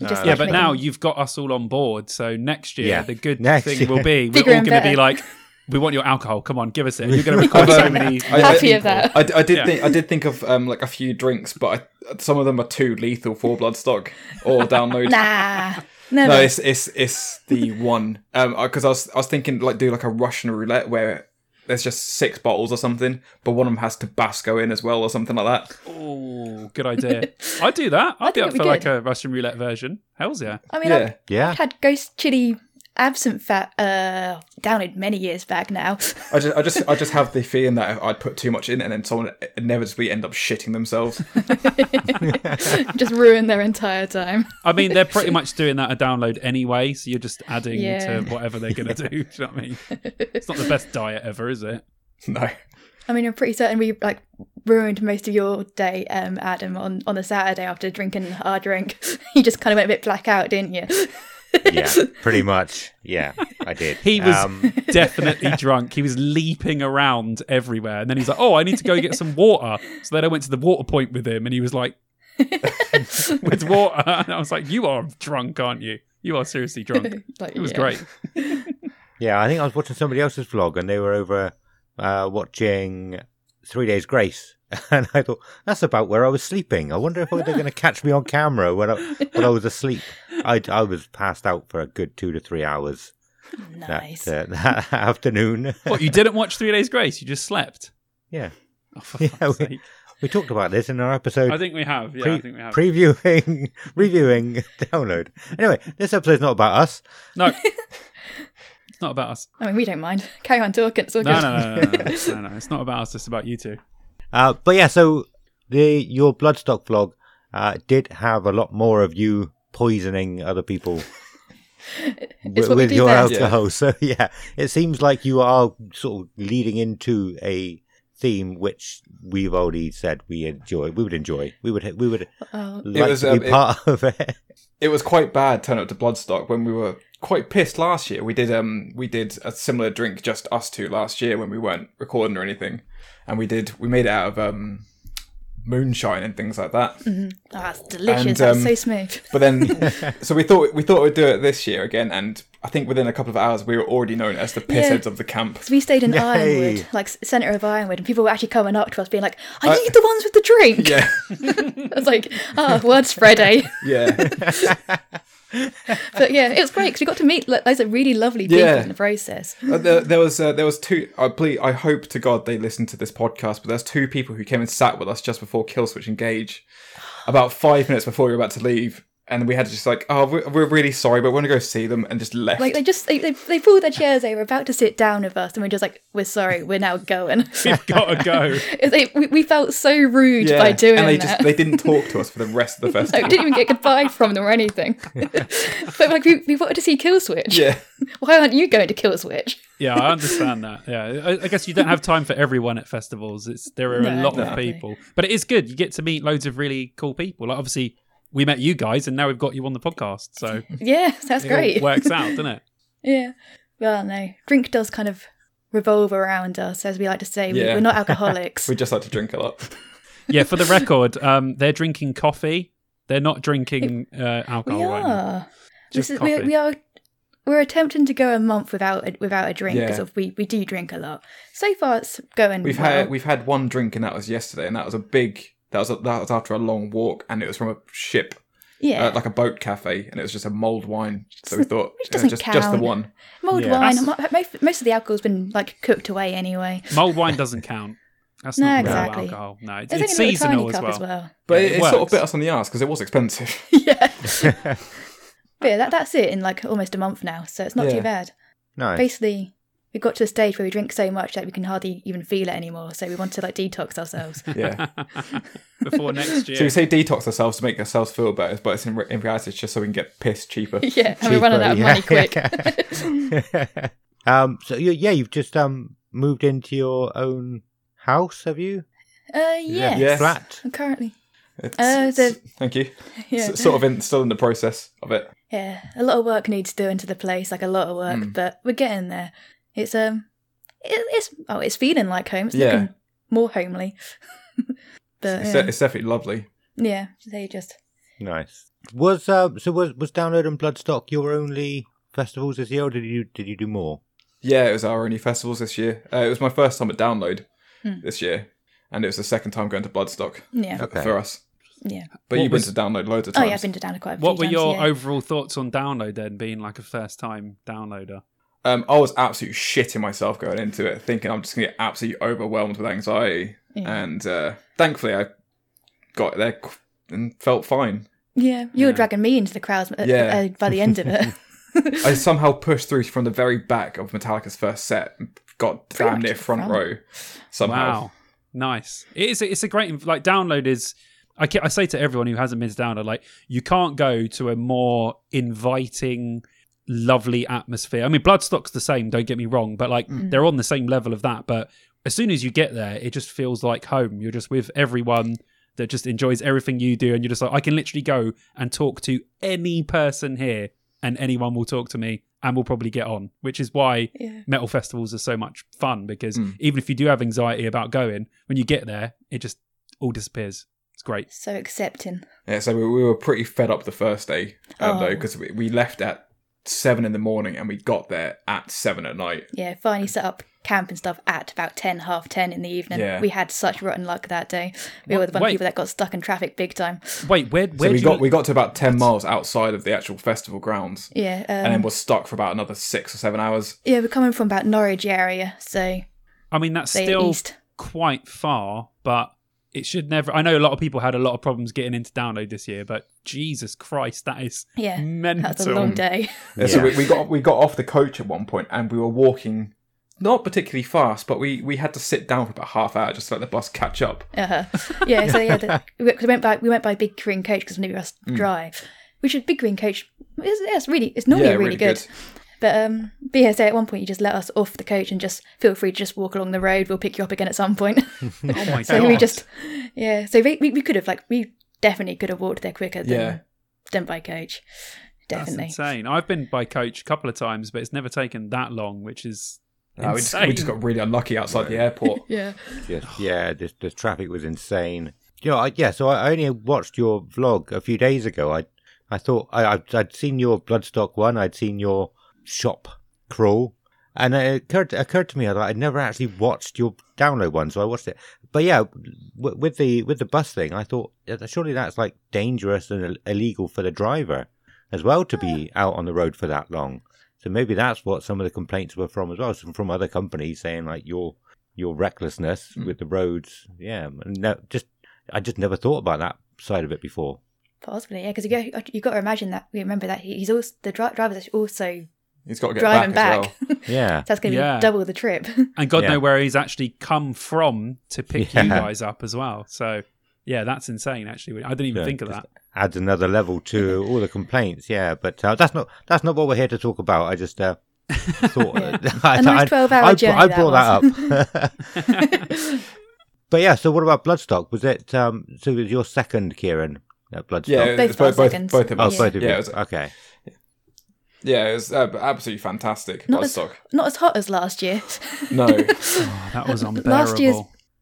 We just Uh, Yeah, like but making- now you've got us all on board. So next year, Yeah. the good Next thing year. will be we're Bigger all going to be like, we want your alcohol. Come on, give us it. You're going to record so um, many. I- happy I- of that. I, I did Yeah. think I did think of um, like a few drinks, but I, some of them are too lethal for Bloodstock or download. Nah, never. No, it's it's it's the one. Um, because I was I was thinking like do like a Russian roulette where there's just six bottles or something, but one of them has Tabasco in as well or something like that. Oh, good idea. I'd do that. I'd be think up it'd for be like a Russian roulette version. Hell's yeah. I mean, Yeah. I've, Yeah. I've had Ghost Chili absinthe fat uh, download many years back now. I just I just I just have the feeling that I'd put too much in and then someone inevitably end up shitting themselves. just ruin their entire time. I mean, they're pretty much doing that a download anyway, so you're just adding Yeah. to whatever they're going to do. do you know what I mean? It's not the best diet ever, is it? no. I mean, I'm pretty certain we like ruined most of your day, um, Adam, on on a Saturday after drinking our drink. you just kind of went a bit black out, didn't you? Yeah, pretty much. Yeah, I did. He was Um, definitely drunk. He was leaping around everywhere. And then he's like, oh, I need to go get some water. So then I went to the water point with him and he was like, with water. And I was like, you are drunk, aren't you? You are seriously drunk. Like, It was yeah. great. yeah, I think I was watching somebody else's vlog, and they were over uh, watching Three Days Grace, and I thought that's about where I was sleeping. I wonder if they're going to catch me on camera when I when I was asleep. I I was passed out for a good two to three hours Nice. that, uh, that afternoon. What, you didn't watch Three Days Grace? You just slept? yeah, Oh, for Yeah, we- sake. we talked about this in our episode. I think we have. Yeah, pre- I think we have. previewing, reviewing, download. Anyway, this episode's not about us. no. It's not about us. I mean, we don't mind. Carry on talking. It's all No, good. no, no, no, no, no, no, no. It's not about us. It's about you two. Uh, but yeah, so the your Bloodstock vlog uh, did have a lot more of you poisoning other people It's with, what we with do your best. alcohol. So yeah, it seems like you are sort of leading into a theme which we've already said we enjoy. We would enjoy. We would. We would Oh, like was, to um, be it- part of it. It was quite bad turn up to Bloodstock when we were quite pissed last year. We did um we did a similar drink just us two last year when we weren't recording or anything. And we did we made it out of um moonshine and things like that. oh, that's delicious. And, that's um, so smooth. But then so we thought we thought we'd do it this year again and I think within a couple of hours we were already known as the pissheads Yeah. of the camp. Because we stayed in Yay. Ironwood, like centre of Ironwood, and people were actually coming up to us being like, "Are you the ones with the drink?" Yeah. I was like, "Oh, word spread, eh?" Yeah. But yeah, it was great because we got to meet like, loads of really lovely people Yeah. in the process. Uh, there, there was uh, there was two. I believe, I hope to God they listen to this podcast. But there's two people who came and sat with us just before Killswitch Engage, about five minutes before we were about to leave, and we had to just like, oh, we're, we're really sorry, but we want to go see them, and just left. Like they just they, they, they pulled their chairs. They were about to sit down with us, and we're just like, "We're sorry, we're now going." We've got to go. It's like, we, we felt so rude yeah, by doing and they that. just they didn't talk to us for the rest of the Like, festival. we didn't even get goodbye from them or anything. but like we, we wanted to see Killswitch. yeah, Why aren't you going to Killswitch? Yeah, I understand that. Yeah, I, I guess you don't have time for everyone at festivals. It's there are a No, lot of people, but it is good. You get to meet loads of really cool people. Like obviously, we met you guys, and now we've got you on the podcast, so Yeah, that's it great. works out, doesn't it? Yeah. Well, no. Drink does kind of revolve around us, as we like to say. We, Yeah. we're not alcoholics. we just like to drink a lot. Yeah, for the record, um, they're drinking coffee. They're not drinking uh, alcohol we right now. are. This Just is, we, coffee. we are. We're attempting to go a month without a, without a drink Yeah. because we, we do drink a lot. So far, it's going. We've well. had we've had one drink, and that was yesterday, and that was a big. That was that was after a long walk, and it was from a ship, yeah. uh, like a boat cafe, and it was just a mulled wine. So we thought Which it was doesn't just just the one. Mulled Yeah. wine. That's- Most, most of the alcohol's been like cooked away anyway. Mulled wine doesn't count. That's No, not exactly. real alcohol. No, it's, It's, it's only a seasonal tiny as cup well. as well. But Yeah, it, it it sort of bit us on the ass because it was expensive. yeah. but yeah, that, that's it in like almost a month now, so it's not Yeah. too bad. No. Basically, we got to the stage where we drink so much that we can hardly even feel it anymore. So we want to like detox ourselves. yeah. Before next year. So we say detox ourselves to make ourselves feel better, but it's in, in reality it's just so we can get pissed cheaper. yeah, and we're running out of money quick. um. So you, yeah, you've just um moved into your own house, have you? Uh, yes. Yes. Flat. Currently. It's, Uh, the- s- thank you. Yeah. S- sort of in, still in the process of it. Yeah, a lot of work needs doing to the place, like a lot of work, Mm. but we're getting there. It's um, it, it's oh, it's feeling like home. It's Yeah. looking more homely. but It's, yeah, it's definitely lovely. yeah, they just Nice. Was uh, so was was Download and Bloodstock your only festivals this year, or did you did you do more? Yeah, it was our only festivals this year. Uh, it was my first time at Download Hmm. this year, and it was the second time going to Bloodstock yeah, for, Okay. for us. yeah. But What you've was- been to Download loads of times. Oh yeah, I've been to Download quite a few What were times, your yeah. overall thoughts on download then, being like a first time downloader? Um, I was absolutely shitting myself going into it, thinking I'm just going to get absolutely overwhelmed with anxiety. Yeah. And uh, thankfully, I got there and felt fine. Yeah, you were dragging me into the crowds uh, Yeah. uh, by the end of it. I somehow pushed through from the very back of Metallica's first set, and got Pretty damn near front front. row. Somehow, Wow, nice. It is. It's a great like download is. I, ca- I say to everyone who hasn't been to download, like you can't go to a more inviting, lovely atmosphere. I mean, Bloodstock's the same. Don't get me wrong, but like they're on the same level of that. But as soon as you get there, it just feels like home. You're just with everyone that just enjoys everything you do, and you're just like, I can literally go and talk to any person here, and anyone will talk to me, and we'll probably get on. Which is why yeah, metal festivals are so much fun because Mm. even if you do have anxiety about going, when you get there, it just all disappears. It's great. so accepting. yeah. So we, we were pretty fed up the first day, um, though, Oh. because we, we left at seven in the morning and we got there at seven at night. Yeah, finally set up camp and stuff at about ten, half ten in the evening. Yeah. We had such rotten luck that day. We What- were the bunch wait. of people that got stuck in traffic big time. Wait, where where So we got you, we got to about ten miles outside of the actual festival grounds, Yeah, um, and then was stuck for about another six or seven hours. yeah, we're coming from about Norwich area, so I mean that's still east. quite far, but it should never. I know a lot of people had a lot of problems getting into download this year, but Jesus Christ, that is Yeah, mental. That's a long day. Yeah, So we, we got we got off the coach at one point, and we were walking not particularly fast, but we we had to sit down for about half hour just to let the bus catch up. Uh-huh. Yeah, so yeah, the, we, we went by we went by Big Green Coach because neither of us Mm. drive. Which is Big Green Coach. It's, yeah, it's really it's normally yeah, really, good. But um, but yeah, so at one point you just let us off the coach and just feel free to just walk along the road. We'll pick you up again at some point. Oh my so god! we just yeah. So we, we we could have like we definitely could have walked there quicker than Yeah. than by coach. That's Definitely. insane. I've been by coach a couple of times, but it's never taken that long, which is Uh, we, just, insane. we just got really unlucky outside the airport. Yeah. Just, yeah, the, the traffic was insane. You know, I, yeah. So I only watched your vlog a few days ago. I I thought I I'd, I'd seen your Bloodstock one. I'd seen your shop crawl, and it occurred occurred to me that I'd never actually watched your download one. So I watched it. But yeah, w- with the with the bus thing, I thought surely that's like dangerous and illegal for the driver as well to be out on the road for that long. So maybe that's what some of the complaints were from as well, some from other companies saying like your your recklessness Hmm. with the roads. Yeah, no, just I just never thought about that side of it before. Possibly, yeah, because you got you got to imagine that. We remember that he's also the dri- driver's also He's got to get driving back, back. as well. Yeah, so that's going to Yeah. be double the trip. and God Yeah. know where he's actually come from to pick Yeah. you guys up as well. So yeah, that's insane. Actually, I didn't even Yeah, think of that. adds another level to all the complaints. Yeah, but uh, that's not that's not what we're here to talk about. I just uh, thought Yeah. I, A nice 12-hour I, journey I that brought that up. but yeah, so what about Bloodstock? Was it um? So it was your second, Kieran? At Bloodstock. Yeah, Both both, of our both, both of Oh, us. both of yeah, you. it was, Okay. Yeah, it was uh, absolutely fantastic. Not as, not as hot as last year. No, Oh, that was unbearable. Last year's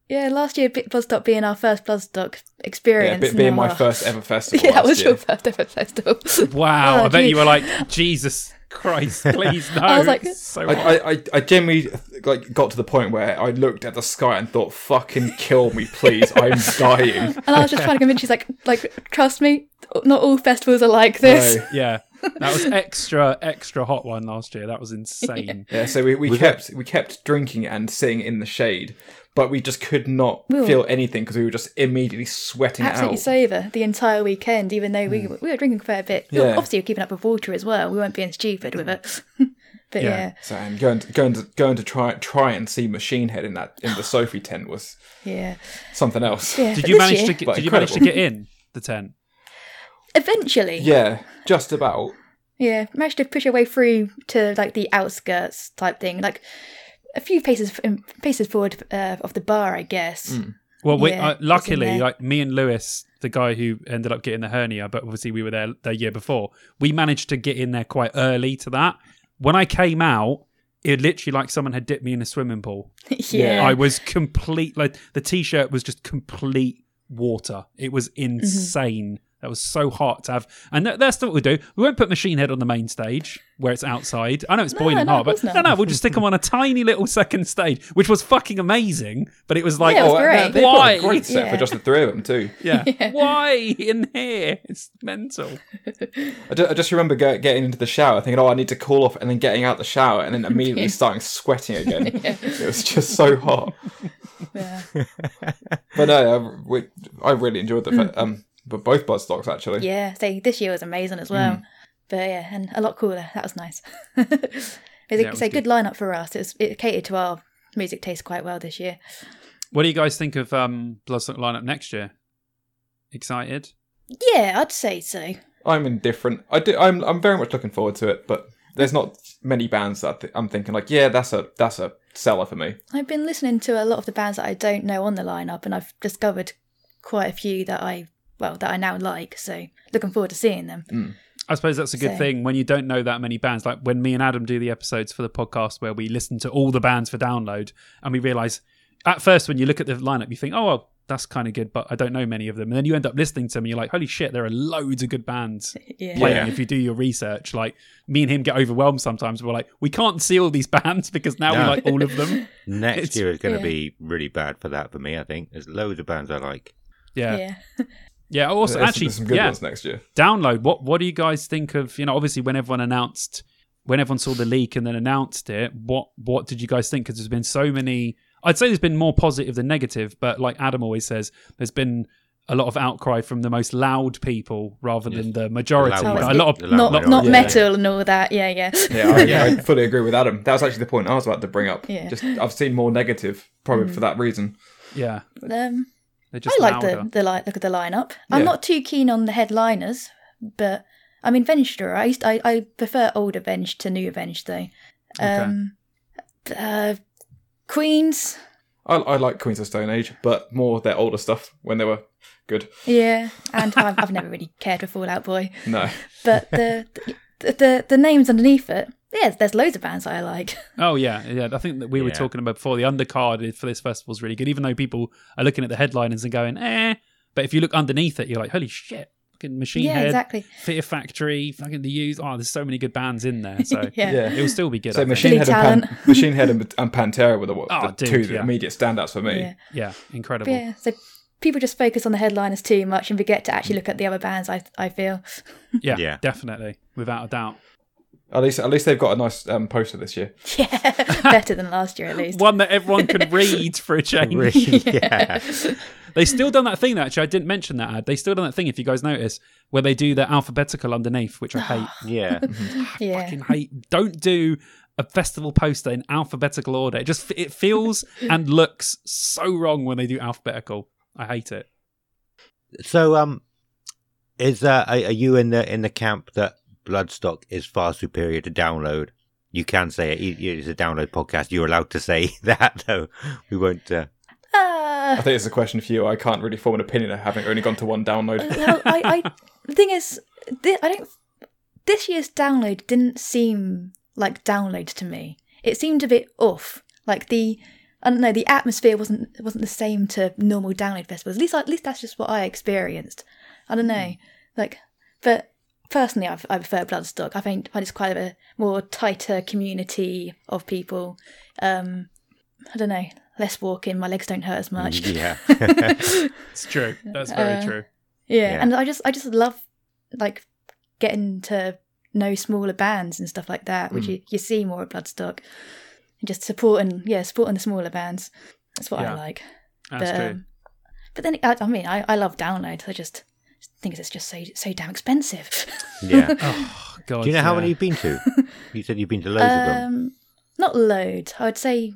yeah, last year Big Bloodstock being our first Bloodstock yeah, experience. be- being no. my first ever festival. Yeah, that was year. your first ever festival. Wow, Oh, I bet you were like, Jesus Christ, please no. I was like- so I, hot. I, I, I genuinely like got to the point where I looked at the sky and thought, "Fucking kill me, please! I'm dying." And I was just trying to convince you, like, like trust me, not all festivals are like this. No. yeah, that was extra extra hot one last year. That was insane. Yeah, so we, we Was kept we kept drinking and sitting in the shade, but we just could not We were- feel anything because we were just immediately sweating Absolutely out. sober the entire weekend, even though we mm. we were drinking quite a bit. Yeah. Obviously, we're keeping up with water as well. We weren't being stupid with it. but Yeah. yeah, So and going to going to going to try try and see Machine Head in that in the Sophie tent was yeah, something else. yeah. Did you manage year, to get, But did you manage to get in the tent? Eventually? Yeah, just about. Yeah, managed to push our way through to like the outskirts type thing, like a few paces paces forward uh, of the bar, I guess. Hmm. Well, we, Yeah, uh, luckily, like me and Lewis, the guy who ended up getting the hernia, but obviously we were there the year before. We managed to get in there quite early to that. When I came out, it literally like someone had dipped me in a swimming pool. yeah. I was complete like the t-shirt was just complete water. It was insane. That was so hot to have, and that, that's what we do. We won't put Machine Head on the main stage where it's outside. I know it's boiling no, hot, but no, no, we'll just stick them on a tiny little second stage, which was fucking amazing. But it was like, Yeah, it was Oh, great. they- they Why? put a great set for just the three of them too. yeah, why in here? It's mental. I just, I just remember go, getting into the shower, thinking, "Oh, I need to cool off," and then getting out the shower, and then immediately starting sweating again. It was just so hot. yeah. But no, I, we, I really enjoyed the fa- um, but both Bloodstocks actually. Mm. Yeah, so this year was amazing as well. Hmm. But yeah, and a lot cooler. That was nice. it was a, it was so good lineup for us. It was it catered to our music taste quite well this year. What do you guys think of um, Bloodstock lineup next year? Excited? Yeah, I'd say so. I'm indifferent. I do. I'm I'm very much looking forward to it, but there's not many bands that th- I'm thinking like, yeah, that's a that's a seller for me. I've been listening to a lot of the bands that I don't know on the lineup, and I've discovered quite a few that I well that I now like. So looking forward to seeing them. Mm. I suppose that's a good So- thing when you don't know that many bands. Like when me and Adam do the episodes for the podcast where we listen to all the bands for download and we realize at first when you look at the lineup, you think, oh, well, that's kind of good, but I don't know many of them. And then you end up listening to them and you're like, holy shit, there are loads of good bands Yeah. playing Yeah. if you do your research. Like me and him get overwhelmed sometimes. We're like, we can't see all these bands because now we No. like all of them. Next It's- year is going to yeah. be really bad for that for me. I think there's loads of bands I like. Yeah. Yeah. Yeah. also, There's, actually, there's some good yeah. ones next year. download what what do you guys think of you know obviously when everyone announced when everyone saw the leak and then announced it what what did you guys think because there's been so many i'd say there's been more positive than negative but like adam always says there's been a lot of outcry from the most loud people rather than the majority Loud Oh, a lot of The loud not minority. not Yeah. metal and all that. Yeah, yeah. Yeah, I, I fully agree with Adam. That was actually the point I was about to bring up. Yeah. Just I've seen more negative, probably for that reason. yeah Um, they're just I like louder. the the li- look at the lineup. I'm not too keen on the headliners, but I mean Venstre. I used I, I prefer old Avenged to new Avenged though. Um, uh, Queens. I, I like Queens of Stone Age, but more their older stuff when they were good. Yeah, and I've, I've never really cared for Fall Out Boy, No, but the the the, the names underneath it. Yeah, there's loads of bands I like. Oh yeah, yeah. I think that we were Yeah. talking about before. The undercard for this festival is really good, even though people are looking at the headliners and going, "eh." But if you look underneath it, you're like, "Holy shit!" Fucking Machine Yeah, Head, exactly. Fear Factory, fucking the Used. Oh, there's so many good bands in there. So Yeah. yeah. it'll still be good. So. Machine Head, and Pan- Machine Head and, and Pantera were the, Oh, the dude, two yeah. immediate standouts for me. Yeah, yeah, incredible. but yeah. So people just focus on the headliners too much and forget to actually look at the other bands. I I feel. Yeah, Yeah. definitely, without a doubt. At least, at least they've got a nice um, poster this year. Yeah, better than last year at least. One that everyone can read for a change. Really? yeah. They still done that thing. Actually, I didn't mention that ad. They still done that thing. If you guys notice, where they do the alphabetical underneath, which I hate. Yeah. Yeah. fucking hate. Don't do a festival poster in alphabetical order. It just it feels and looks so wrong when they do alphabetical. I hate it. So, um, is uh, are, are you in the in the camp that Bloodstock is far superior to Download? You can say it. It- It's a Download podcast. You're allowed to say that, though. We won't. Uh, Ah. I think it's a question for you. I can't really form an opinion having only gone to one download. well, I, I the thing is, thi- I don't. This year's download didn't seem like download to me. It seemed a bit off. Like the, I don't know, the atmosphere wasn't wasn't the same to normal download festivals. At least, at least that's just what I experienced. I don't know, like, but personally, I, I prefer Bloodstock. I think find it's quite a more tighter community of people. Um, I don't know, less walking. My legs don't hurt as much. yeah. It's true. That's very Uh, true. Yeah, Yeah. and I just I just love like getting to know smaller bands and stuff like that, which you, you see more at Bloodstock. And just supporting yeah, supporting the smaller bands. That's what Yeah. I like. That's but, true. um, but then I, I mean I, I love download. I just think it's just so so damn expensive. yeah. Oh god. Do you know how yeah. many you've been to? You said you've been to loads of them. um not loads. I would say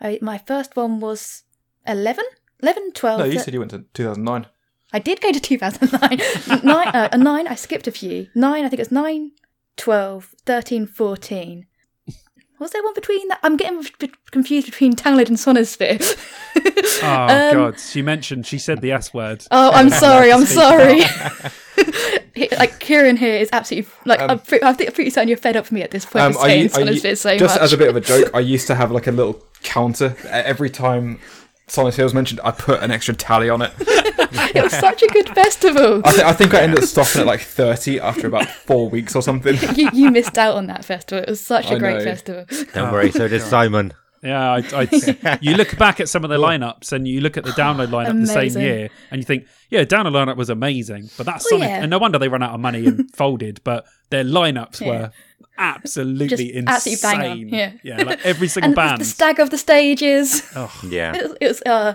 I, my first one was 11? 11, 12. No, you thir- said you went to 2009. I did go to 2009. nine, uh, 9, I skipped a few. 9, I think it's 9, 12, 13, 14. Was there one between that? I'm getting confused between Download and Sonisphere. oh um, God! She mentioned. She said the S word. Oh, I'm sorry. I'm sorry. like Kieran here is absolutely like um, I'm pretty, I think I'm pretty certain you're fed up with me at this point. Um, saying Sonisphere so just much. as a bit of a joke, I used to have like a little counter every time Sonisphere was mentioned. I put an extra tally on it. it was such a good festival. I, th- I, think I ended up stopping at like 30 after about four weeks or something. you, you missed out on that festival. It was such a I great know. festival. Don't worry, so did Simon. Yeah, I, I, you look back at some of the lineups and you look at the download lineup the same year and you think, yeah, download lineup was amazing, but that's well, Sonic, yeah. and no wonder they ran out of money and folded. But their lineups yeah. were absolutely Just insane. Absolutely bang on. Yeah, yeah, like every single and band. The stag of the stages. Oh yeah, it was. It was uh,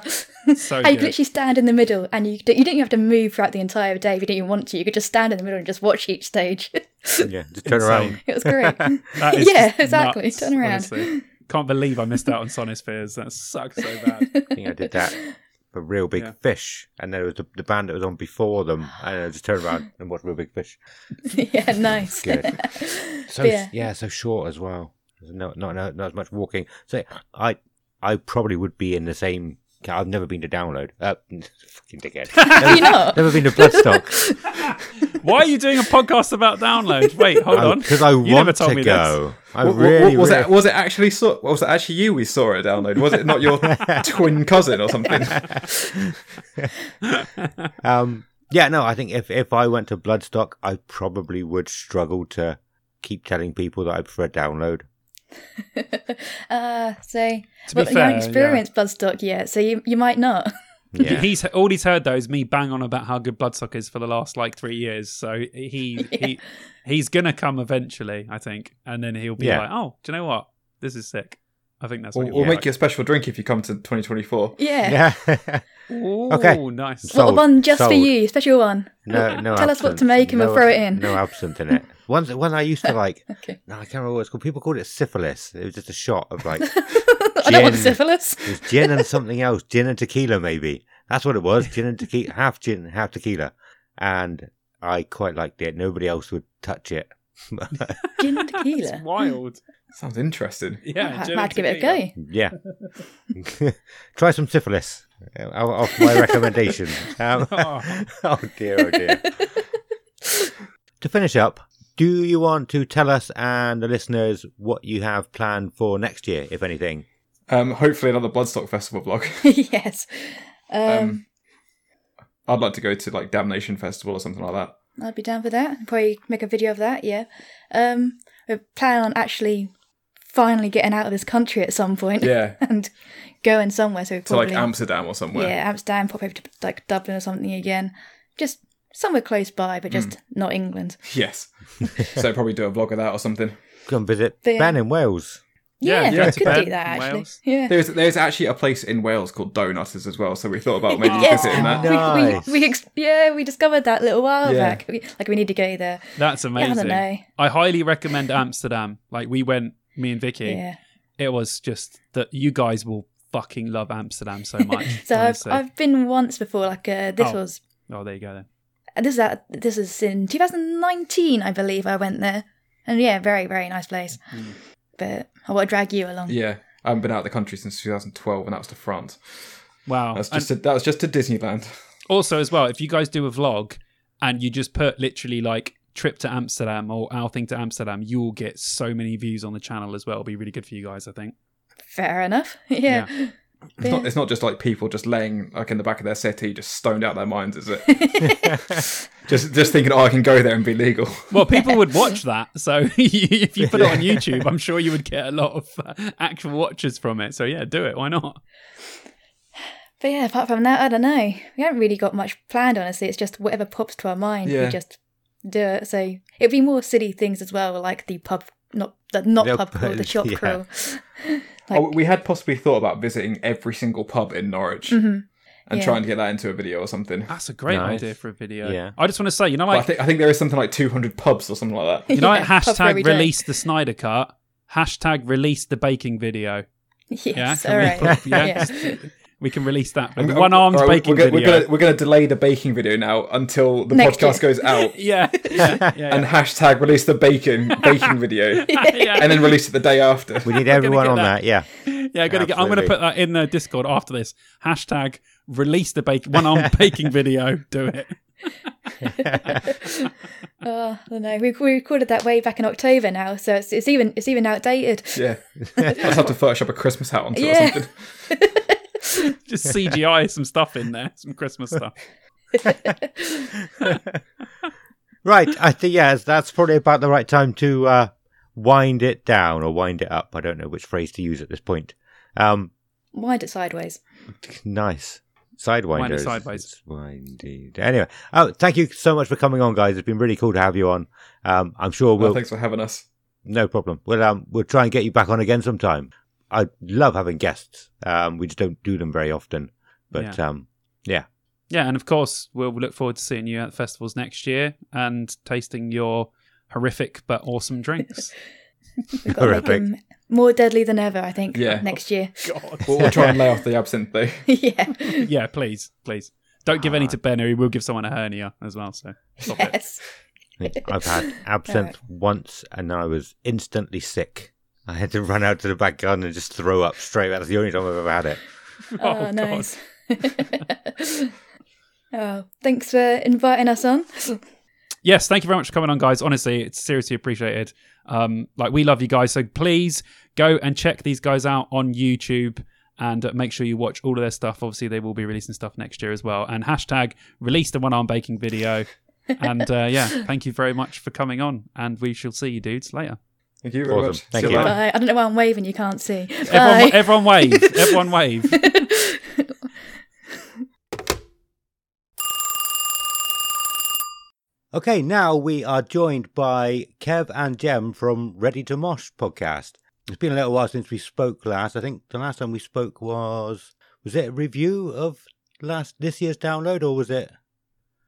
so you could literally stand in the middle, and you you didn't even have to move throughout the entire day if you didn't even want to. You could just stand in the middle and just watch each stage. yeah, just turn around. It was great. yeah, exactly. Nuts, turn around. Honestly. Can't believe I missed out on Sonispheres. That sucks so bad. I think I did that for Reel Big yeah. Fish, and there was the, the, band that was on before them, and I just turned around and watched Reel Big Fish. yeah, nice. Good. So yeah. yeah. so short as well. No, not, not not as much walking. So I I probably would be in the same I've never been to download. Uh, fucking dickhead. Never, you not? Never been to Bloodstock. Why are you doing a podcast about download? Wait, hold on. Because I you want to go. This. I what, really, was really... it was it actually saw, was it actually you we saw at download? Was it not your twin cousin or something? um, yeah, no. I think if if I went to Bloodstock, I probably would struggle to keep telling people that I prefer download. uh, so to well, fair, you haven't experienced yeah. Bloodstock yet, so you you might not. Yeah. He's all he's heard though is me bang on about how good Bloodstock is for the last like three years. So he yeah. he he's gonna come eventually, I think, and then he'll be yeah. like, "Oh, do you know what? This is sick." I think that's. What we'll, we'll make like. you a special drink if you come to 2024. Yeah. Yeah. Ooh, okay. Nice. Sold. one just Sold. for you, special one. No, no. Tell absinthe. us what to make and no, we'll throw it in. No absinthe in it. One, one I used to like. okay. No, I can't remember what it's called. People called it syphilis. It was just a shot of like. gin. I don't want syphilis. It was gin and something else. Gin and tequila, maybe. That's what it was. Gin and tequila, half gin, half tequila, and I quite liked it. Nobody else would touch it. gin and tequila. That's wild. Sounds interesting. Yeah, I might give it a go. Yeah. Try some syphilis. Off my recommendation. Um, oh. oh dear, oh dear. to finish up, do you want to tell us and the listeners what you have planned for next year, if anything? Um, hopefully another Bloodstock Festival vlog. yes. Um, um, I'd like to go to like Damnation Festival or something like that. I'd be down for that. Probably make a video of that. Yeah. Um, we're planning on actually finally getting out of this country at some point. Yeah. and going somewhere. So probably, like Amsterdam or somewhere. Yeah, Amsterdam, probably to like Dublin or something again. Just somewhere close by, but just mm. not England. Yes. so probably do a vlog of that or something. Come visit but, Ben in Wales. Yeah, yeah, could do that actually. Wales. Yeah, there's there's actually a place in Wales called Donutters as well, so we thought about maybe yes. visiting that. Nice. We, we, we ex- yeah, we discovered that a little while yeah. back. We, like we need to go there. That's amazing. Yeah, I don't know. I highly recommend Amsterdam. Like we went, me and Vicky. Yeah. It was just that you guys will fucking love Amsterdam so much. so I've, I've been once before. Like uh, this oh. was. Oh, there you go then. This is at, this is in 2019, I believe. I went there, and yeah, very very nice place. Mm but I want to drag you along. Yeah, I haven't been out of the country since 2012, and that was to France. Wow, that's just a, that was just to Disneyland. Also, as well, if you guys do a vlog and you just put literally like trip to Amsterdam or our thing to Amsterdam, you'll get so many views on the channel as well. It'll be really good for you guys, I think. Fair enough. yeah. yeah. It's not, it's not just like people just laying like in the back of their settee, just stoned out their minds, is it? just just thinking, oh, I can go there and be legal. Well, people would watch that. So if you put it on YouTube, I'm sure you would get a lot of uh, actual watchers from it. So yeah, do it. Why not? But yeah, apart from that, I don't know. We haven't really got much planned, honestly. It's just whatever pops to our mind, yeah. we just do it. So it'd be more silly things as well, like the pub, not the not pub crawl, the shop yeah. crawl. Like, oh, we had possibly thought about visiting every single pub in Norwich. Mm-hmm. And yeah. trying to get that into a video or something. That's a great nice. idea for a video. Yeah. I just want to say, you know, like I think I think there is something like 200 pubs or something like that. You know, yeah, like hashtag release the Snyder Cut, hashtag release the baking video. Yes, yeah, all right. Put, yeah, We can release that. One armed right, baking we're, video. We're gonna, we're gonna delay the baking video now until the Next podcast year. goes out. yeah, yeah, yeah, yeah, And hashtag release the bacon baking video, yeah. and then release it the day after. We need everyone on that. that. Yeah, yeah. Gonna get, I'm going to put that in the Discord after this. Hashtag release the bacon one armed baking video. Do it. oh, I don't know. We, we recorded that way back in October now, so it's, it's even it's even outdated. Yeah, I just have to Photoshop a Christmas hat onto yeah. it or something. Just CGI some stuff in there, some Christmas stuff. right, I think yes, that's probably about the right time to uh, wind it down or wind it up. I don't know which phrase to use at this point. Um, wind it sideways. Nice. Sidewinders. Wind it sideways. Windy. Anyway, oh, thank you so much for coming on, guys. It's been really cool to have you on. Um, I'm sure we'll. Well, thanks for having us. No problem. We'll um, we'll try and get you back on again sometime. I love having guests. Um, we just don't do them very often, but yeah. um, yeah, yeah, and of course we'll look forward to seeing you at festivals next year and tasting your horrific but awesome drinks. horrific. More deadly than ever, I think. Yeah. Next year. God. We'll, we'll try and lay off the absinthe, though. yeah. Yeah, please, please. Don't give any to Ben, or he will give someone a hernia as well. So yes. I've had absinthe right. once, and I was instantly sick. I had to run out to the back garden and just throw up straight. That's the only time I've ever had it. oh, oh nice. oh, thanks for inviting us on. yes, thank you very much for coming on, guys. Honestly, it's seriously appreciated. Um, like we love you guys, so please go and check these guys out on YouTube and uh, make sure you watch all of their stuff. Obviously, they will be releasing stuff next year as well. And hashtag release the one arm baking video. and uh, yeah, thank you very much for coming on. And we shall see you dudes later. Thank you very awesome. much. Thank see you. Bye. I don't know why I'm waving. You can't see. Everyone, everyone wave. everyone wave. okay, now we are joined by Kev and Gem from Ready to Mosh podcast. It's been a little while since we spoke last. I think the last time we spoke was was it a review of last this year's download or was it?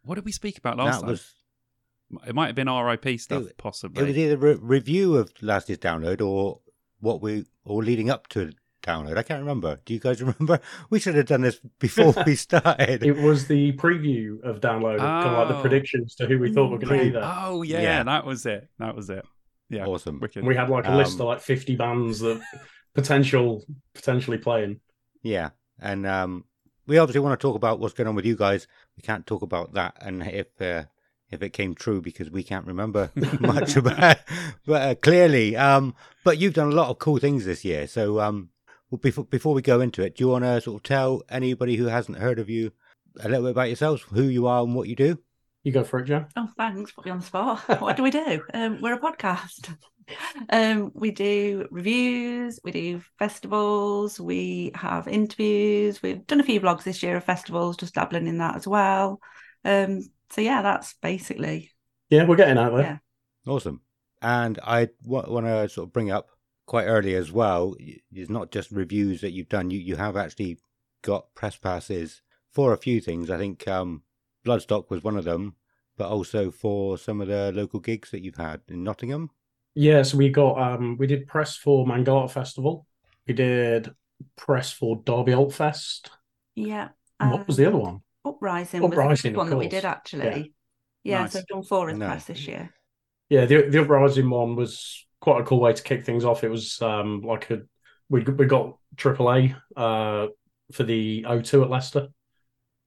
What did we speak about last that time? Was, it might have been RIP stuff, it, possibly. It was either a review of last year's download or what we or leading up to download. I can't remember. Do you guys remember? We should have done this before we started. it was the preview of download, oh. kind of like the predictions to who we thought were going to be there. Oh yeah, yeah, that was it. That was it. Yeah, awesome. Wicked. We had like a um, list of like fifty bands that potential potentially playing. Yeah, and um, we obviously want to talk about what's going on with you guys. We can't talk about that, and if uh, if it came true because we can't remember much about but uh, clearly um, but you've done a lot of cool things this year. So um, well, before, before we go into it do you want to sort of tell anybody who hasn't heard of you a little bit about yourselves who you are and what you do? You go for it Joe. oh thanks. Put me on the spot. What do we do? Um, we're a podcast. Um, we do reviews we do festivals we have interviews. We've done a few vlogs this year of festivals just dabbling in that as well. Um, so yeah, that's basically. Yeah, we're getting out there. Yeah. Awesome. And I w- want to sort of bring up quite early as well. It's not just reviews that you've done. You you have actually got press passes for a few things. I think um, Bloodstock was one of them, but also for some of the local gigs that you've had in Nottingham. Yes, yeah, so we got um, we did press for Mangata Festival. We did press for Derby Alt Fest. Yeah. Um, what was the other one? Uprising, Uprising was the one that we did actually. Yeah, yeah nice. so I've done four in the press this year. Yeah, the the Uprising one was quite a cool way to kick things off. It was um like a we we got AAA uh for the O2 at Leicester.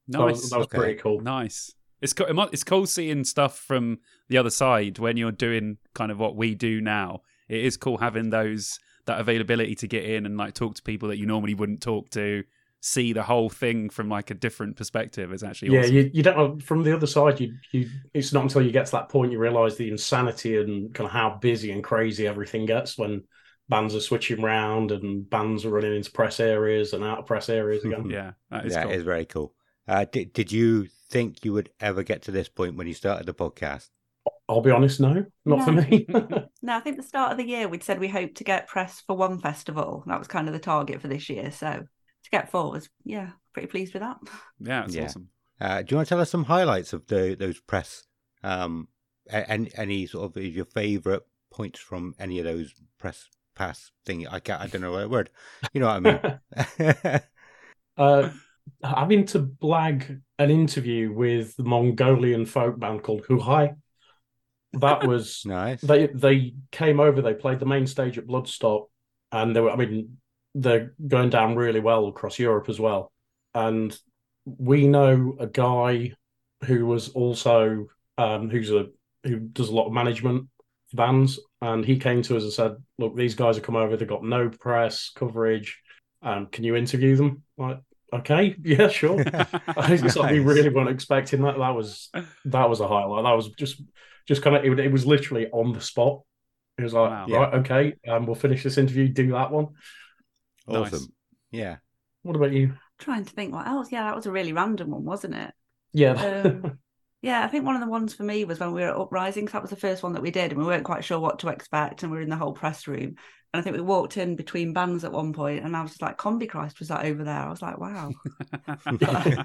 Nice. That was, that was okay. pretty cool. Nice. It's cool. It's cool seeing stuff from the other side when you're doing kind of what we do now. It is cool having those that availability to get in and like talk to people that you normally wouldn't talk to see the whole thing from like a different perspective is actually yeah awesome. you, you don't from the other side you you it's not until you get to that point you realize the insanity and kind of how busy and crazy everything gets when bands are switching around and bands are running into press areas and out of press areas again yeah that is, yeah, cool. it is very cool uh, did, did you think you would ever get to this point when you started the podcast I'll be honest, no, not no. for me. no, I think the start of the year we'd said we hoped to get press for one festival. That was kind of the target for this year. So to get forward. Yeah, pretty pleased with that. Yeah, it's yeah. awesome. Uh, do you want to tell us some highlights of the those press? Um, any, any sort of your favourite points from any of those press pass thing? I can't, I don't know what word. You know what I mean? Uh, having to blag an interview with the Mongolian folk band called Huhai. That was nice. They they came over. They played the main stage at Bloodstock, and they were. I mean, they're going down really well across Europe as well. And we know a guy who was also um, who's a who does a lot of management for bands, and he came to us and said, "Look, these guys have come over. They've got no press coverage. Um, can you interview them?" Like, okay, yeah, sure. it's like we really weren't expecting that. That was that was a highlight. That was just just kind of it, it was literally on the spot. It was like, wow. right, okay, um, we'll finish this interview, do that one. Awesome. Nice. Yeah. What about you? trying to think what else. Yeah, that was a really random one, wasn't it? Yeah. Um, yeah, I think one of the ones for me was when we were at Uprising, that was the first one that we did, and we weren't quite sure what to expect, and we were in the whole press room. And I think we walked in between bands at one point, and I was just like, "Combichrist was that over there?" I was like, "Wow,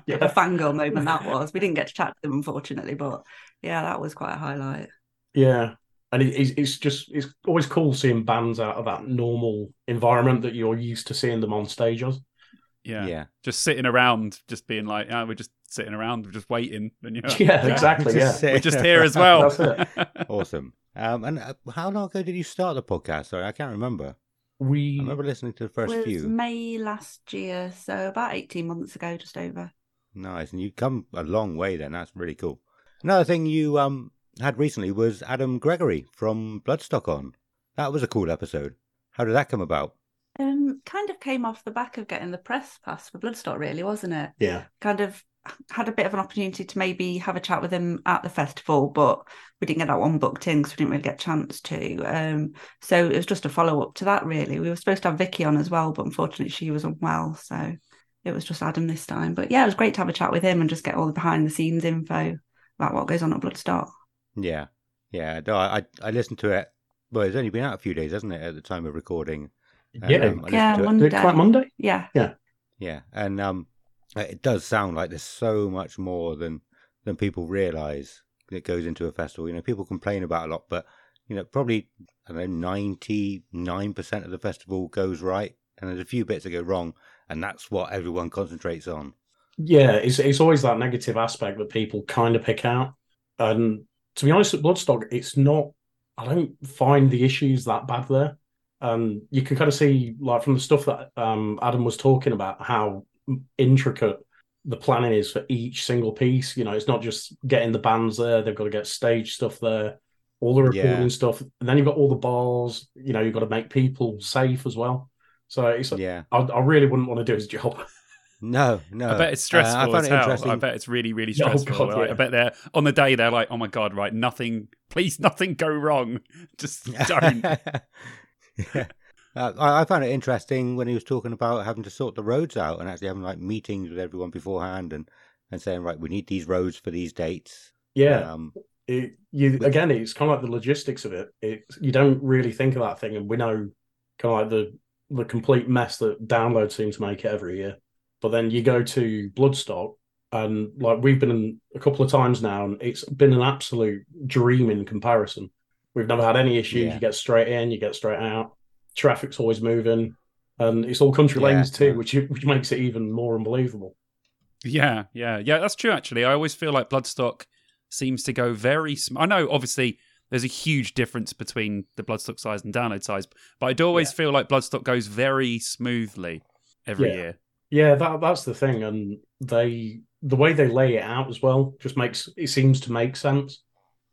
yeah. a fangirl moment that was." We didn't get to chat to them, unfortunately, but yeah, that was quite a highlight. Yeah, and it, it's just it's always cool seeing bands out of that normal environment that you're used to seeing them on stage as. Yeah. Yeah. Just sitting around, just being like, oh, we're just sitting around, we're just waiting. And you know, yeah, exactly. yeah. We're just here as well. awesome. Um, and uh, how long ago did you start the podcast? Sorry, I can't remember. We I remember listening to the first was few. May last year, so about 18 months ago, just over. Nice. And you've come a long way then. That's really cool. Another thing you um had recently was Adam Gregory from Bloodstock on. That was a cool episode. How did that come about? Um, kind of came off the back of getting the press pass for Bloodstock, really, wasn't it? Yeah. Kind of had a bit of an opportunity to maybe have a chat with him at the festival, but we didn't get that one booked in because we didn't really get a chance to. Um, so it was just a follow up to that, really. We were supposed to have Vicky on as well, but unfortunately she was unwell, so it was just Adam this time. But yeah, it was great to have a chat with him and just get all the behind the scenes info about what goes on at Bloodstock. Yeah, yeah. No, I I listened to it. Well, it's only been out a few days, hasn't it, at the time of recording? Yeah, um, yeah, Monday. Quite Monday. Yeah, yeah, yeah, and um, it does sound like there's so much more than than people realise that goes into a festival. You know, people complain about a lot, but you know, probably I don't know, ninety nine percent of the festival goes right, and there's a few bits that go wrong, and that's what everyone concentrates on. Yeah, it's it's always that negative aspect that people kind of pick out, and to be honest, at Bloodstock, it's not. I don't find the issues that bad there. Um, you can kind of see, like from the stuff that um, Adam was talking about, how intricate the planning is for each single piece. You know, it's not just getting the bands there; they've got to get stage stuff there, all the recording yeah. stuff, and then you've got all the bars. You know, you've got to make people safe as well. So it's yeah, I, I really wouldn't want to do his job. No, no. I bet it's stressful uh, as hell. I bet it's really, really oh, stressful. Oh, God, yeah. I bet they're on the day they're like, "Oh my god, right? Nothing, please, nothing go wrong. Just don't." yeah. Uh, I, I, found it interesting when he was talking about having to sort the roads out and actually having like meetings with everyone beforehand and, and saying, right, we need these roads for these dates. Yeah. Um, it, you but, again, it's kind of like the logistics of it. it. You don't really think of that thing, and we know kind of like the the complete mess that download seem to make it every year. But then you go to Bloodstock, and like we've been a couple of times now, and it's been an absolute dream in comparison. We've never had any issues. Yeah. You get straight in, you get straight out. Traffic's always moving, and it's all country lanes too, yeah. which which makes it even more unbelievable. Yeah, yeah, yeah. That's true. Actually, I always feel like Bloodstock seems to go very. Sm- I know, obviously, there's a huge difference between the Bloodstock size and download size, but I do always feel like Bloodstock goes very smoothly every year. Yeah, that that's the thing, and they the way they lay it out as well just makes it seems to make sense.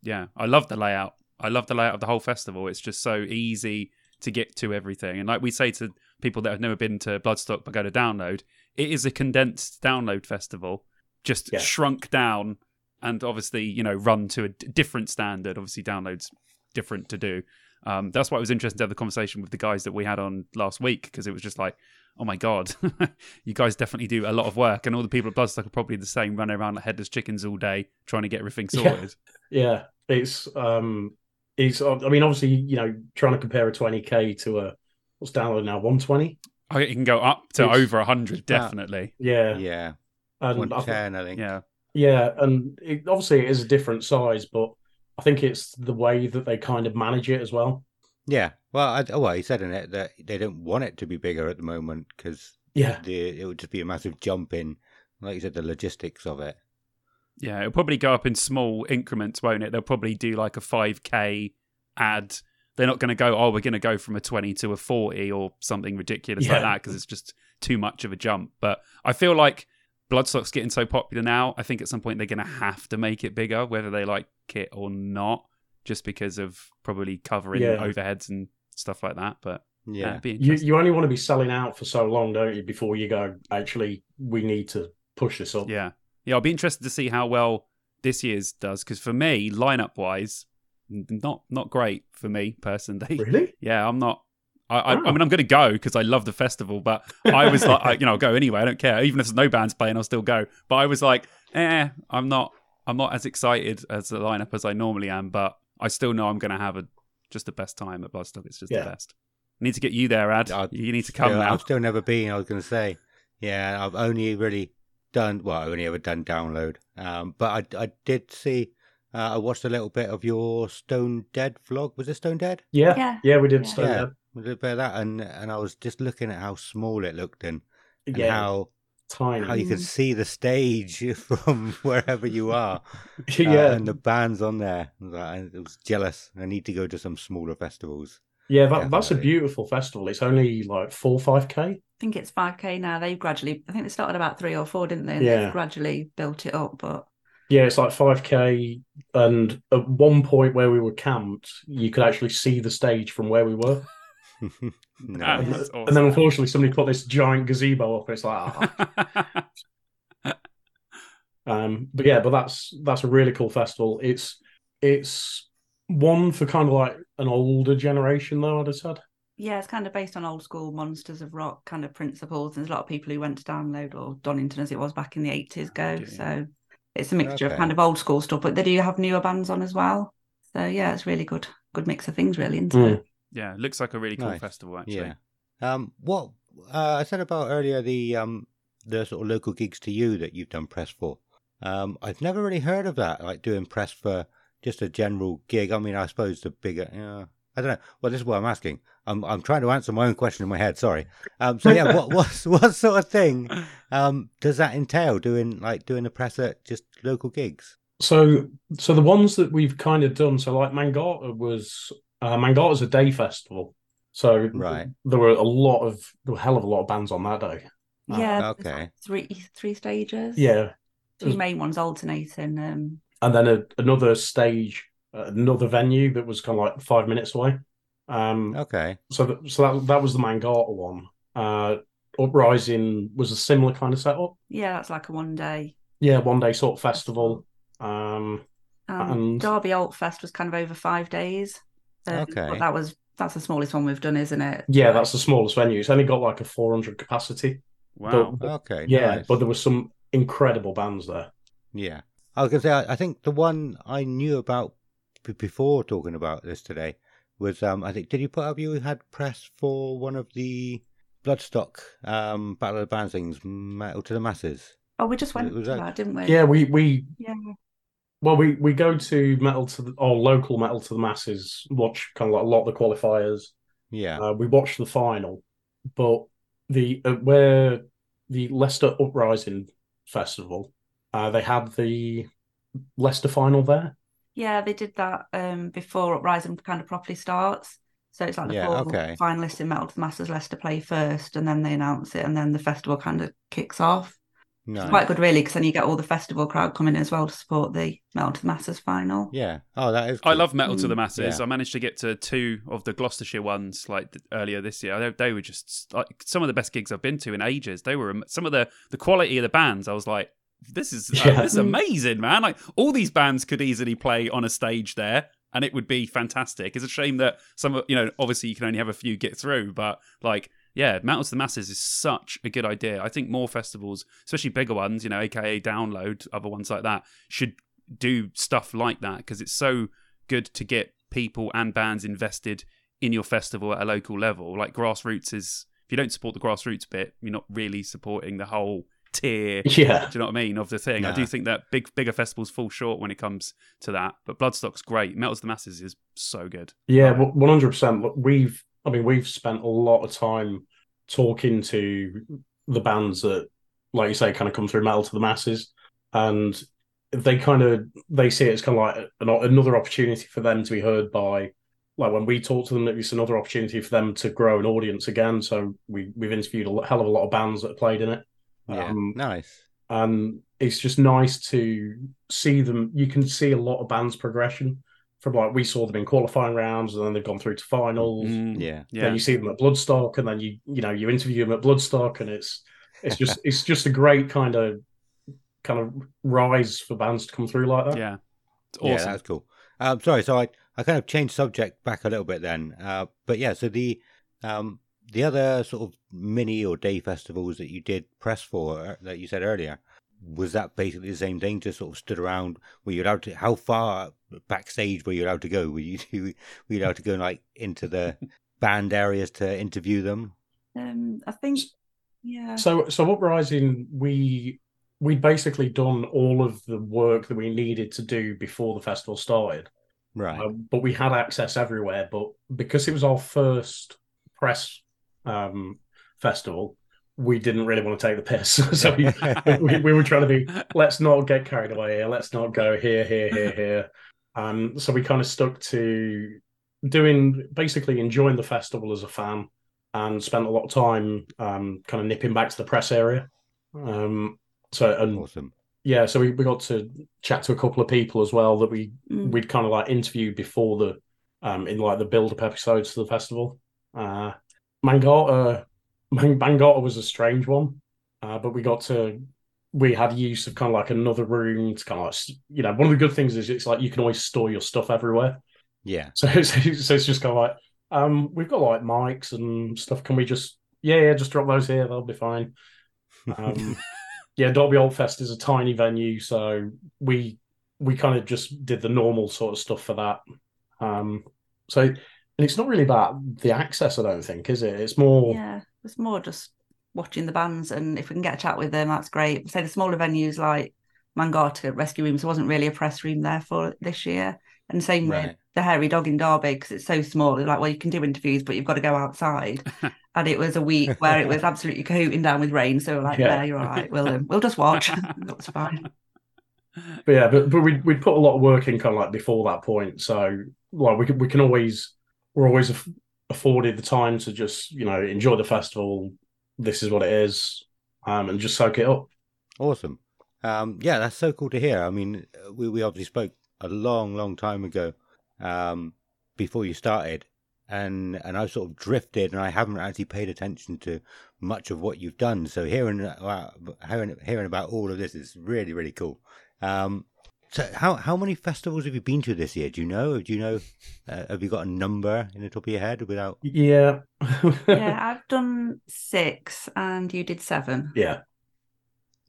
Yeah, I love the layout. I love the layout of the whole festival. It's just so easy to get to everything. And like we say to people that have never been to Bloodstock but go to download, it is a condensed download festival, just yeah. shrunk down and obviously, you know, run to a different standard. Obviously, downloads different to do. Um, that's why it was interesting to have the conversation with the guys that we had on last week because it was just like, oh my god, you guys definitely do a lot of work, and all the people at Bloodstock are probably the same, running around like headless chickens all day trying to get everything sorted. Yeah, yeah. it's um, it's. I mean, obviously, you know, trying to compare a 20k to a what's download now 120. Oh, it can go up to it's, over 100, definitely. Yeah, yeah, and 110, I, I think. Yeah, yeah, and it, obviously it is a different size, but I think it's the way that they kind of manage it as well. Yeah, well, I, oh, well, he said in it that they don't want it to be bigger at the moment because Yeah, the, it would just be a massive jump in, like you said, the logistics of it. Yeah, it'll probably go up in small increments, won't it? They'll probably do like a 5k add. They're not going to go, oh, we're going to go from a 20 to a 40 or something ridiculous yeah. like that because it's just too much of a jump. But I feel like Bloodstock's getting so popular now. I think at some point they're going to have to make it bigger, whether they like it or not, just because of probably covering yeah. overheads and stuff like that. But yeah, you you only want to be selling out for so long, don't you, before you go? Actually, we need to push this up. Yeah, yeah. I'll be interested to see how well this year's does because for me, lineup wise, not not great for me personally. Really? Yeah, I'm not. I, I, I, mean, I'm going to go because I love the festival, but I was like, I, you know, I'll go anyway. I don't care. Even if there's no bands playing, I'll still go. But I was like, eh, I'm not, I'm not as excited as the lineup as I normally am. But I still know I'm going to have a just the best time at Bloodstock. It's just yeah. the best. I need to get you there, Ad. i you need to come still, now. I've still never been. I was going to say, yeah, I've only really done. Well, I've only ever done download. Um, but I, I did see. Uh, I watched a little bit of your Stone Dead vlog. Was it Stone Dead? Yeah, yeah, yeah we did yeah. Stone yeah. Dead a bit of that, and and I was just looking at how small it looked and, and yeah. how tiny how you could see the stage from wherever you are. yeah, uh, and the bands on there. I was jealous. I need to go to some smaller festivals. Yeah, that, that's a beautiful festival. It's only like four, five k. I think it's five k now. They've gradually. I think they started about three or four, didn't they? Yeah. They've gradually built it up, but yeah, it's like 5k. And at one point where we were camped, you could actually see the stage from where we were. nice. and, awesome. and, then unfortunately somebody put this giant gazebo up. It's like, oh. um, but yeah, but that's that's a really cool festival. It's it's one for kind of like an older generation, though. I'd have said. Yeah, it's kind of based on old school monsters of rock kind of principles. There's a lot of people who went to download or Donington as it was back in the 80s go. Okay. So it's a mixture okay. of kind of old school stuff, but they do have newer bands on as well. So yeah, it's really good, good mix of things, really, isn't mm. it? Yeah, it looks like a really cool nice. festival actually. Yeah. Um, what uh, I said about earlier the um the sort of local gigs to you that you've done press for. Um, I've never really heard of that, like doing press for just a general gig. I mean, I suppose the bigger, you know, I don't know. Well, this is what I'm asking. I'm I'm trying to answer my own question in my head. Sorry. Um, so yeah, what what what sort of thing um does that entail? Doing like doing the press at just local gigs? So so the ones that we've kind of done. So like Mangata was uh, Mangata was a day festival, so right. there were a lot of a hell of a lot of bands on that day. Yeah. Uh, okay. Three three stages. Yeah. Two main ones alternating. Um... And then a, another stage, another venue that was kind of like five minutes away. Um, okay. So that, so that that was the Mangata one. Uh, Uprising was a similar kind of setup. Yeah, that's like a one day. Yeah, one day sort of festival. Um, um and... Derby Alt Fest was kind of over five days. Um, okay. that was that's the smallest one we've done, isn't it? Yeah, that's the smallest venue. It's only got like a 400 capacity. Wow. But, okay. Yeah, nice. but there were some incredible bands there. Yeah. I was going to say, I, I think the one I knew about b- before talking about this today was, um, I think, did you put up you had press for one of the Bloodstock um, Battle of the Bands things, Metal to the Masses? Oh, we just went was to that, that, didn't we? Yeah, we we yeah well, we, we go to metal to the or local metal to the masses. Watch kind of like a lot of the qualifiers. Yeah, uh, we watch the final, but the uh, where the Leicester Uprising Festival, uh, they had the Leicester final there. Yeah, they did that um, before Uprising kind of properly starts. So it's like the yeah, four okay. finalists in Metal to the Masses Leicester play first, and then they announce it, and then the festival kind of kicks off. Nice. It's quite good, really, because then you get all the festival crowd coming in as well to support the Metal to the Masses final. Yeah. Oh, that is. Cool. I love Metal mm. to the mm. Masses. Yeah. I managed to get to two of the Gloucestershire ones like earlier this year. They, they were just like some of the best gigs I've been to in ages. They were some of the the quality of the bands. I was like, this is uh, this is amazing, man! Like all these bands could easily play on a stage there and it would be fantastic. It's a shame that some, you know, obviously you can only have a few get through, but like yeah, Metal to the Masses is such a good idea. I think more festivals, especially bigger ones, you know, aka Download, other ones like that, should do stuff like that because it's so good to get people and bands invested in your festival at a local level. Like grassroots is, if you don't support the grassroots bit, you're not really supporting the whole tier. Yeah. Do you know what I mean? Of the thing. Nah. I do think that big bigger festivals fall short when it comes to that. But Bloodstock's great. Metal to the Masses is so good. Yeah, one hundred percent. We've I mean, we've spent a lot of time talking to the bands that, like you say, kind of come through metal to the masses, and they kind of they see it as kind of like an, another opportunity for them to be heard by. Like when we talk to them, it's another opportunity for them to grow an audience again. So we we've interviewed a hell of a lot of bands that have played in it. Yeah, um, nice. And it's just nice to see them. You can see a lot of bands' progression from like we saw them in qualifying rounds, and then they've gone through to finals. Mm, yeah, yeah. Then you see them at Bloodstock, and then you you know you interview them at Bloodstock, and it's it's just it's just a great kind of kind of rise for bands to come through like that. Yeah, it's awesome. Yeah, that's cool. Um, sorry, so I I kind of changed subject back a little bit then, uh, but yeah, so the um the other sort of mini or day festivals that you did press for uh, that you said earlier was that basically the same thing? Just sort of stood around. Were you allowed to? How far backstage were you allowed to go? Were you were you allowed to go like into the band areas to interview them? Um, I think, yeah. So so uprising, we we'd basically done all of the work that we needed to do before the festival started. Right. Uh, but we had access everywhere. But because it was our first press um, festival, we didn't really want to take the piss. so we, we, we, were trying to be, let's not get carried away here. Let's not go here, here, here, here. Um, so we kind of stuck to doing, basically enjoying the festival as a fan and spent a lot of time um, kind of nipping back to the press area. Um, so, and awesome. Yeah, so we, we got to chat to a couple of people as well that we mm. we'd kind of like interviewed before the um in like the build up episodes to the festival. Uh Mangata Mangata was a strange one, uh, but we got to we had use of kind of like another room to kind of like you know one of the good things is it's like you can always store your stuff everywhere. Yeah. So so, so it's just kind of like um we've got like mics and stuff. Can we just yeah yeah just drop those here? They'll be fine. Um, yeah, Derby Alt Fest is a tiny venue, so we we kind of just did the normal sort of stuff for that. Um, so and it's not really about the access, I don't think, is it? It's more yeah it's more just watching the bands, and if we can get a chat with them, that's great. Say the smaller venues like Mangata Rescue Rooms, there wasn't really a press room there for this year, and same right. with the Hairy Dog in Derby because it's so small. It's like, well, you can do interviews, but you've got to go outside. and it was a week where it was absolutely cahooting down with rain. So we're like, yeah, you're all right. We'll um, we'll just watch. That's fine. But yeah, but but we we put a lot of work in kind of like before that point. So like we can we can always we're always afforded the time to just you know enjoy the festival. This is what it is, um, and just soak it up. Awesome. Um, yeah, that's so cool to hear. I mean, we we obviously spoke a long, long time ago, um, before you started, and and I've sort of drifted, and I haven't actually paid attention to much of what you've done. So hearing uh, hearing hearing about all of this is really really cool. Um, so how how many festivals have you been to this year? Do you know? Do you know? Uh, have you got a number in the top of your head without? Yeah. yeah, I've done six, and you did seven. Yeah.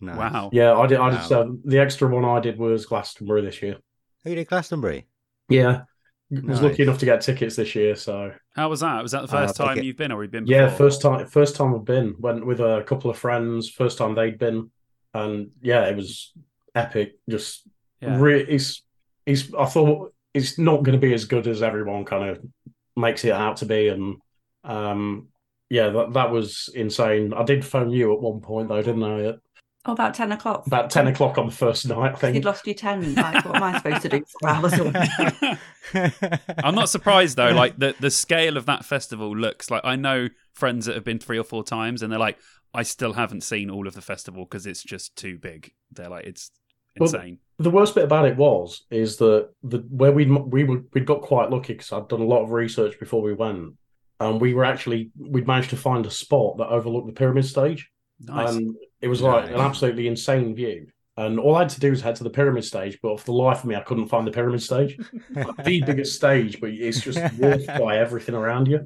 Nice. Wow. Yeah, I did. I did. Wow. the extra one I did was Glastonbury this year. Who did Glastonbury? Yeah, nice. was lucky enough to get tickets this year. So how was that? Was that the uh, first uh, time you've been, or you've been? Before? Yeah, first time. First time I've been. Went with a couple of friends. First time they'd been, and yeah, it was epic. Just yeah. Re- it's it's. I thought it's not going to be as good as everyone kind of makes it out to be, and um, yeah, that that was insane. I did phone you at one point though, didn't I? Oh, about 10 o'clock. About 10 o'clock on the first night, I think. You'd lost your 10. Like, what am I supposed to do for hours? I'm not surprised, though. Like, the, the scale of that festival looks like I know friends that have been three or four times, and they're like, I still haven't seen all of the festival because it's just too big. They're like, it's insane. Well, the worst bit about it was is that the where we we were, we'd got quite lucky because I'd done a lot of research before we went, and we were actually we'd managed to find a spot that overlooked the pyramid stage. Nice. And it was like nice. an absolutely insane view. And all I had to do was head to the pyramid stage, but for the life of me, I couldn't find the pyramid stage. the biggest stage, but it's just dwarfed by everything around you.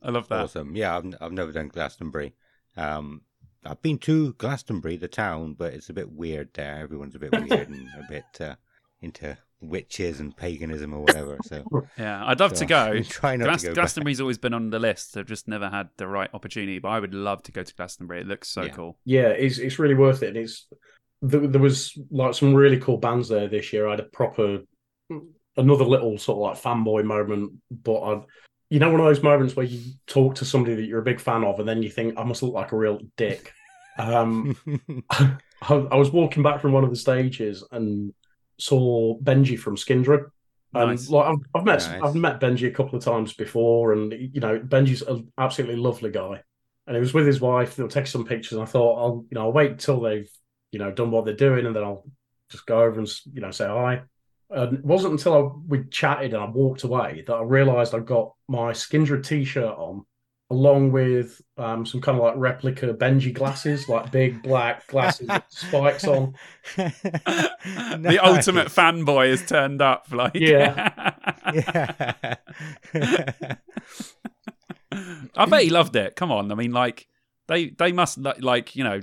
I love that. Awesome. Yeah, I've, I've never done Glastonbury. Um, I've been to Glastonbury, the town, but it's a bit weird there. Everyone's a bit weird and a bit uh, into witches and paganism or whatever. So yeah, I'd love so to go. Try not Glas- to go Glastonbury's back. always been on the list. I've just never had the right opportunity. But I would love to go to Glastonbury. It looks so yeah. cool. Yeah, it's it's really worth it. And it's there, there was like some really cool bands there this year. I had a proper another little sort of like fanboy moment, but I you know, one of those moments where you talk to somebody that you're a big fan of, and then you think, I must look like a real dick. Um, I, I, was walking back from one of the stages and saw Benji from Skindred. Nice. And like I've, I've met nice. I've met Benji a couple of times before, and you know Benji's an absolutely lovely guy. And he was with his wife. They'll take some pictures, and I thought I'll you know I'll wait until they've you know done what they're doing, and then I'll just go over and you know say hi. And it wasn't until I, we chatted and I walked away that I realised I got my Skindred t-shirt on, along with um, some kind of like replica Benji glasses, like big black glasses with spikes on. nice. The ultimate fanboy has turned up. Like, yeah, yeah. I bet he loved it. Come on, I mean, like they they must like you know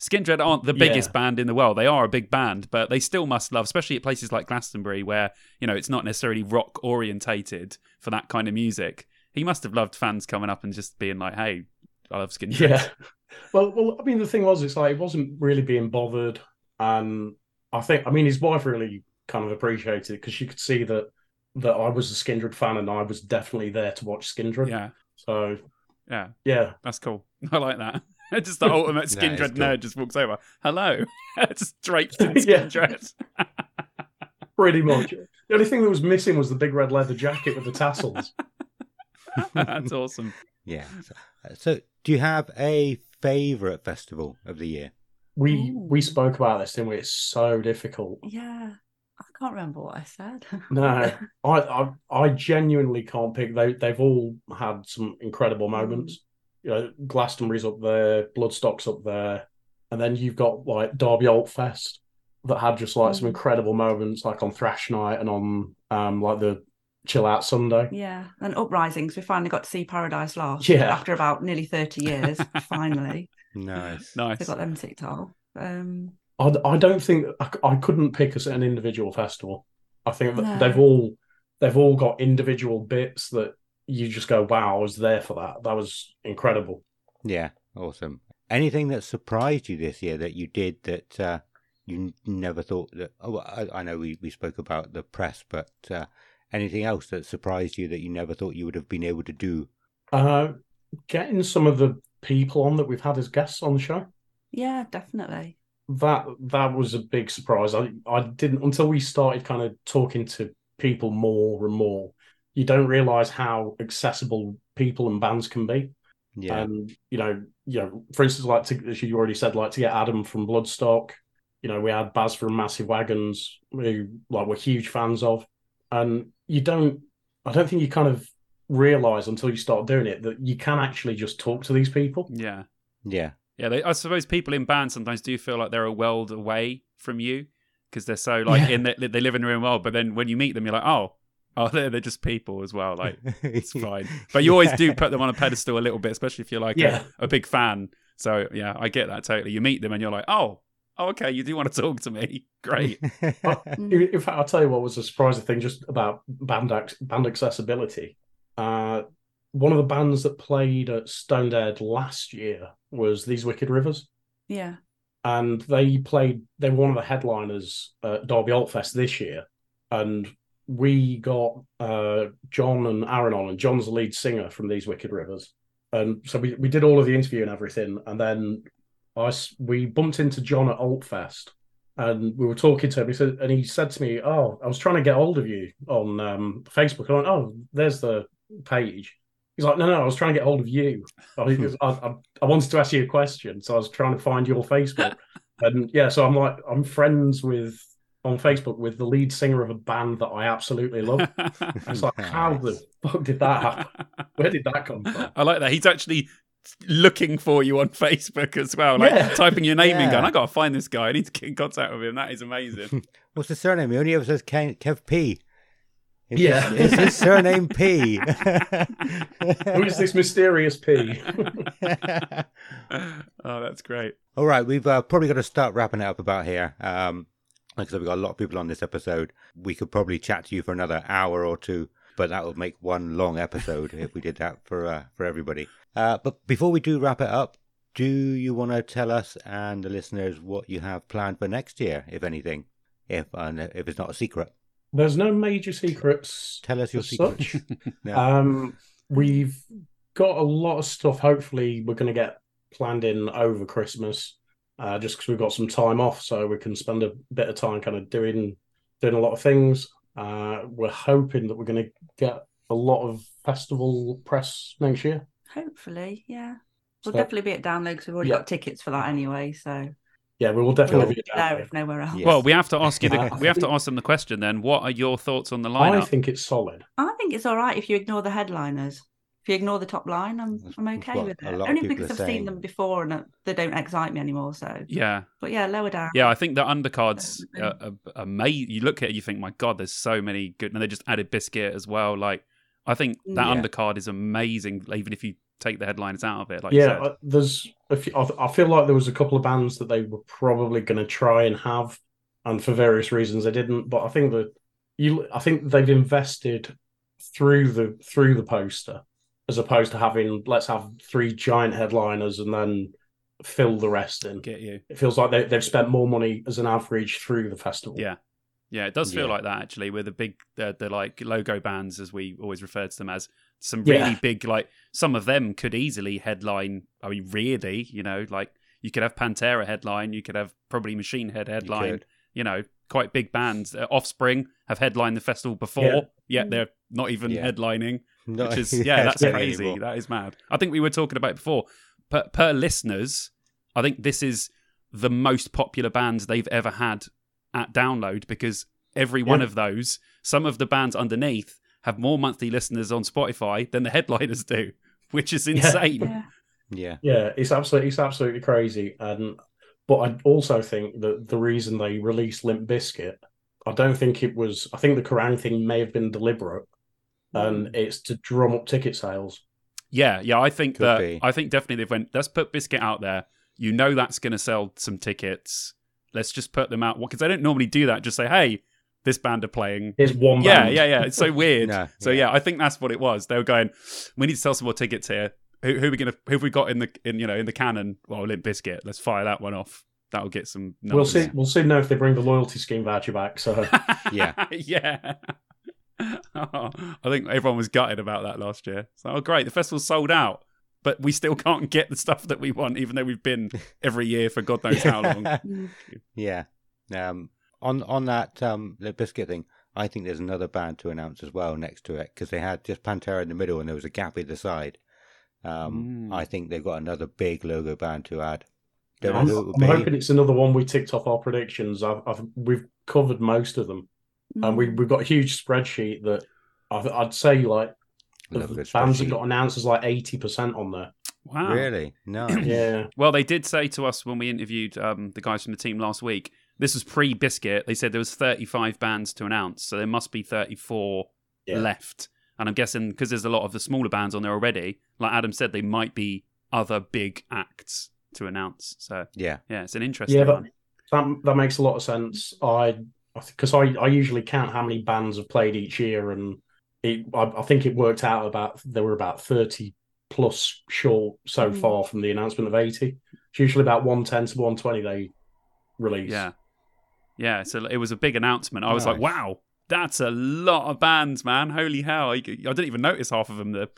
Skindred aren't the biggest yeah. band in the world. They are a big band, but they still must love, especially at places like Glastonbury, where you know it's not necessarily rock orientated for that kind of music. He must have loved fans coming up and just being like, "Hey, I love Skindred." Yeah. Well, well, I mean, the thing was, it's like he wasn't really being bothered, and I think, I mean, his wife really kind of appreciated it because she could see that that I was a Skindred fan and I was definitely there to watch Skindred. Yeah. So. Yeah. Yeah. That's cool. I like that. just the ultimate Skindred no, cool. nerd just walks over. Hello. just draped in Skindred. Pretty much. The only thing that was missing was the big red leather jacket with the tassels. That's awesome. Yeah. So, uh, so, do you have a favorite festival of the year? We Ooh. we spoke about this, didn't we? It's so difficult. Yeah. I can't remember what I said. no, I, I I genuinely can't pick. They they've all had some incredible moments you know, Glastonbury's up there, Bloodstock's up there, and then you've got like Derby Altfest that had just like mm. some incredible moments, like on Thrash Night and on um like the Chill Out Sunday. Yeah, and Uprisings. We finally got to see Paradise Lost. Yeah, after about nearly thirty years, finally. Nice, nice. They got them ticked off. Um, I, I don't think I, I couldn't pick us an individual festival. I think that no. they've all they've all got individual bits that you just go, wow, I was there for that. That was incredible. Yeah, awesome. Anything that surprised you this year that you did that uh, you never thought that? Oh, I, I, know we, we spoke about the press, but uh, anything else that surprised you that you never thought you would have been able to do? Uh, getting some of the people on that we've had as guests on the show. Yeah, definitely. That that was a big surprise. I I didn't until we started kind of talking to people more and more you don't realize how accessible people and bands can be. Yeah. And you know, you know, for instance, like to, as you already said, like to get Adam from Bloodstock, you know, we had Baz from Massive Wagons, who like we're huge fans of, and you don't, I don't think you kind of realize until you start doing it that you can actually just talk to these people. Yeah. Yeah. Yeah. They, I suppose people in bands sometimes do feel like they're a world away from you because they're so like yeah. in the, they live in their own world, but then when you meet them, you're like, oh, Oh, they're, they're just people as well. Like it's fine, but you always do put them on a pedestal a little bit, especially if you're like yeah. a, a, big fan. So yeah, I get that totally. You meet them and you're like, oh, oh okay, you do want to talk to me. Great. in fact, I'll tell you what was a surprising thing just about band band accessibility. Uh, one of the bands that played at Stone Dead last year was These Wicked Rivers. Yeah. And they played. They were one of the headliners at Derby Altfest this year, and we got uh, John and Aaron on, and John's the lead singer from These Wicked Rivers. And so we, we did all of the interview and everything. And then I, we bumped into John at Altfest and we were talking to him. He said, and he said to me, Oh, I was trying to get hold of you on um, Facebook. I went, Oh, there's the page. He's like, No, no, I was trying to get hold of you. I, I, I wanted to ask you a question. So I was trying to find your Facebook. and yeah, so I'm like, I'm friends with on Facebook with the lead singer of a band that I absolutely love. it's like, how the fuck did that happen? Where did that come from? I like that. He's actually looking for you on Facebook as well, like yeah. typing your name yeah. in, going, I gotta find this guy. I need to get in contact with him. That is amazing. What's the surname? He only ever says Kev, Kev P. It's yeah, his, his surname P. Who is this mysterious P? oh, that's great. All right, we've uh, probably got to start wrapping it up about here. Um, like I said, we've got a lot of people on this episode. We could probably chat to you for another hour or two, but that would make one long episode if we did that for uh, for everybody. Uh, but before we do wrap it up, do you want to tell us and the listeners what you have planned for next year, if anything, if uh, if it's not a secret? There's no major secrets. Tell us your secrets. no. Um, we've got a lot of stuff. Hopefully, we're going to get planned in over Christmas, uh, just because we've got some time off, so we can spend a bit of time kind of doing doing a lot of things. Uh, we're hoping that we're going to get a lot of festival press next year. Hopefully, yeah. We'll so, definitely be at download because we've already yeah. got tickets for that anyway. So yeah, we will definitely be there if nowhere else. Yes. Well, we have to ask you. The, we have to ask them the question then. What are your thoughts on the lineup? I think it's solid. I think it's all right if you ignore the headliners. If you ignore the top line, I'm I'm okay with it. Only because I've saying. seen them before and they don't excite me anymore. So yeah, but yeah, lower down. Yeah, I think the undercards are, are, are amazing. You look at it, you think, my god, there's so many good. And they just added Bizkit as well. Like I think that yeah. undercard is amazing. Even if you take the headliners out of it, like yeah, uh, there's. Few, I feel like there was a couple of bands that they were probably going to try and have, and for various reasons they didn't. But I think that you, I think they've invested through the through the poster as opposed to having let's have three giant headliners and then fill the rest in. Get you. It feels like they, they've spent more money as an average through the festival. Yeah. Yeah, it does feel yeah. like that actually. With the big, the, the like logo bands, as we always refer to them as, some really yeah. big, like some of them could easily headline. I mean, really, you know, like you could have Pantera headline, you could have probably Machine Head headline. You, you know, quite big bands. Uh, Offspring have headlined the festival before, yeah. yet they're not even headlining. Which is yeah, that's crazy. Anymore. That is mad. I think we were talking about before. Per, per listeners, I think this is the most popular bands they've ever had at download because every one of those, some of the bands underneath have more monthly listeners on Spotify than the headliners do, which is insane. Yeah. Yeah, yeah it's absolutely it's absolutely crazy. And but I also think that the reason they released Limp Bizkit, I don't think it was. I think the Kerrang thing may have been deliberate and mm. it's to drum up ticket sales. Yeah, yeah, I think Could that be. I think definitely they've went. Let's put Bizkit out there. You know that's going to sell some tickets. Let's just put them out because they don't normally do that. Just say, hey, this band are playing. Here's one. Yeah, yeah, yeah. It's so weird. no, so yeah. yeah. I think that's what it was. They were going. We need to sell some more tickets here. Who, who are we gonna? Who have we got in the in you know in the cannon? Well, Limp Bizkit. Let's fire that one off. That'll get some. Numbers. We'll see. We'll see now if they bring the loyalty scheme voucher back. So yeah, yeah. I think everyone was gutted about that last year. So, oh, great, the festival's sold out, but we still can't get the stuff that we want, even though we've been every year for God knows how long. yeah. Um, on on that um, the Bizkit thing, I think there's another band to announce as well next to it because they had just Pantera in the middle and there was a gap either side. Um, mm. I think they've got another big logo band to add. I'm, I'm hoping it's another one we ticked off our predictions. I've, I've, we've covered most of them. Mm. And we we've got a huge spreadsheet that I've, I'd say like the bands that got announced is like eighty percent on there. Wow, really? No, yeah. Well, they did say to us when we interviewed um, the guys from the team last week. This was pre Bizkit. They said there was thirty-five bands to announce, so there must be thirty-four yeah. left. And I'm guessing because there's a lot of the smaller bands on there already. Like Adam said, they might be other big acts to announce. So yeah, yeah, it's an interesting. Yeah, but that that makes a lot of sense. I because I, I usually count how many bands have played each year, and it, I, I, think it worked out about there were about thirty plus short so mm. far from the announcement of eighty. It's usually about one ten to one twenty they release. Yeah, yeah. So it was a big announcement. I was nice. like, wow, that's a lot of bands, man. Holy hell! I, I didn't even notice half of them the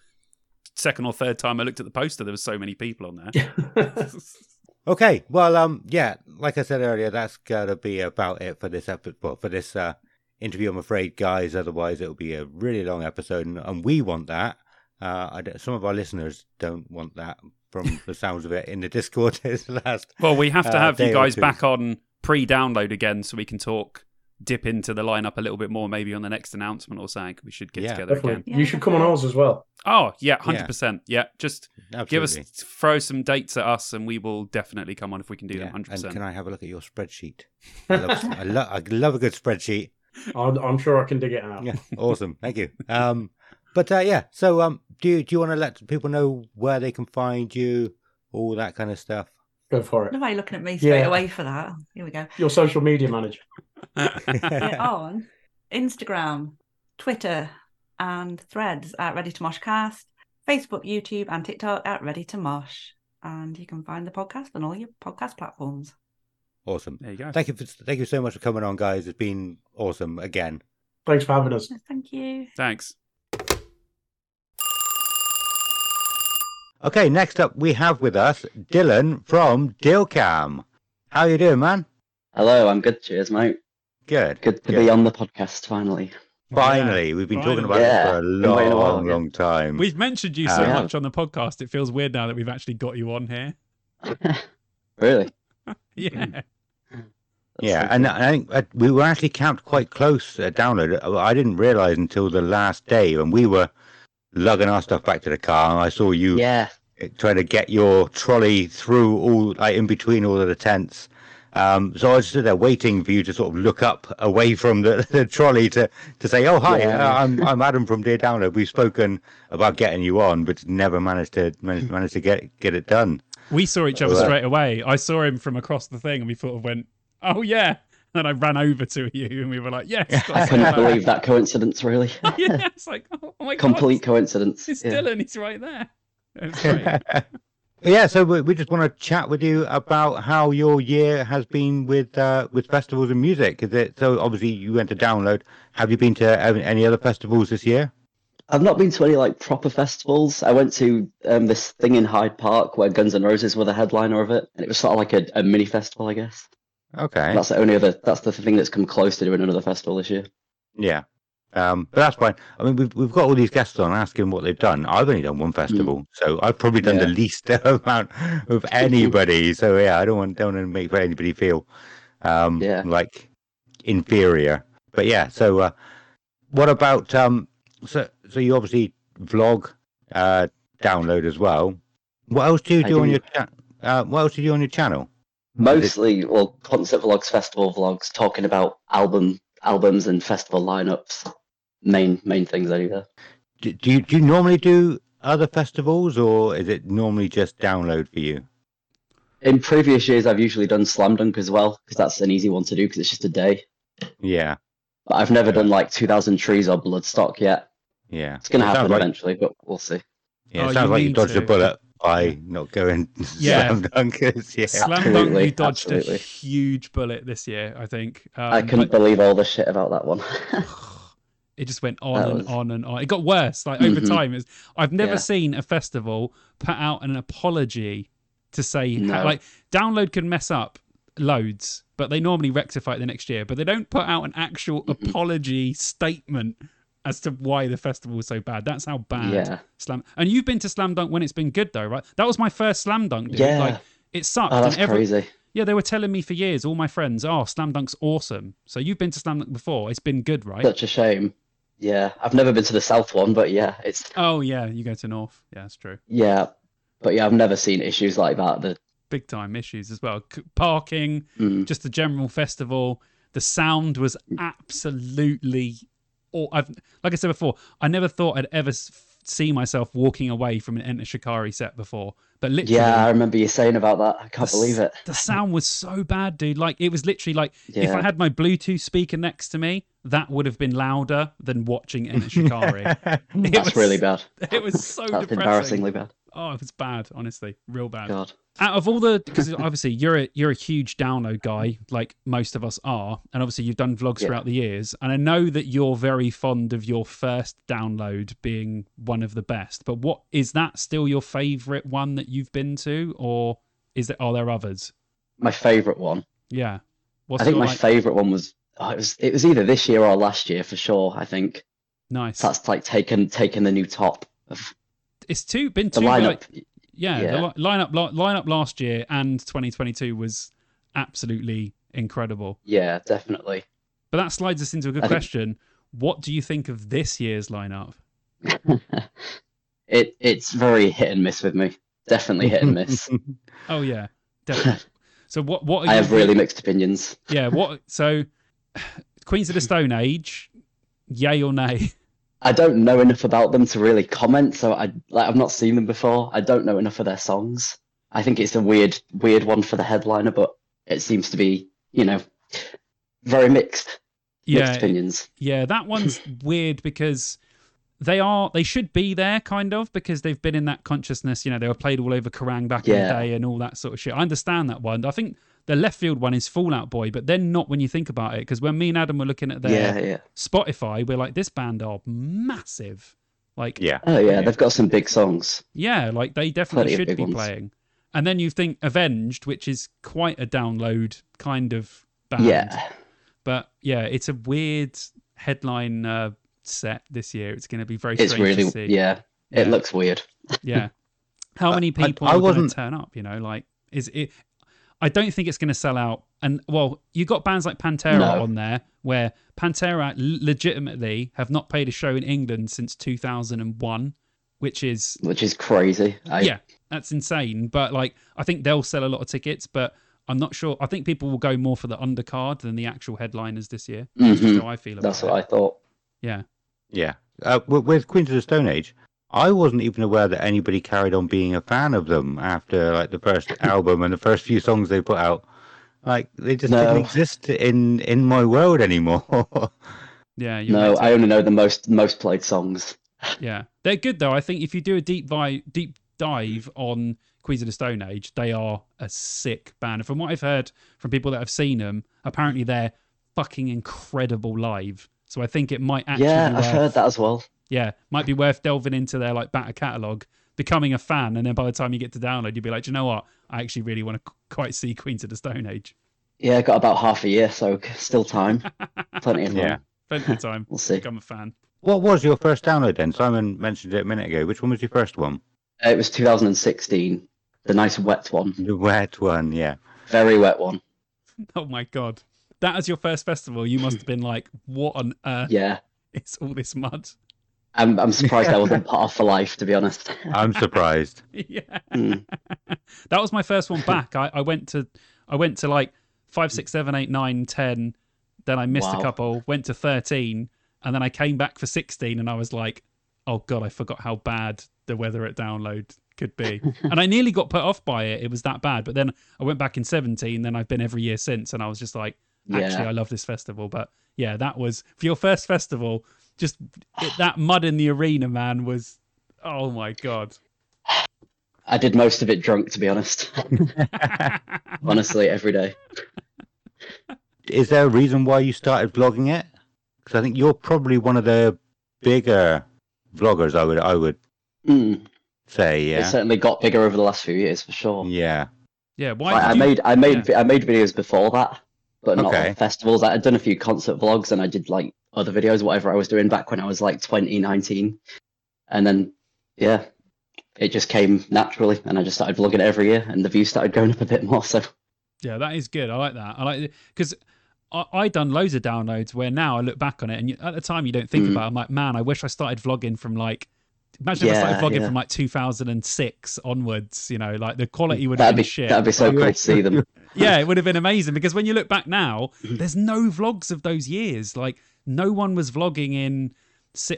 second or third time I looked at the poster. There was so many people on there. Okay, well, um, yeah, like I said earlier, that's gotta be about it for this episode. Well, for this uh, interview, I'm afraid, guys. Otherwise, it'll be a really long episode, and, and we want that. Uh, some of our listeners don't want that from the sounds of it in the Discord. This last. Well, we have to uh, have you guys back on pre-download again, so we can talk dip into the lineup a little bit more, maybe on the next announcement or something. We should get yeah, together definitely. again. You should come on ours as well. Oh yeah, hundred yeah. percent. Yeah, just Absolutely. give us throw some dates at us, and we will definitely come on if we can do yeah. them. Hundred percent. Can I have a look at your spreadsheet? I love, I, lo- I love a good spreadsheet. I'm, I'm, sure I can dig it out. Yeah, awesome. Thank you. Um, but uh, yeah, so um, do you, do you want to let people know where they can find you, all that kind of stuff? Go for it. Nobody looking at me straight yeah. away for that. Here we go. Your social media manager. on Instagram, Twitter, and threads at Ready to Mosh Cast, Facebook, YouTube, and TikTok at Ready to Mosh. And you can find the podcast on all your podcast platforms. Awesome. There you go. Thank you for, thank you so much for coming on, guys. It's been awesome again. Thanks for having us. Thank you. Thanks. Okay, next up we have with us Dylan from Dilcam. How you doing, man? Hello, I'm good. Cheers, mate. Good. Good to good. be on the podcast finally. Finally, yeah, we've been finally. talking about yeah. it for a long, long, long time. We've mentioned you so uh, much on the podcast. It feels weird now that we've actually got you on here. really? yeah. yeah, and I think uh, we were actually camped quite close uh, download. I didn't realize until the last day when we were lugging our stuff back to the car, and I saw you yeah. trying to get your trolley through all, like in between all of the tents. Um, so I was stood there waiting for you to sort of look up away from the, the trolley to, to say, "Oh hi, yeah. uh, I'm I'm Adam from Dear Download. We've spoken about getting you on, but never managed to managed, managed to get get it done." We saw each other straight away. I saw him from across the thing, and we sort of went, "Oh yeah." And I ran over to you, and we were like, "Yes." I couldn't believe that coincidence. Really. yeah, it's like, oh my god, complete coincidence. It's yeah. Dylan. He's right there. yeah, so we, we just want to chat with you about how your year has been with uh, with festivals and music. Is it so? Obviously, you went to download. Have you been to any other festivals this year? I've not been to any like proper festivals. I went to um, this thing in Hyde Park where Guns N' Roses were the headliner of it, and it was sort of like a, a mini festival, I guess. Okay. That's the only other. That's the thing that's come close to doing another festival this year. Yeah. Um, but that's fine. I mean, we've we've got all these guests on asking what they've done. I've only done one festival, mm. so I've probably done yeah. the least amount of anybody. so yeah, I don't want don't want to make anybody feel um, yeah. like inferior. But yeah, so uh, what about um, so so you obviously vlog, uh, download as well. What else do you do, do. on your cha- uh, what else do you do on your channel? Mostly, well, concert vlogs, festival vlogs, talking about album albums and festival lineups. Main main things I do there. Do, do you do you normally do other festivals, or is it normally just download for you? In previous years, I've usually done Slam Dunk as well because that's an easy one to do because it's just a day. Yeah. But I've never done like 2000 Trees or Bloodstock yet. Yeah. It's going to happen like... eventually, but we'll see. Yeah, it oh, sounds you like you dodged to... a bullet by not going yeah. slam dunkers. Yeah, slam dunk. You dodged absolutely. a huge bullet this year. I think. Um, I couldn't but... believe all the shit about that one. it just went on and on and on. It got worse. Like over mm-hmm. time, was, I've never yeah. seen a festival put out an apology to say no. how, like download can mess up loads, but they normally rectify it the next year. But they don't put out an actual mm-hmm. apology statement as to why the festival was so bad. That's how bad yeah. Slam. And you've been to Slam Dunk when it's been good though, right? That was my first Slam Dunk. Dude. Yeah, like it sucked. Oh, that's every, crazy. Yeah, they were telling me for years, all my friends, "Oh, Slam Dunk's awesome." So you've been to Slam Dunk before. It's been good, right? Such a shame. Yeah, I've never been to the South one, but yeah, it's. Oh yeah, you go to North. Yeah, that's true. Yeah, but yeah, I've never seen issues like that. The big time issues as well. Parking, mm. just the general festival. The sound was absolutely or I've like I said before, I never thought I'd ever see myself walking away from an Enter Shikari set before. But literally, yeah, I remember you saying about that. I can't the, believe it. The sound was so bad, dude. Like it was literally like yeah. if I had my Bluetooth speaker next to me, that would have been louder than watching Enter Shikari. That's was, really bad. It was so That's depressing. embarrassingly bad. Oh, it was bad, honestly, real bad. God. Out of all the, because obviously you're a you're a huge download guy, like most of us are, and obviously you've done vlogs yeah. throughout the years, and I know that you're very fond of your first download being one of the best. But what is that still your favourite one that you've been to, or is it are there others? My favourite one. Yeah. What's I think my like... favourite one was oh, it was it was either this year or last year for sure. I think. Nice. That's like taken taken the new top of it's two been two lineup. Like, yeah, yeah. the lineup lineup last year and 2022 was absolutely incredible. Yeah, definitely. But that slides us into a good I question. Think... What do you think of this year's lineup? it it's very hit and miss with me. Definitely hit and miss. oh yeah, definitely. So what? What? I have really mixed opinions. Yeah. What? So, Queens of the Stone Age, yay or nay? I don't know enough about them to really comment. So I like I've not seen them before. I don't know enough of their songs. I think it's a weird weird one for the headliner, but it seems to be you know very mixed. Yeah, mixed opinions. Yeah, that one's weird because they are they should be there kind of because they've been in that consciousness. You know, they were played all over Kerrang back yeah. in the day and all that sort of shit. I understand that one. I think the left field one is Fall Out Boy, but then not when you think about it. Because when me and Adam were looking at their yeah, yeah. Spotify, we're like, this band are massive. Like Yeah. Oh yeah, they've got some big songs. yeah, like they definitely Plenty should be ones. playing. And then you think Avenged, which is quite a download kind of band. Yeah. But yeah, it's a weird headline uh, set this year. It's going to be very It's strange really to see. yeah. It looks weird. Yeah. How I- many I- people I are going wasn't- to turn up? You know, like is it? I don't think it's going to sell out. And well, you got bands like Pantera No. on there, where Pantera legitimately have not played a show in England since 2001, which is Which is crazy. I, yeah, that's insane. But like, I think they'll sell a lot of tickets, but I'm not sure. I think people will go more for the undercard than the actual headliners this year. That's just Mhm. how I feel about That's it. what I thought. Yeah. Yeah. Uh, with, with Queens of the Stone Age, I wasn't even aware that anybody carried on being a fan of them after like the first album and the first few songs they put out. Like they just No. didn't exist in in my world anymore. Yeah. You're No, I only know the most most played songs. Yeah, they're good though. I think if you do a deep vi- deep dive on Queens of the Stone Age, they are a sick band. And from what I've heard from people that have seen them, apparently they're fucking incredible live. So I think it might actually yeah, be I've heard that as well. Yeah, might be worth delving into their like batter catalog, becoming a fan, and then by the time you get to download, you'll be like, "Do you know what? I actually really want to quite see Queens of the Stone Age. Yeah, I got about half a year, so still time. Plenty of time. Yeah. Plenty of time. We'll see. Become a fan. what was your first download then? Simon mentioned it a minute ago. Which one was your first one? Uh, It was 2016. The nice wet one. The wet one, yeah. Very wet one. Oh my god, that as your first festival, you must have been like, "What on earth Yeah. is all this mud?" I'm, I'm surprised I wasn't put off for life, to be honest. I'm surprised. yeah. Mm. that was my first one back. I, I went to I went to like five, six, seven, eight, nine, ten. Then I missed Wow. a couple. Went to thirteen, and then I came back for sixteen, and I was like, "Oh god, I forgot how bad the weather at download could be." and I nearly got put off by it. It was that bad. But then I went back in seventeen. Then I've been every year since, and I was just like, "Actually, Yeah. I love this festival." But yeah, that was for your first festival. Just it, that mud in the arena, man, was. Oh my god. I did most of it drunk, to be honest. Honestly, every day. Is there a reason why you started vlogging it? Because I think you're probably one of the bigger vloggers. I would I would Mm. say, It certainly got bigger over the last few years, for sure. yeah. Yeah, why? Like, I you- made I made I made videos before that, but not Okay. on festivals. I'd done a few concert vlogs and I did like other videos, whatever I was doing back when I was like 2019, and then yeah, it just came naturally, and I just started vlogging every year, and the views started going up a bit more. So Yeah, that is good. I like that. I like because I I done loads of downloads where now I look back on it and you, at the time you don't think Mm. about. it. I'm like, man, I wish I started vlogging from like. Imagine if I started vlogging yeah. from like 2006 onwards. You know, like the quality would have that'd been be shit. that'd be so cool to see them. yeah, it would have been amazing because when you look back now, there's no vlogs of those years. Like no one was vlogging in.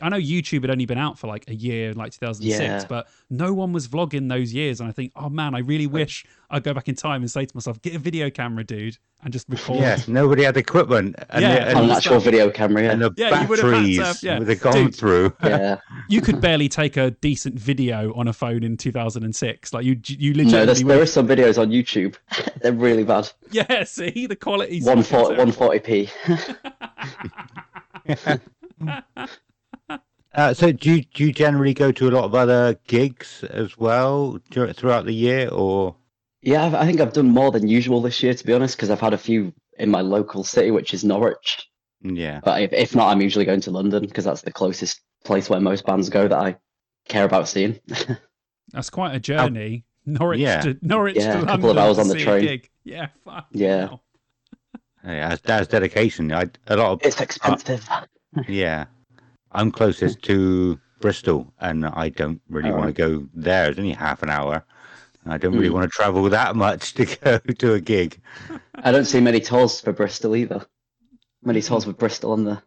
I know YouTube had only been out for like a year, like 2006, Yeah. but no one was vlogging those years. And I think, oh man, I really wish I'd go back in time and say to myself, get a video camera, dude, and just record. Yeah, nobody had equipment. And Yeah, the, and and, on an actual video camera. Yeah, and the Yeah, you have to batteries have- yeah. with the gone Dude. through. yeah. You could barely take a decent video on a phone in 2006. Like you, you literally. No, legitimately. there's, there are some videos on YouTube. They're really bad. yeah, see the quality's 140, fucking 140p. Uh, so do you, do you generally go to a lot of other gigs as well throughout the year, or Yeah, I've- think I've done more than usual this year, to be honest, because I've had a few in my local city, which is Norwich. yeah? But if, if not, I'm usually going to London because that's the closest place where most bands go that I care about seeing. That's quite a journey. Norwich Yeah. to Norwich Yeah, to a couple of hours on the train. gig. Yeah, fuck. Yeah. Hell. Yeah, that's, that's dedication. I a lot of it's expensive. yeah. I'm closest to Bristol, and I don't really Oh. want to go there. It's only half an hour. I don't really Hmm. want to travel that much to go to a gig. I don't see many tours for Bristol either. Many tours with Bristol on the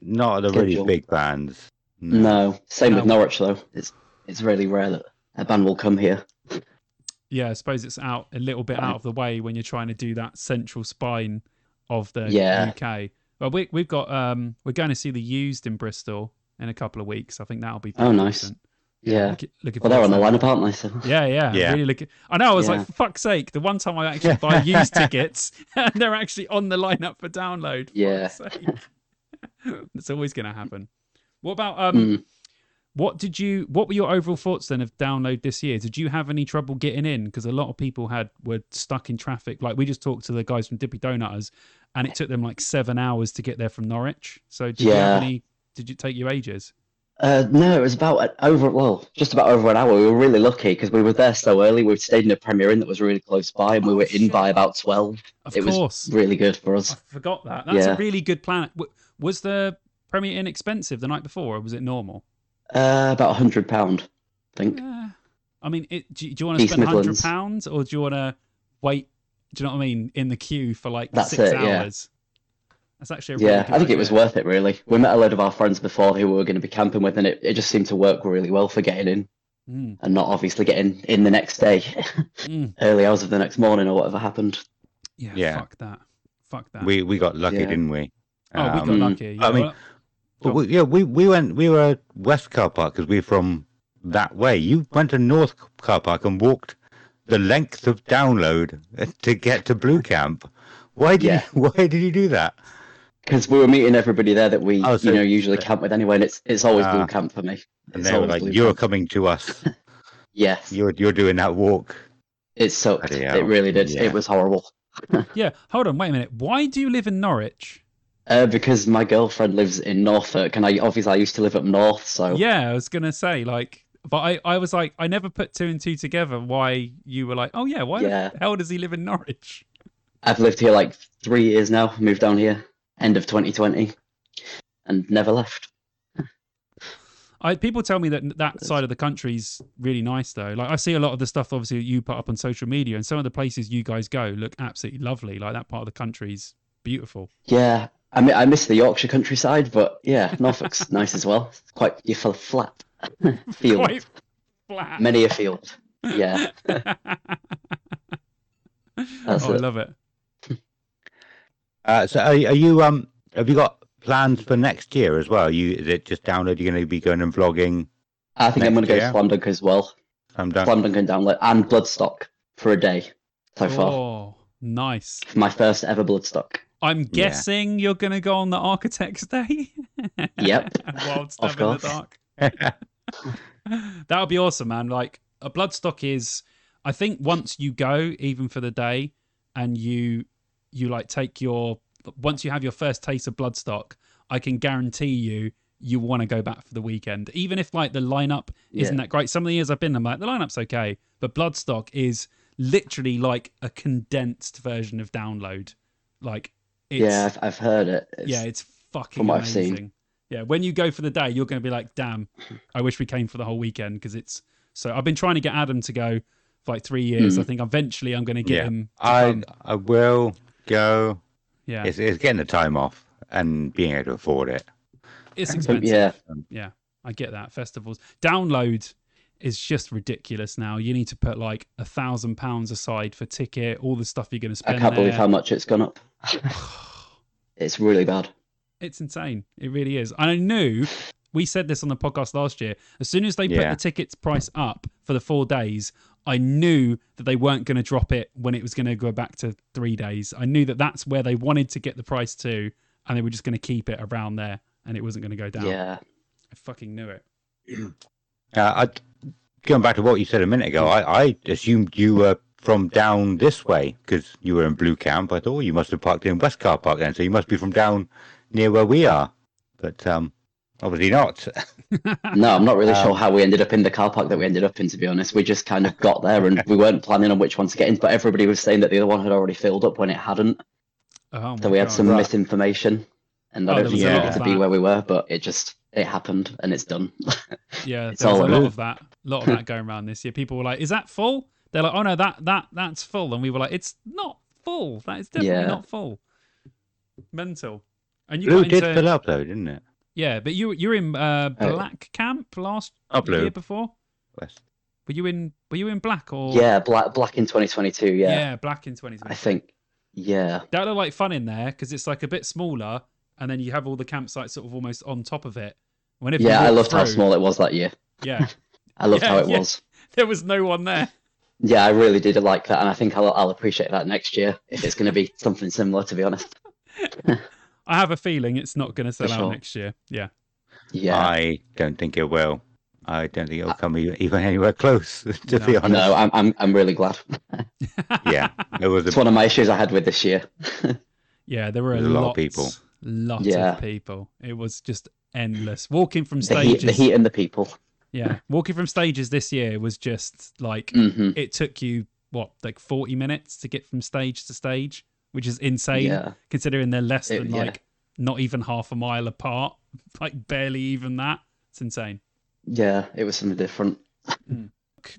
Not the really big bands. no. Same with Norwich though. It's it's really rare that a band will come here. Yeah, I suppose it's out a little bit out of the way when you're trying to do that central spine of the Yeah. UK. Well, we, we've got um, we're going to see the Used in Bristol in a couple of weeks. I think that'll be Oh, nice. decent. Yeah. Look- looking Well, they're on the that. lineup, aren't they? So Yeah, yeah, Yeah. Really looking. I know. I was Yeah. like, for fuck's sake! The one time I actually buy Used tickets, and they're actually on the lineup for download. Yeah. It's always going to happen. What about um? Mm. What did you? What were your overall thoughts then of download this year? Did you have any trouble getting in? Because a lot of people had were stuck in traffic. Like we just talked to the guys from Dippy Doughnutters, and it took them like seven hours to get there from Norwich. So did you have Yeah. any? Did it take you ages? Uh, no, it was about over well, just about over an hour. We were really lucky because we were there so early. We stayed in a Premier Inn that was really close by, and we were in by about twelve. Of it course. was really good for I us. forgot that. That's a really good plan. Was the Premier Inn expensive the night before, or was it normal? Uh, about a hundred pound, I think. Eh, I mean, it, do, you- do you want to East spend hundred pounds, or do you want to wait? Do you know what I mean? In the queue for like That's six it, yeah. hours. That's actually a really Yeah, good I think it was worth it. Really, we met a load of our friends before who we were going to be camping with, and it, it just seemed to work really well for getting in, Mm, and not obviously getting in the next day, mm. early hours of the next morning or whatever happened. Yeah, Yeah. fuck that. Fuck that. We we got lucky, Yeah. didn't we? oh, we got Um, lucky. Yeah, I mean, well, But we, yeah, we we went we were at West Car Park because we're from that way. You went to North Car Park and walked the length of download to get to Blue Camp. Why did Yeah. you, why did you do that? Because we were meeting everybody there that we, Oh, so- you know, usually camp with anyway, and it's it's always Ah. blue camp for me. And they were like, "You're camp. coming to us. Yes, You're you're doing that walk." it sucked. Bloody It hell. really did. Yeah. It was horrible. yeah. Hold on, wait a minute. Why do you live in Norwich? Uh, because my girlfriend lives in Norfolk, and I obviously I used to live up north, so Yeah, I was gonna say like, but I, I was like, I never put two and two together. Why you were like, oh yeah, why Yeah. the hell does he live in Norwich? I've lived here like three years now. Moved down here end of 2020, and never left. I people tell me that that side of the country's really nice though. Like I see a lot of the stuff obviously that you put up on social media, and some of the places you guys go look absolutely lovely. Like that part of the country's beautiful. Yeah, I mean I miss the Yorkshire countryside, but yeah, Norfolk's nice as well. It's quite you feel flat field, Quite flat. many a field. Yeah, oh, That's I it. love it. Uh, so are, are you um have you got plans for next year as well? You is it just download? You're going to be going and vlogging. I think I'm gonna go year? to Slam Dunk as well. I'm done. Slam Dunk and download and Bloodstock for a day so far. Oh, nice. My first ever Bloodstock. I'm guessing you're gonna go on the Architect's Day. Yep, Wild of in the dark. that would be awesome, man. Like a bloodstock is, I think once you go, even for the day, and you you like take your once you have your first taste of bloodstock, I can guarantee you you want to go back for the weekend, even if like the lineup isn't Yeah. that great. Some of the years I've been, I'm like the lineup's okay, but bloodstock is literally like a condensed version of download. Like it's, yeah, I've, I've heard it. It's, yeah, it's fucking from what I've amazing. seen. Yeah, when you go for the day, you're going to be like, "Damn, I wish we came for the whole weekend." Because it's so. I've been trying to get Adam to go for like three years. Hmm. I think eventually I'm going to get yeah, him. To I come. I will go. Yeah, It's, it's getting the time off and being able to afford it. it's expensive. yeah, yeah, I get that. Festivals download is just ridiculous now. You need to put like a thousand pounds aside for ticket, all the stuff you're going to spend. I can't believe how much it's gone up. it's really bad. It's insane. It really is. And I knew we said this on the podcast last year. As soon as they put Yeah. the tickets price up for the four days, I knew that they weren't going to drop it when it was going to go back to three days. I knew that that's where they wanted to get the price to, and they were just going to keep it around there, and it wasn't going to go down. Yeah, I fucking knew it. Uh, I, going back to what you said a minute ago, I, I assumed you were from down this way because you were in Blue Camp. I thought oh, you must have parked in West Car Park then, so you must be from down near where we are. But um, obviously not. no, I'm not really Um, sure how we ended up in the car park that we ended up in. To be honest, we just kind of got there and we weren't planning on which one to get in. But everybody was saying that the other one had already filled up when it hadn't. Oh, So my we had God. some Right. misinformation, and I Oh, don't think was a needed to be where we were, but it just it happened and it's done. Yeah, It's there was a lot of that. A lot of that going around this year. People were like, "Is that full?" They're like, "Oh no, that that that's full," and we were like, "It's not full. That is definitely Yeah. not full." Mental. And you Blue got did into, fill up though, didn't it? Yeah, but you you're in uh, Oh. black camp last Oh, blue. year before. West. Were you in Were you in black or yeah, black black in 2022. Yeah, Yeah, black in 2022. I think. Yeah, that looked like fun in there because it's like a bit smaller, and then you have all the campsites sort of almost on top of it. Whenever you yeah, I walk loved how small it was that year. Yeah, I loved Yeah, how it yeah. was. there was no one there. Yeah, I really did like that, and I think I'll, I'll appreciate that next year if it's going to be something similar. To be honest. I have a feeling it's not going to sell For out sure. next year. Yeah. Yeah, I don't think it will. I don't think it'll come even anywhere close. To no. be honest, no, I'm I'm I'm really glad. yeah, it was. A, it's one of my issues I had with this year. yeah, there were a, a lot of people. Lot yeah. of people. It was just endless. Walking from stages, the heat, the heat and the people. Yeah, walking from stages this year was just like mm-hmm. it took you what like forty minutes to get from stage to stage, which is insane yeah. considering they're less than it, like not even half a mile apart, like barely even that. It's insane. Yeah, it was something different. Mm.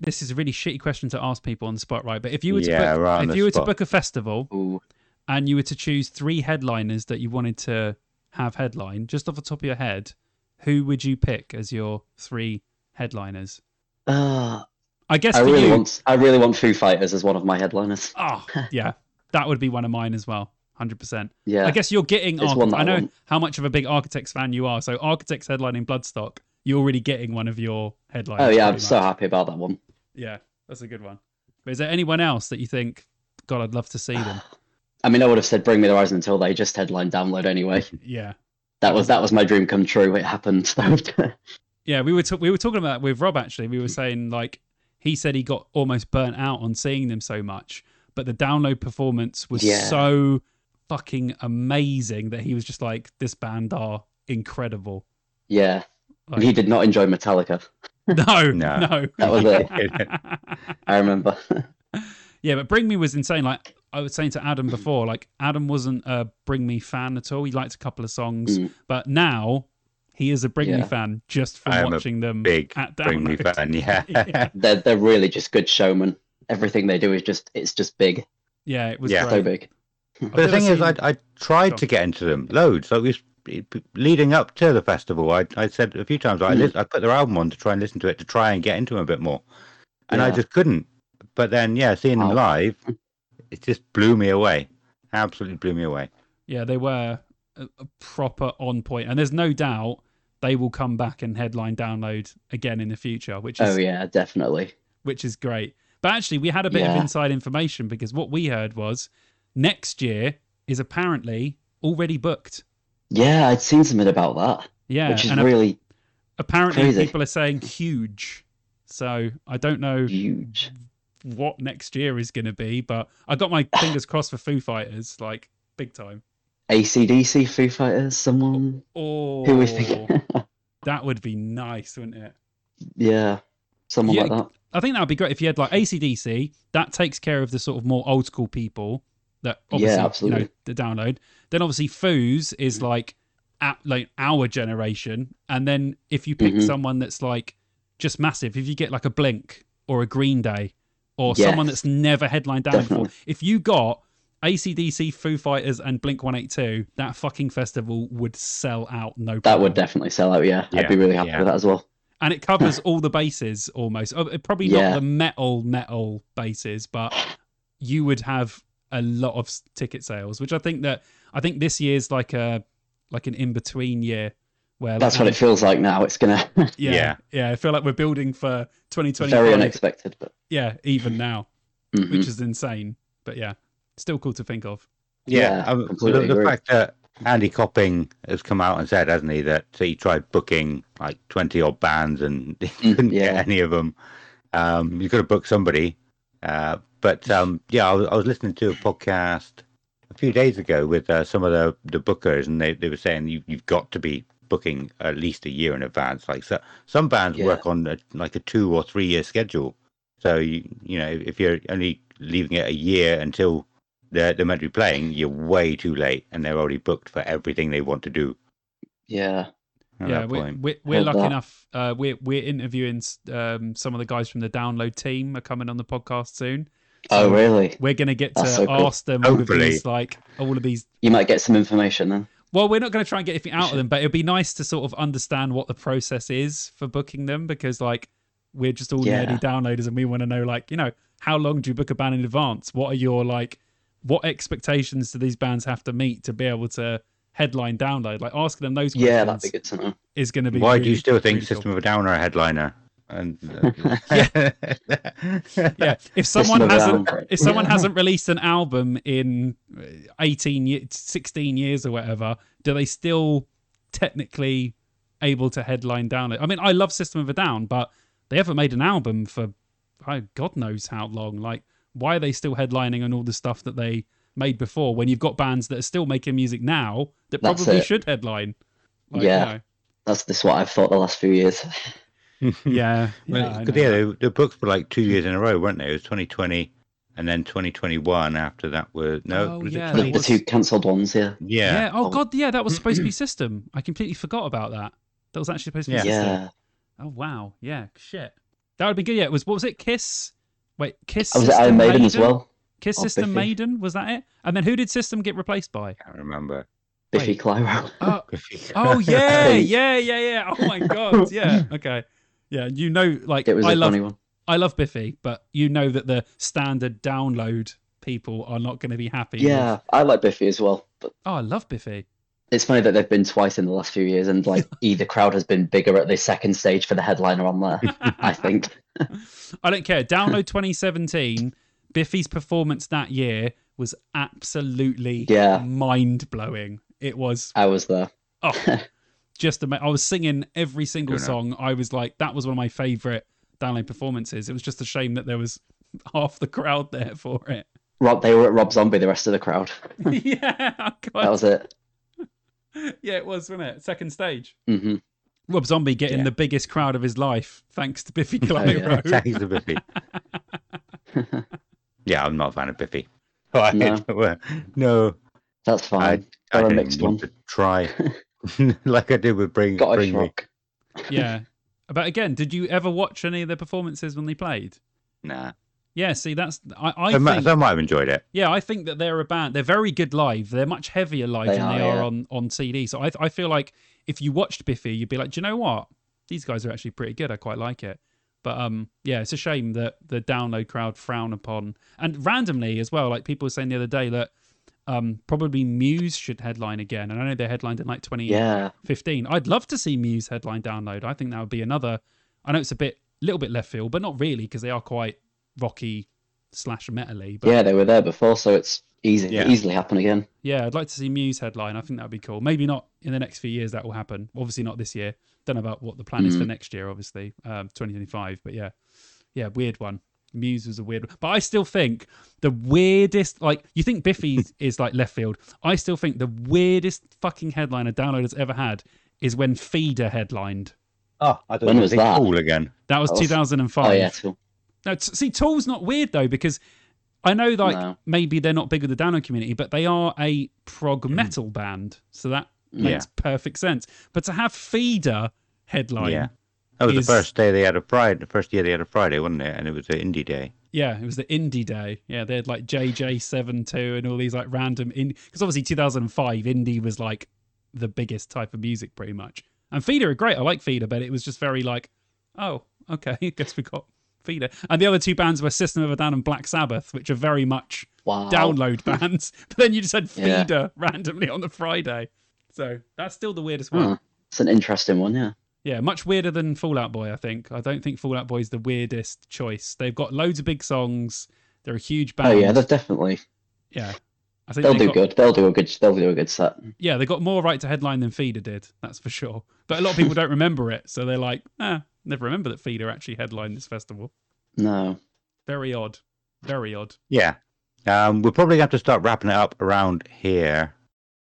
This is a really shitty question to ask people on the spot, right? But if you were to yeah, book, right if you were spot. to book a festival Ooh. and you were to choose three headliners that you wanted to have headline, just off the top of your head, who would you pick as your three headliners? Uh, I guess I for really you, want I really want Foo Fighters as one of my headliners. Oh, yeah, that would be one of mine as well. Hundred percent. Yeah, I guess you're getting. Arch- I I know want. how much of a big Architects fan you are. So Architects headlining Bloodstock, you're already getting one of your headliners. Oh yeah, I'm pretty so happy about that one. Yeah, that's a good one. But is there anyone else that you think? God, I'd love to see them. I mean, I would have said Bring Me the Horizon until they just headline download anyway. Yeah, That was that was my dream come true. It happened. yeah. We were t- we were talking about with Rob actually. We were saying like he said he got almost burnt out on seeing them so much, but the download performance was Yeah. so fucking amazing that he was just like, this band are incredible. yeah, Like, he did not enjoy Metallica. No, No. no. That was it. I remember. yeah, but Bring Me was insane. Like I was saying to Adam before, like Adam wasn't a Bring Me fan at all. He liked a couple of songs, Mm. but now he is a Bring Me fan just from I a watching them big at Bring Me fan. Yeah, yeah. they're they're really just good showmen. Everything they do is just it's just big, Yeah, it was Yeah. so big. But the never thing is, I, I tried Go to get into them loads. So it was leading up to the festival. I, I said a few times I, Mm. lis- I put their album on to try and listen to it to try and get into them a bit more, and I just couldn't. But then, yeah, seeing them Oh. live, it just blew me away. Absolutely blew me away. yeah, they were a, a proper on point, and there's no doubt they will come back and headline download again in the future, which is Oh yeah, definitely. which is great. But actually, we had a bit of inside information because what we heard was next year is apparently already booked. Yeah, I'd seen something about that, Yeah, which is and a- really apparently crazy. people are saying huge. So I don't know huge. What next year is going to be, but I got my fingers crossed for Foo Fighters, like big time. ACDC, Foo Fighters, someone Oh, who we think. that would be nice, wouldn't it? yeah, someone Yeah, like that. I think that would be great if you had like ACDC. That takes care of the sort of more old school people that obviously Yeah, you know absolutely. the download. Then obviously Foos is like at like our generation, and then if you pick Mhm. someone that's like just massive, if you get like a Blink or a Green Day or Yes. someone that's never headlined down before, if you got ACDC, Foo Fighters, and Blink One Eight Two, that fucking festival would sell out. No, That would definitely sell out. Yeah, Yeah, I'd be really happy yeah. with that as well. and it covers all the bases almost. Uh, Probably Yeah. not the metal metal bases, but you would have a lot of ticket sales, which I think that I think this year's like a like an in between year where That's like, what it feels like now. It's gonna Yeah, Yeah. yeah, I feel like we're building for 2020. very unexpected, but Yeah, even now, mhm. which is insane. But yeah, still cool to think of. Yeah, Yeah, um, completely the, the agree. fact that Andy Copping has come out and said, hasn't he, that he tried booking like twenty odd bands and he Mm, couldn't yeah. get any of them. Um, you got to book somebody. Uh, but um, yeah, I was, I was listening to a podcast a few days ago with uh, some of the, the bookers, and they, they were saying you, you've got to be booking at least a year in advance. Like so, some bands Yeah. work on a, like a two or three year schedule. So you you know if you're only leaving it a year until they're, they're meant to be playing, you're way too late, and they're already booked for everything they want to do. yeah, At yeah, we're, we're, we're lucky that. enough. Uh, we're we're interviewing um, some of the guys from the download team are coming on the podcast soon. Oh, really? We're gonna get to That's so cool. ask them all of these like all of these. You might get some information then. Well, we're not going to try and get anything out of them, but it'd be nice to sort of understand what the process is for booking them because like we're just all Yeah. nerdy downloaders and we want to know like you know how long do you book a band in advance? What are your like what expectations do these bands have to meet to be able to headline download? Like asking them those questions Yeah, that'd be good to know. is going to be. Why do you still think really cool. System of a Down are a headliner? And yeah, if someone hasn't Down. if someone hasn't released an album in uh, 18 years 16 years or whatever do they still technically able to headline download. I mean, I love System of a Down, but they haven't made an album for oh, God knows how long. Like, why are they still headlining on all the stuff that they made before when you've got bands that are still making music now that That's probably it. should headline? Like, Yeah. you know. That's this what I've thought the last few years. yeah, Well, yeah, I because know. yeah, the, the books were like two years in a row, weren't they? It was 2020 and then 2021 after that were no, Oh, was yeah, it that The, 20? the two cancelled ones, yeah. Yeah. Yeah. Oh, oh God. Yeah, that was supposed to be System. I completely forgot about that. That was actually supposed to be Yeah. System. Yeah. Oh wow. Yeah. Shit. That would be good. Yeah. It was. What was it? Kiss. Wait. Kiss. Oh, was it Iron Maiden as well? Kiss Or System Biffy? Maiden. Was that it? And then who did System get replaced by? I can't remember. Biffy Clyro. Oh. Oh yeah. Yeah. Yeah. Yeah. Oh my God. Yeah. Okay. Yeah. You know, like It was I love. funny one. I love Biffy, but you know that the standard download people are not going to be happy. Yeah, With, I like Biffy as well. But oh, I love Biffy. it's funny that they've been twice in the last few years, and like either crowd has been bigger at the second stage for the headliner on there. I think. I don't care. Download 2017. Biffy's performance that year was absolutely Yeah. mind blowing. It was I was there. oh, just ama- I was singing every single Good enough. song. I was like, that was one of my favorite download performances. It was just a shame that there was half the crowd there for it. Rob, they were at Rob Zombie. The rest of the crowd. yeah, oh, That was it. yeah, it was, wasn't it? Second stage. hmm Rob Zombie getting Yeah. the biggest crowd of his life thanks to Biffy Oh, yeah. Clyro. Thanks to Biffy. yeah, I'm not a fan of Biffy. Right. No. Well, no, That's fine. I Got a didn't mixed want one. to try like I did with Bring, Got a Bring Me. yeah. But again, did you ever watch any of the performances when they played? Nah. Yeah, see, that's I, I Some, think, some might have enjoyed it. yeah, I think that they're a band. They're very good live. They're much heavier live They than are, they are yeah. on on CD. So I I feel like if you watched Biffy, you'd be like, do you know what? These guys are actually pretty good. I quite like it. But um, yeah, it's a shame that the download crowd frown upon and randomly as well. Like people were saying the other day that um probably Muse should headline again. And I know they headlined in like 2015. Yeah. I'd love to see Muse headline download. I think that would be another. I know it's a bit, little bit left field, but not really because they are quite rocky slash metally. But Yeah, they were there before, so it's easy. Yeah. Easily happen again. yeah, I'd like to see Muse headline. I think that would be cool. Maybe not in the next few years that will happen. Obviously not this year. Don't know about what the plan is for Mm. next year. Obviously, um, 2025. But yeah, yeah, weird one. Muse was a weird one. But I still think the weirdest, like, you think Biffy is like left field. I still think the weirdest fucking headline a downloader's ever had is when Feeder headlined. Oh, I don't When was that? Cool again. That was Oh, 2005. Oh yeah, cool. No, t- see, Tool's not weird though because I know like No. maybe they're not big with the download community, but they are a prog mm. metal band, so that makes perfect sense. But to have Feeder headline, Yeah. That was is- the first day they had a Friday. The first year they had a Friday, wasn't it? And it was an indie day. yeah, it was the indie day. Yeah, they had like JJ72 and all these like random in because obviously 2005 indie was like the biggest type of music pretty much. And Feeder are great. I like Feeder, but it was just very like, oh, okay, I guess we got Feeder. And the other two bands were System of a Down and Black Sabbath, which are very much Wow. download bands. But then you just had Yeah. Feeder randomly on the Friday. So that's still the weirdest one. Huh. It's an interesting one, yeah. Yeah, much weirder than Fall Out Boy, I think. I don't think Fall Out Boy is the weirdest choice. They've got loads of big songs. They're a huge band. Oh yeah, they're definitely. yeah. I think They'll do got, good. They'll do a good. They'll do a good set. Yeah, they got more right to headline than Feeder did. That's for sure. But a lot of people don't remember it, so they're like, ah, never remember that Feeder actually headlined this festival. No. Very odd. Very odd. Yeah. Um, we're probably going to have to start wrapping it up around here.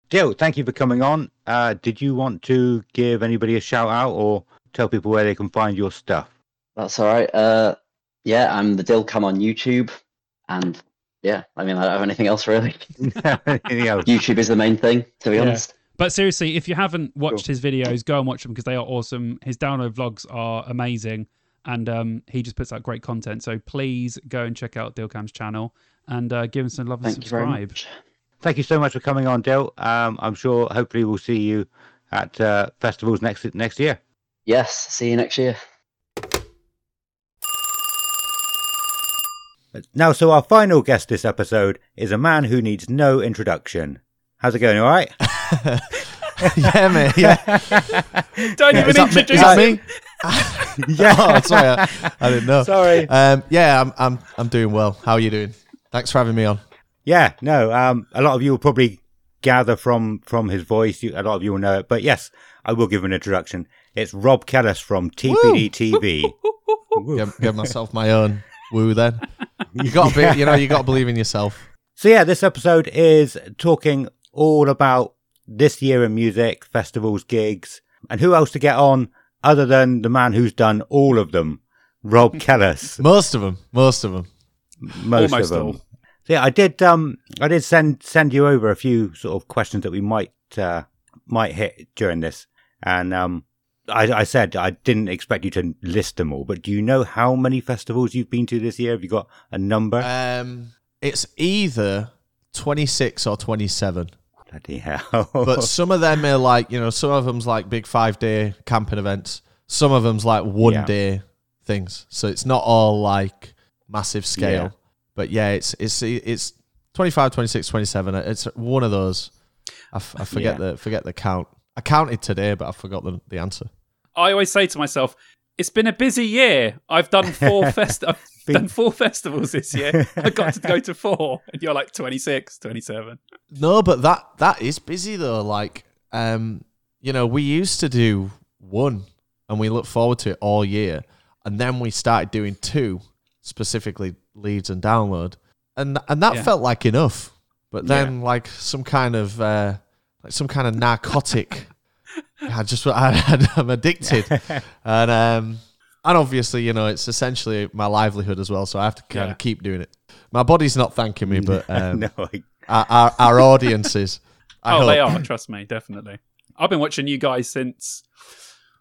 Jill, thank you for coming on. Uh, did you want to give anybody a shout out or tell people where they can find your stuff? That's all right. Uh, yeah, I'm the Dilcam on YouTube, and yeah, I mean, I don't have anything else really. Anything else? YouTube is the main thing, to be Yeah. honest. But seriously, if you haven't watched his videos, go and watch them because they are awesome. His download vlogs are amazing, and um, he just puts out great content. So please go and check out Dilcam's channel and uh, give him some love and Thank you very subscribe. Much. Thank you so much for coming on, Dill. Um, I'm sure hopefully we'll see you at uh, festivals next next year. Yes. See you next year. Now, so our final guest this episode is a man who needs no introduction. How's it going? All right? yeah, man. Yeah. Don't is even that me? introduce Is that him. me? oh, sorry, I, I didn't know. Sorry. Um, yeah, I'm, I'm, I'm doing well. How are you doing? Thanks for having me on. Yeah, no. Um, a lot of you will probably gather from from his voice. You, a lot of you will know it, but yes, I will give an introduction. It's Rob Kellas from TPD TV. give, give myself my own woo then. You got to be, you know, you got to believe in yourself. So yeah, this episode is talking all about this year in music, festivals, gigs, and who else to get on other than the man who's done all of them, Rob Kellas. most of them, most of them, most Almost of them. All. So yeah, I did. Um, I did send send you over a few sort of questions that we might uh, might hit during this, and um, I, I said I didn't expect you to list them all, but do you know how many festivals you've been to this year? Have you got a number? Um, it's either twenty six or twenty seven. Bloody hell! but some of them are like you know, some of them's like big five day camping events. Some of them's like one yeah. day things. So it's not all like massive scale. Yeah. But yeah, it's it's it's 25, 26, 27. It's one of those. I, f- I forget yeah. the forget the count. I counted today, but I forgot the, the answer. I always say to myself, it's been a busy year. I've done four fest I've done four festivals this year. I got to go to four. And you're like 26, 27. No, but that that is busy though. Like um, you know, we used to do one and we look forward to it all year. And then we started doing two, specifically leads and download. And and that yeah. felt like enough. But then yeah. like some kind of uh like some kind of narcotic. I just I, I'm addicted, and um, and obviously you know it's essentially my livelihood as well, so I have to kind yeah. of keep doing it. My body's not thanking me, but um, no, I... our, our, our audiences. I oh, hope. they are. Trust me, definitely. I've been watching you guys since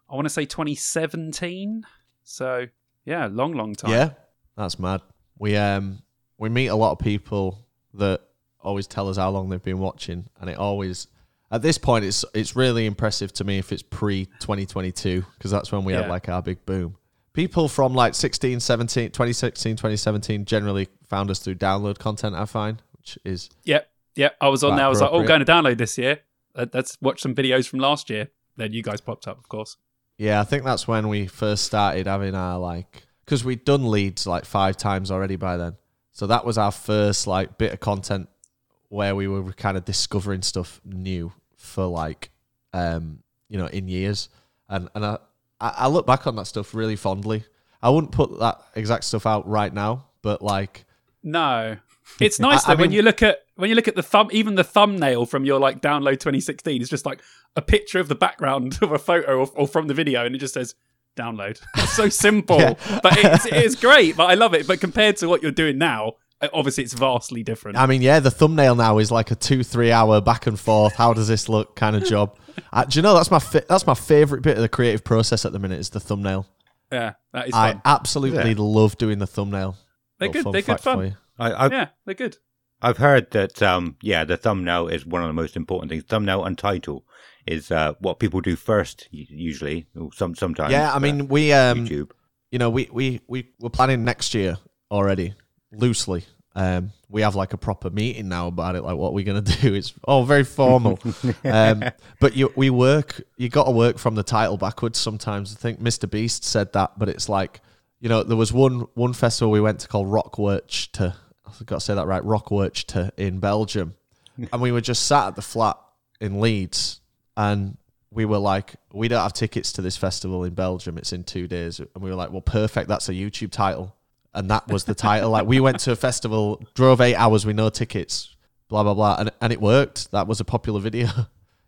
I want to say 2017. So yeah, long, long time. Yeah, that's mad. We um we meet a lot of people that always tell us how long they've been watching, and it always at this point, it's it's really impressive to me if it's pre 2022 because that's when we yeah. had like our big boom. People from like 16, 17, 2016, 2017 generally found us through download content. I find, which is yep, yep. I was on there. I was like, oh, going to download this year. Let's watch some videos from last year. Then you guys popped up, of course. Yeah, I think that's when we first started having our like because we'd done Leeds like five times already by then. So that was our first like bit of content where we were kind of discovering stuff new for like um you know in years and and I I look back on that stuff really fondly. I wouldn't put that exact stuff out right now, but like no, it's nice I, though I mean, when you look at when you look at the thumb, even the thumbnail from your like download 2016 is just like a picture of the background of a photo or, or from the video, and it just says download. It's so simple, yeah. but it's, it's great. But I love it. But compared to what you're doing now, uh, obviously it's vastly different. I mean, yeah, the thumbnail now is like a two, three hour back and forth. How does this look? Kind of job. Uh, do you know that's my fi- that's my favorite bit of the creative process at the minute is the thumbnail. Yeah, that is. I absolutely yeah. love doing the thumbnail. They're good. They're good fun. I, yeah, they're good. I've heard that. Um, yeah, the thumbnail is one of the most important things. Thumbnail and title is uh, what people do first, usually. Some sometimes. Yeah, I mean, we um, YouTube. You know, we we we we're planning next year already loosely. Um, we have like a proper meeting now about it, like what we're gonna do. It's all very formal, um, but you we work. You got to work from the title backwards sometimes. I think Mr Beast said that, but it's like you know there was one one festival we went to called Rock Werchter. I've got to say that right, Rock Werchter in Belgium, and we were just sat at the flat in Leeds, and we were like, we don't have tickets to this festival in Belgium. It's in two days, and we were like, well, perfect. That's a YouTube title and that was the title. like we went to a festival, drove eight hours with no tickets, blah blah blah, and and it worked. That was a popular video.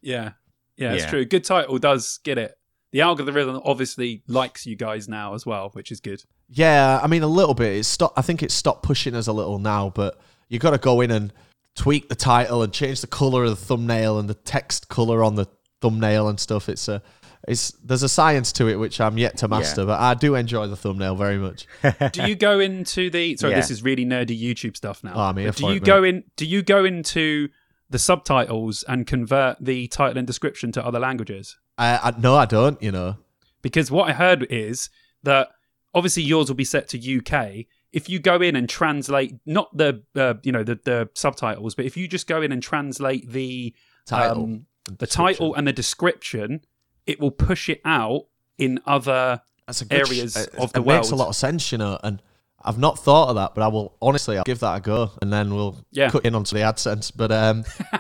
Yeah, yeah, it's yeah. true. Good title does get it. The algorithm obviously likes you guys now as well, which is good. Yeah, I mean a little bit. It's stop. I think it's stopped pushing us a little now, but you got to go in and tweak the title and change the color of the thumbnail and the text color on the thumbnail and stuff. It's a it's there's a science to it which I'm yet to master, yeah. but I do enjoy the thumbnail very much. do you go into the? Sorry, yeah. this is really nerdy YouTube stuff now. Oh, I'm here do you go in? Do you go into the subtitles and convert the title and description to other languages? I, I no, I don't. You know, because what I heard is that obviously yours will be set to UK. If you go in and translate not the uh, you know the the subtitles, but if you just go in and translate the title, um, the title and the description it will push it out in other areas sh- of the it world. Makes a lot of sense, you know, and I've not thought of that, but I will honestly I'll give that a go, and then we'll yeah. cut in onto the AdSense. But um,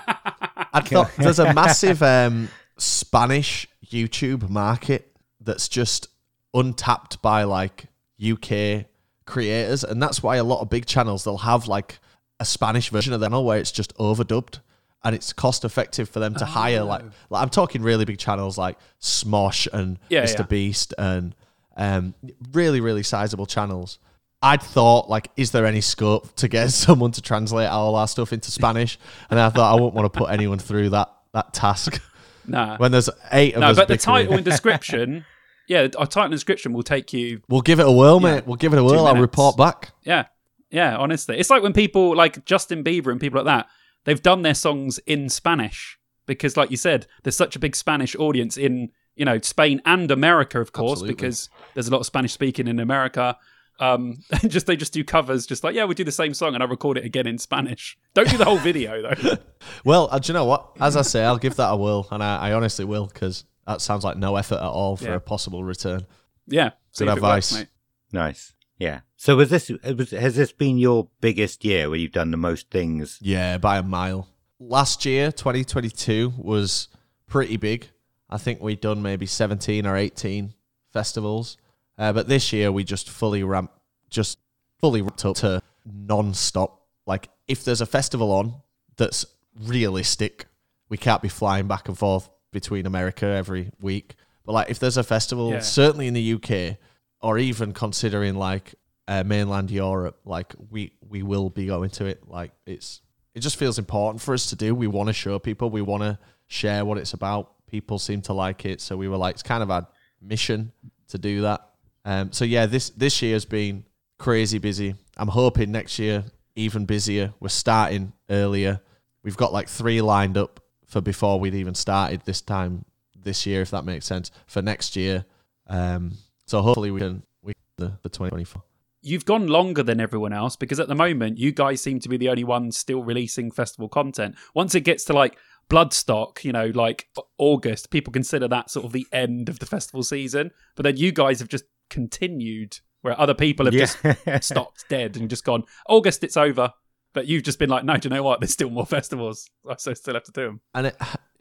I thought there's a massive um, Spanish YouTube market that's just untapped by like UK creators, and that's why a lot of big channels they'll have like a Spanish version of their channel where it's just overdubbed and it's cost effective for them to oh. hire like like I'm talking really big channels like Smosh and yeah, Mr. Yeah. Beast and um, really really sizable channels. I'd thought like, is there any scope to get someone to translate all our stuff into Spanish? And I thought I wouldn't want to put anyone through that that task. Nah. when there's eight of no, us. but the title and description, yeah, our title and description will take you. We'll give it a whirl, yeah, mate. We'll give it a whirl. I'll report back. Yeah, yeah. Honestly, it's like when people like Justin Bieber and people like that, they've done their songs in Spanish because, like you said, there's such a big Spanish audience in you know Spain and America, of course, Absolutely. because there's a lot of Spanish speaking in America. Um, just they just do covers, just like yeah, we do the same song, and I record it again in Spanish. Don't do the whole video though. well, uh, do you know what? As I say, I'll give that a whirl, and I, I honestly will because that sounds like no effort at all for yeah. a possible return. Yeah, good advice. Works, nice. Yeah. So was this was, has this been your biggest year where you've done the most things? Yeah, by a mile. Last year, 2022 was pretty big. I think we'd done maybe 17 or 18 festivals. Uh, but this year we just fully ramp, just fully ramped up to non-stop. Like if there's a festival on that's realistic, we can't be flying back and forth between America every week. But like if there's a festival, yeah. certainly in the UK, or even considering like uh, mainland Europe, like we we will be going to it. Like it's it just feels important for us to do. We want to show people. We want to share what it's about. People seem to like it, so we were like, it's kind of our mission to do that. Um, so yeah, this this year has been crazy busy. I'm hoping next year even busier. We're starting earlier. We've got like three lined up for before we'd even started this time this year, if that makes sense, for next year. Um, so hopefully we can we the the 2024. You've gone longer than everyone else because at the moment you guys seem to be the only ones still releasing festival content. Once it gets to like Bloodstock, you know, like August, people consider that sort of the end of the festival season. But then you guys have just continued where other people have yeah. just stopped dead and just gone, August, it's over. But you've just been like, no, do you know what? There's still more festivals. So I still have to do them. And it,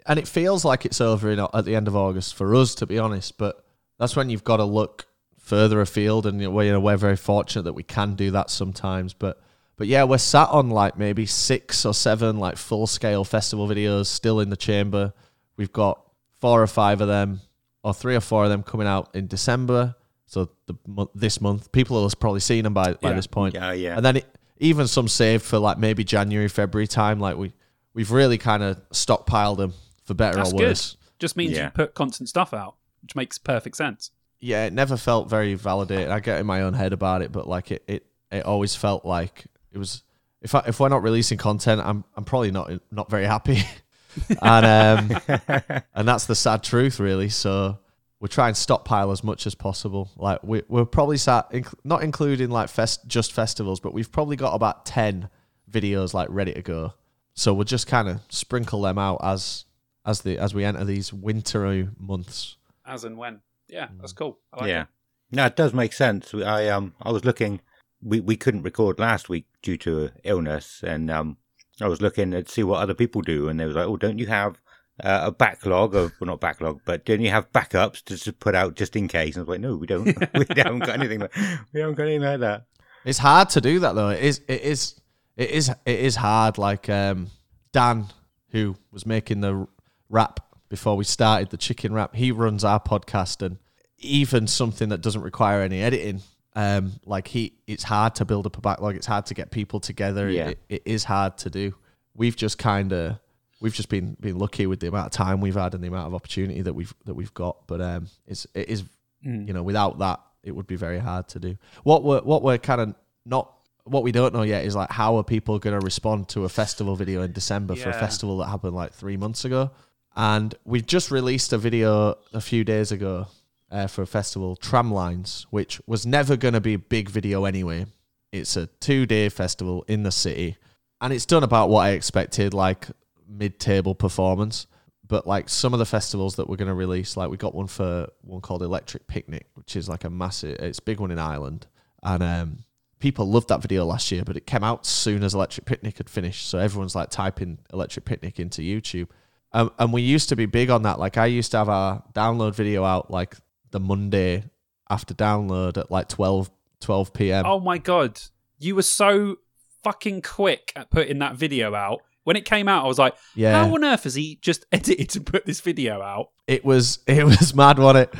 and it feels like it's over in, at the end of August for us, to be honest. But that's when you've got to look further afield. And you know, we're very fortunate that we can do that sometimes. But but yeah, we're sat on like maybe six or seven like full scale festival videos still in the chamber. We've got four or five of them, or three or four of them coming out in December. So the this month, people have probably seen them by, by yeah. this point. Yeah, yeah. And then it, even some saved for like maybe January, February time. Like we we've really kind of stockpiled them for better That's or worse. Good. Just means yeah. you put constant stuff out, which makes perfect sense. Yeah, it never felt very validated. I get in my own head about it, but like it, it, it always felt like it was. If I, if we're not releasing content, I'm I'm probably not not very happy, and um, and that's the sad truth, really. So we try and stockpile as much as possible. Like we we're probably sat inc- not including like fest just festivals, but we've probably got about ten videos like ready to go. So we'll just kind of sprinkle them out as as the as we enter these wintry months. As and when, yeah, that's cool. Like yeah, it. no, it does make sense. I um I was looking, we we couldn't record last week due to illness, and um I was looking to see what other people do, and they was like, oh, don't you have uh, a backlog of well not backlog but don't you have backups to, to put out just in case. And I was like no we don't. We haven't got anything like, we haven't got anything like that. It's hard to do that though. It is it is it is it is hard like um, Dan who was making the wrap before we started the chicken wrap he runs our podcast and even something that doesn't require any editing um, like he it's hard to build up a backlog. It's hard to get people together. Yeah. it, it is hard to do. We've just kind of we've just been been lucky with the amount of time we've had and the amount of opportunity that we've that we've got. But um, it's it is mm. you know without that it would be very hard to do. What we're what we're kind of not what we don't know yet is like how are people going to respond to a festival video in December yeah. for a festival that happened like three months ago. And we've just released a video a few days ago uh, for a festival, Tramlines, which was never going to be a big video anyway. It's a two day festival in the city, and it's done about what I expected. Like mid-table performance. But like some of the festivals that we're going to release, like we got one for one called Electric Picnic, which is like a massive, it's a big one in Ireland, and um, people loved that video last year. But it came out soon as Electric Picnic had finished, so everyone's like typing Electric Picnic into YouTube. Um, and we used to be big on that. Like I used to have our download video out like the Monday after download at like 12, 12 p.m. Oh my god, you were so fucking quick at putting that video out. When it came out, I was like, Yeah. "How on earth has he just edited to put this video out?" It was it was mad, wasn't it?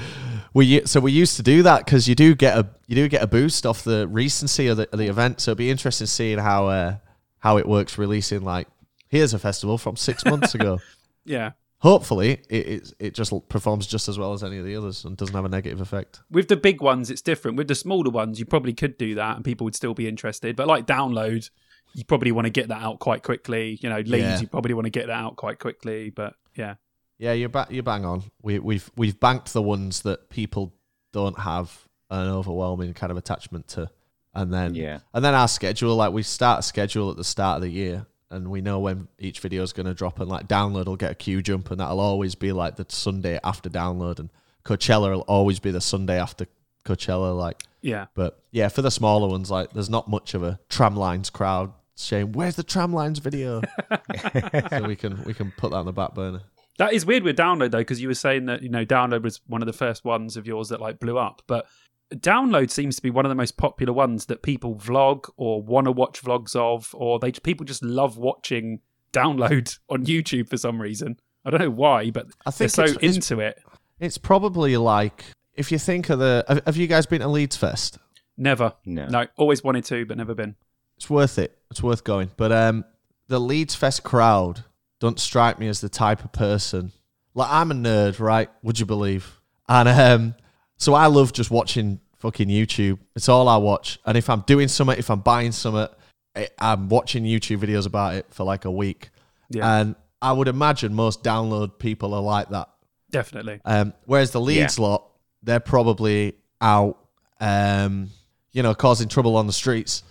We so we used to do that because you do get a you do get a boost off the recency of the, of the event. So it'd be interesting seeing how uh, how it works releasing like here's a festival from six months ago. Yeah. Hopefully, it, it it just performs just as well as any of the others and doesn't have a negative effect. With the big ones, it's different. With the smaller ones, you probably could do that, and people would still be interested. But like download, you probably want to get that out quite quickly. You know, Leeds, Yeah. you probably want to get that out quite quickly. But yeah, Yeah, you're ba- you're bang on. We, we've we've banked the ones that people don't have an overwhelming kind of attachment to, and then Yeah. and then our schedule. Like we start a schedule at the start of the year, and we know when each video is going to drop, and like download will get a queue jump, and that'll always be like the Sunday after download, and Coachella will always be the Sunday after Coachella. Like yeah. but yeah, for the smaller ones, like there's not much of a tramlines crowd saying, "Where's the tramlines video?" so we can we can put that on the back burner. That is weird with download though, because you were saying that you know download was one of the first ones of yours that like blew up, but download seems to be one of the most popular ones that people vlog or want to watch vlogs of, or they people just love watching download on YouTube for some reason. I don't know why, but I think they're so it's- it's- into it. It's probably like if you think of the. Have, have you guys been to Leeds Fest? Never, No. no, always wanted to, but never been. It's worth it. It's worth going. But um, the Leeds Fest crowd don't strike me as the type of person. Like I'm a nerd, right? Would you believe? And um, so I love just watching fucking YouTube. It's all I watch. And if I'm doing something, if I'm buying something, I- I'm watching YouTube videos about it for like a week. Yeah. And I would imagine most download people are like that. Definitely. Um, whereas the Leeds lot, they're probably out, um, you know, causing trouble on the streets.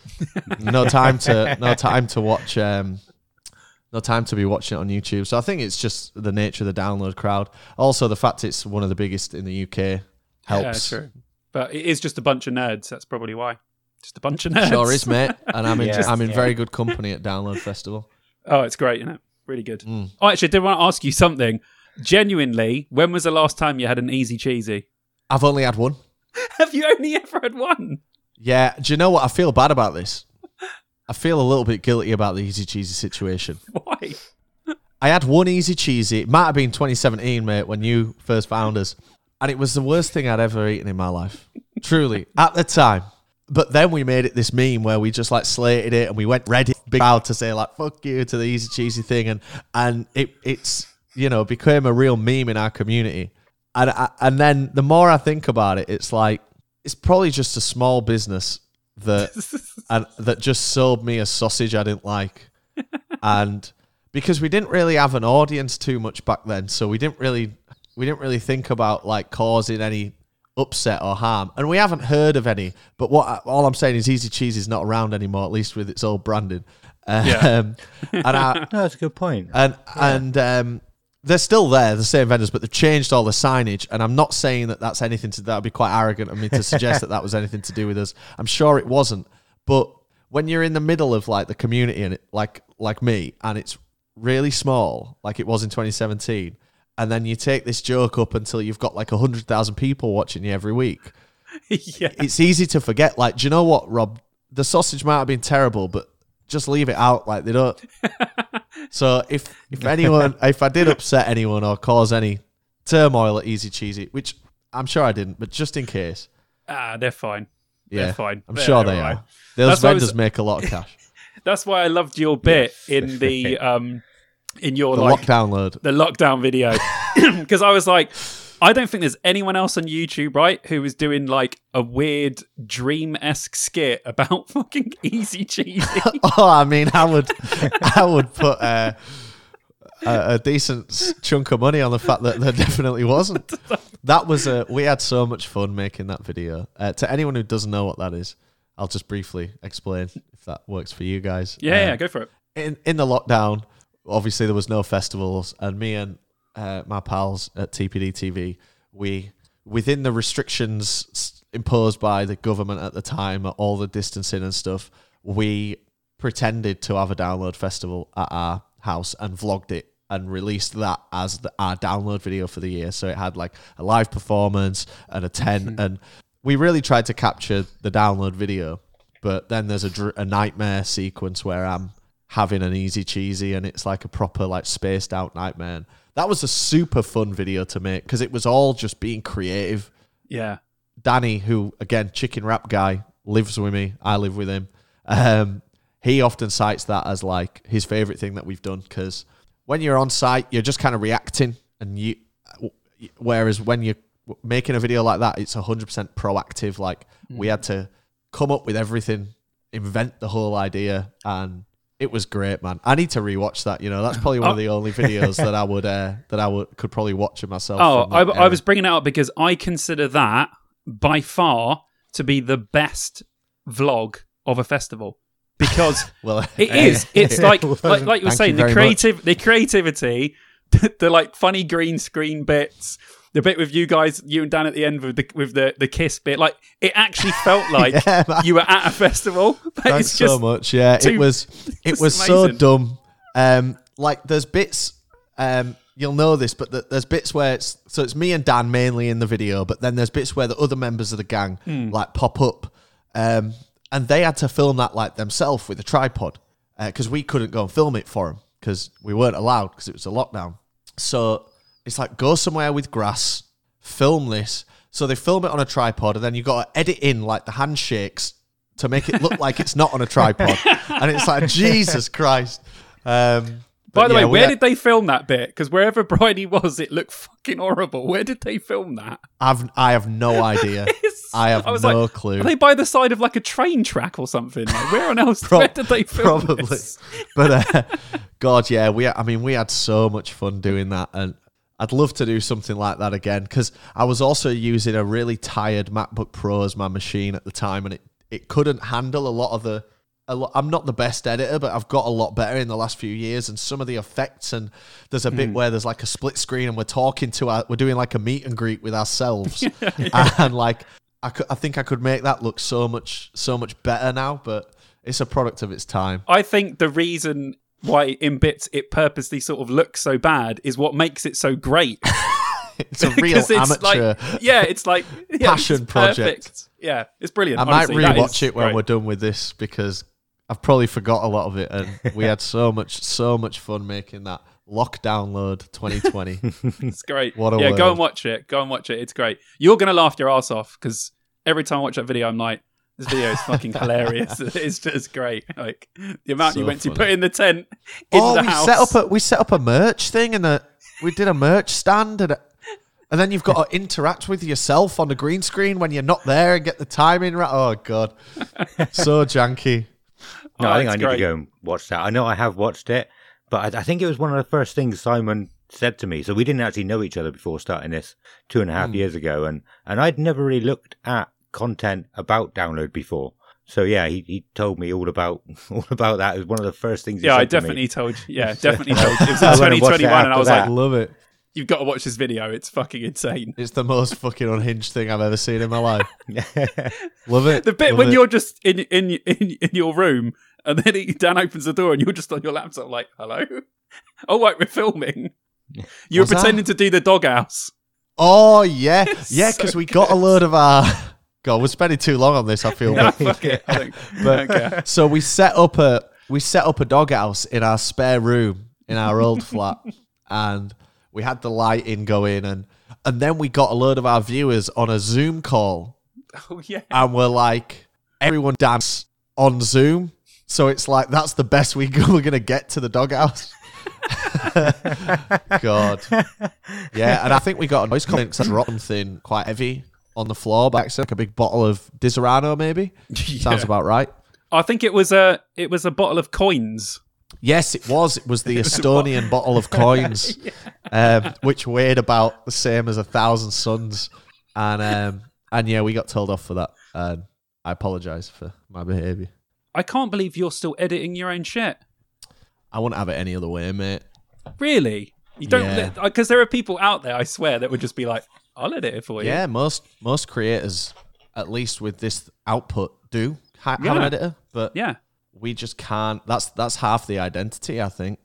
No time to, no time to watch, um, no time to be watching it on YouTube. So I think it's just the nature of the download crowd. Also, the fact it's one of the biggest in the UK helps. Yeah, true. But it is just a bunch of nerds. That's probably why. Just a bunch of nerds. Sure is, mate. And I'm in, Yeah. I'm in Yeah. very good company at Download Festival. Oh, it's great, isn't it? Really good. Mm. Oh, actually, I did want to ask you something. Genuinely, when was the last time you had an easy cheesy? I've only had one. Have you only ever had one? Yeah. Do you know what? I feel bad about this. I feel a little bit guilty about the easy cheesy situation. Why? I had one easy cheesy. It might have been 2017, mate, when you first found us. And it was the worst thing I'd ever eaten in my life. Truly. At the time. But then we made it this meme where we just like slated it and we went Reddit big out to say like fuck you to the easy cheesy thing and and it it's you know became a real meme in our community. And I, and then the more I think about it, it's like it's probably just a small business that and that just sold me a sausage I didn't like. and because we didn't really have an audience too much back then, so we didn't really we didn't really think about like causing any upset or harm, and we haven't heard of any. But what all I'm saying is, Easy Cheese is not around anymore, at least with its old branding. Um, Yeah. and I, No, that's a good point. and and um, they're still there, the same vendors, but they've changed all the signage. And I'm not saying that that's anything to that would be quite arrogant of me to suggest that that was anything to do with us. I'm sure it wasn't. But when you're in the middle of like the community and it, like like me, and it's really small, like it was in 2017, and then you take this joke up until you've got like hundred thousand people watching you every week. yeah. It's easy to forget. Like, do you know what, Rob? The sausage might have been terrible, but just leave it out. Like they don't. so if if anyone, if I did upset anyone or cause any turmoil at Easy Cheesy, which I'm sure I didn't, but just in case, Ah, they're fine. yeah, They're fine. I'm They're sure they alright. are. Those That's I was- vendors make a lot of cash. That's why I loved your bit in the um in your The like lockdown load. the lockdown video because I was like, I don't think there's anyone else on YouTube, right, who is doing like a weird dream esque skit about fucking easy cheesy. oh, I mean, I would, I would put uh, a, a decent chunk of money on the fact that there definitely wasn't. That was a. We had so much fun making that video. Uh, to anyone who doesn't know what that is, I'll just briefly explain if that works for you guys. yeah, Um, yeah, go for it. in in the lockdown, obviously there was no festivals, and me and uh, my pals at TPD TV, we within the restrictions imposed by the government at the time, all the distancing and stuff, we pretended to have a download festival at our house and vlogged it and released that as the, our download video for the year. So it had like a live performance and a 10 mm-hmm. and we really tried to capture the download video, but then there's a, dr- a nightmare sequence where I'm having an easy cheesy and it's like a proper like spaced out nightmare. That was a super fun video to make because it was all just being creative. Yeah. Danny, who again, chicken wrap guy, lives with me. I live with him. Um, he often cites that as like his favorite thing that we've done because when you're on site, you're just kind of reacting, and you. Whereas when you're making a video like that, it's 100% proactive. Like mm. we had to come up with everything, invent the whole idea, and it was great, man. I need to rewatch that. You know, that's probably one of the only videos that I would uh, that I would could probably watch it myself. Oh, I, I was bringing it up because I consider that by far to be the best vlog of a festival because well, it is. It's like like, like you were saying, the creative, much. the creativity, the, the, like funny green screen bits, the bit with you guys, you and Dan at the end with the with the, the kiss bit. Like it actually felt like yeah, you were at a festival. Thanks so much. Yeah, too, it was it was so dumb. Um, like there's bits. Um, you'll know this, but the, there's bits where it's so it's me and Dan mainly in the video, but then there's bits where the other members of the gang mm. like pop up. Um, and they had to film that like themselves with a tripod because uh, we couldn't go and film it for them because we weren't allowed because it was a lockdown. So it's like go somewhere with grass, film this. So they film it on a tripod, and then you got to edit in like the handshakes to make it look like it's not on a tripod. And it's like Jesus Christ. Um, by the yeah, way, where had... did they film that bit? Because wherever Bridie was, it looked fucking horrible. Where did they film that? I've I have no idea. I have I no like, clue. Are they by the side of like a train track or something? Like, where on else? Pro- where did they film Probably. This? But uh, God, yeah, we. I mean, we had so much fun doing that, and I'd love to do something like that again. Because I was also using a really tired MacBook Pro as my machine at the time, and it it couldn't handle a lot of the Lot, I'm not the best editor, but I've got a lot better in the last few years. And some of the effects, and there's a bit mm. where there's like a split screen, and we're talking to our, we're doing like a meet and greet with ourselves, and like I, could, I think I could make that look so much so much better now. But it's a product of its time. I think the reason why in bits it purposely sort of looks so bad is what makes it so great. it's a real it's amateur. Like, yeah, it's like yeah, passion it's project. Yeah, it's brilliant. I Honestly, might rewatch it when great. we're done with this because I've probably forgot a lot of it, and we had so much, so much fun making that lockdown load 2020. it's great. What a yeah, word. go and watch it. Go and watch it. It's great. You're gonna laugh your ass off because every time I watch that video, I'm like, this video is fucking hilarious. it's just great. Like the amount so you went funny. to put in the tent. In oh, the we house. set up a we set up a merch thing and a we did a merch stand and. A, and then you've got to interact with yourself on the green screen when you're not there and get the timing right. Oh god, so janky. No, oh, I think I need great. to go and watch that. I know I have watched it, but I, I, think it was one of the first things Simon said to me. So we didn't actually know each other before starting this two and a half mm. years ago, and and I'd never really looked at content about download before. So yeah, he, he told me all about all about that. It was one of the first things. yeah, I definitely told. You, yeah, definitely told. You. It was in 2021, and I was that. like, love it. You've got to watch this video. It's fucking insane. It's the most fucking unhinged thing I've ever seen in my life. love it. The bit love when it. you're just in in in in your room and then he, Dan opens the door and you're just on your laptop, like, hello? oh, wait, we're filming. You were pretending that? to do the doghouse. Oh, yeah. It's yeah, because so we got a load of our. God, we're spending too long on this, I feel. no, fuck it. but, so we set up a we set up a doghouse in our spare room in our old flat and we had the lighting going and and then we got a load of our viewers on a Zoom call. Oh yeah. And we're like everyone dance on Zoom so it's like that's the best we we're gonna get to the doghouse. God, yeah, and I think we got a noise complaint because rotten thing quite heavy on the floor, back accident, like a big bottle of Disaronno, maybe. Yeah. Sounds about right. I think it was a it was a bottle of coins. Yes, it was. It was the Estonian bottle of coins, yeah. um, which weighed about the same as a thousand suns, and um, and yeah, we got told off for that. And I apologise for my behaviour. I can't believe you're still editing your own shit. I wouldn't have it any other way, mate. Really? You don't because yeah. there are people out there, I swear, that would just be like, "I'll edit it for you." Yeah, most most creators, at least with this output, do ha- yeah. have an editor, but yeah, we just can't. That's that's half the identity, I think.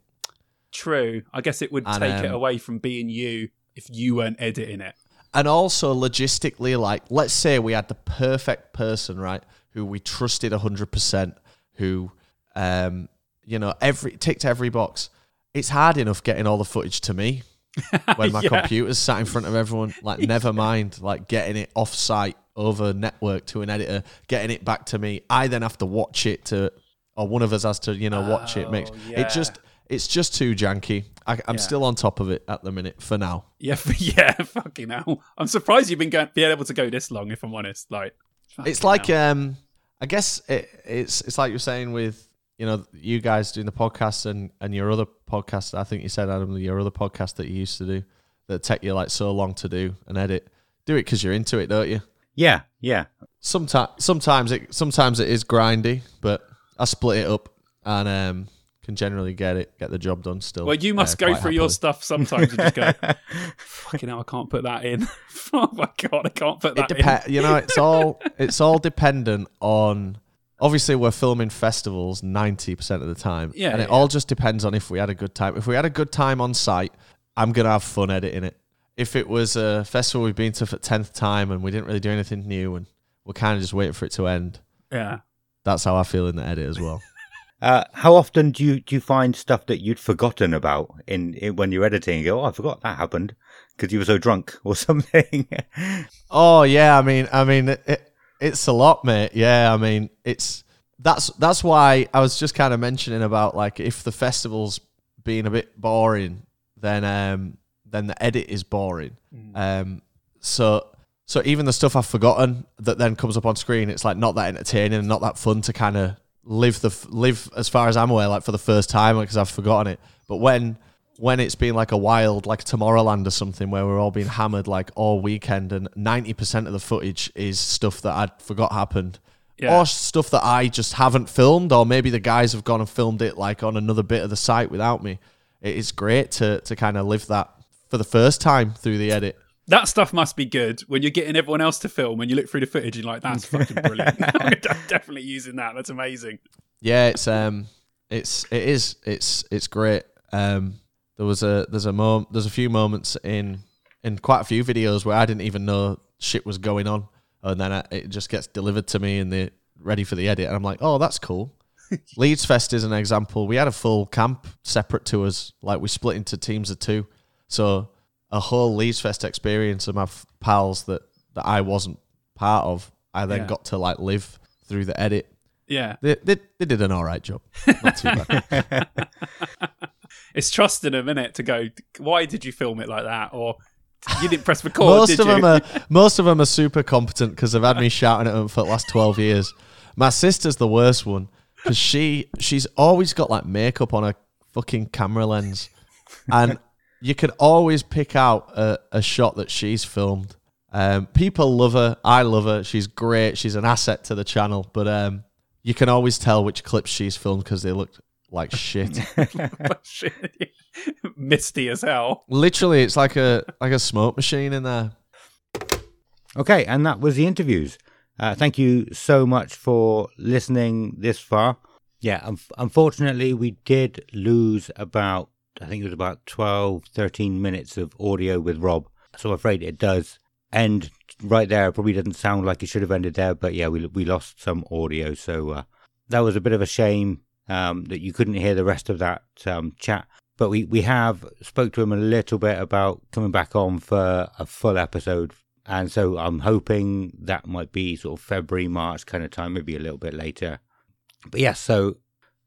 True. I guess it would And, take um, it away from being you if you weren't editing it. And also logistically, like, let's say we had the perfect person, right, who we trusted 100%, who, um, you know, every ticked every box. It's hard enough getting all the footage to me when my Yeah. computer's sat in front of everyone. Like, never mind, like, getting it off site over network to an editor, getting it back to me. I then have to watch it to, or one of us has to, you know, watch it. Makes Oh, yeah. it just, it's just too janky. I, I'm Yeah. still on top of it at the minute for now. Yeah, yeah, fucking hell. I'm surprised you've been going, being able to go this long, if I'm honest. Like, it's like hell. um i guess it, it's it's like you're saying with you know you guys doing the podcast and and your other podcast i think you said adam your other podcast that you used to do that take you like so long to do and edit do it because you're into it don't you Yeah, yeah. sometimes sometimes it sometimes it is grindy but i split it up and um can generally get it get the job done still Well, you must uh, go quite through your stuff sometimes and just go, fucking hell, I can't put that in. oh my God, I can't put it that depends. in. You know, it's all it's all dependent on. Obviously, we're filming festivals ninety percent of the time, Yeah, and it yeah, all just depends on if we had a good time. If we had a good time on site, I'm gonna have fun editing it. If it was a festival we've been to for tenth time and we didn't really do anything new, and we're kind of just waiting for it to end, Yeah. that's how I feel in the edit as well. Uh, how often do you do you find stuff that you'd forgotten about in, in when you're editing? And go, oh, I forgot that happened because you were so drunk or something. Oh yeah, I mean, I mean, it, it, it's a lot, mate. Yeah, I mean, it's that's that's why I was just kind of mentioning about like if the festival's being a bit boring, then um then the edit is boring. Um, so so even the stuff I've forgotten that then comes up on screen, it's like not that entertaining and not that fun to kind of live the live as far as I'm aware, like for the first time because I've forgotten it. But when when it's been like a wild, like Tomorrowland or something, where we're all being hammered like all weekend, and ninety percent of the footage is stuff that I forgot happened, Yeah. or stuff that I just haven't filmed, or maybe the guys have gone and filmed it like on another bit of the site without me. It is great to to kind of live that for the first time through the edit. That stuff must be good when you're getting everyone else to film and you look through the footage and you're like, that's fucking brilliant. I'm definitely using that. That's amazing. Yeah, it's um, it's it is it's it's great. Um, there was a there's a mom there's a few moments in in quite a few videos where I didn't even know shit was going on, and then I, it just gets delivered to me and they ready for the edit, and I'm like, oh, that's cool. Leeds Fest is an example. We had a full camp separate to us, like we split into teams of two, so a whole Leeds Fest experience of my f- pals that that I wasn't part of. I then Yeah. got to like live through the edit. Yeah. They, they, they did an all right job. Not too bad. It's trusting them, innit, to go, why did you film it like that? Or you didn't press record, most did of you? them are most of them are super competent because they've had me shouting at them for the last twelve years. My sister's the worst one because she she's always got like makeup on her fucking camera lens, and you can always pick out a, a shot that she's filmed. Um, people love her. I love her. She's great. She's an asset to the channel. But um, you can always tell which clips she's filmed because they look like shit. Shit. Misty as hell. Literally, it's like a like a smoke machine in there. Okay, and that was the interviews. Uh, thank you so much for listening this far. Yeah, un- unfortunately, we did lose about, I think it was about 12, 13 minutes of audio with Rob. So I'm afraid it does end right there. It probably doesn't sound like it should have ended there, but yeah, we, we lost some audio. So uh, that was a bit of a shame um, that you couldn't hear the rest of that um, chat. But we, we have spoke to him a little bit about coming back on for a full episode and so I'm hoping that might be sort of February, March kind of time, maybe a little bit later. But yes, so,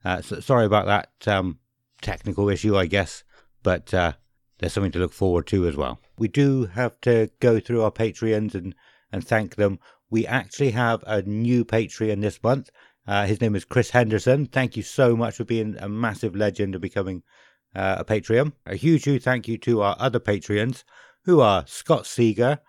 uh, so sorry about that um, technical issue, I guess, but uh, there's something to look forward to as well. We do have to go through our Patreons and, and thank them. We actually have a new Patreon this month. Uh, his name is Chris Henderson. Thank you so much for being a massive legend and becoming uh, a Patreon. A huge, huge thank you to our other Patreons, who are Scott Seeger,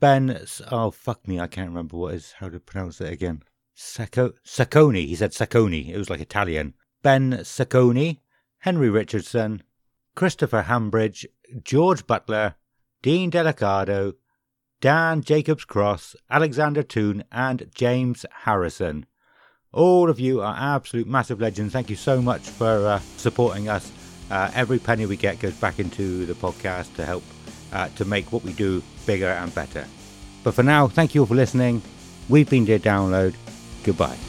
Ben, oh fuck me, I can't remember what is how to pronounce it again. Sacco, Sacconi. He said Sacconi. It was like Italian. Ben Sacconi, Henry Richardson, Christopher Hambridge, George Butler, Dean Delicado, Dan Jacobs Cross, Alexander Toon, and James Harrison. All of you are absolute massive legends. Thank you so much for uh, supporting us Uh, every penny we get goes back into the podcast to help uh, to make what we do bigger and better. But for now, thank you all for listening. We've been Dear Download. Goodbye.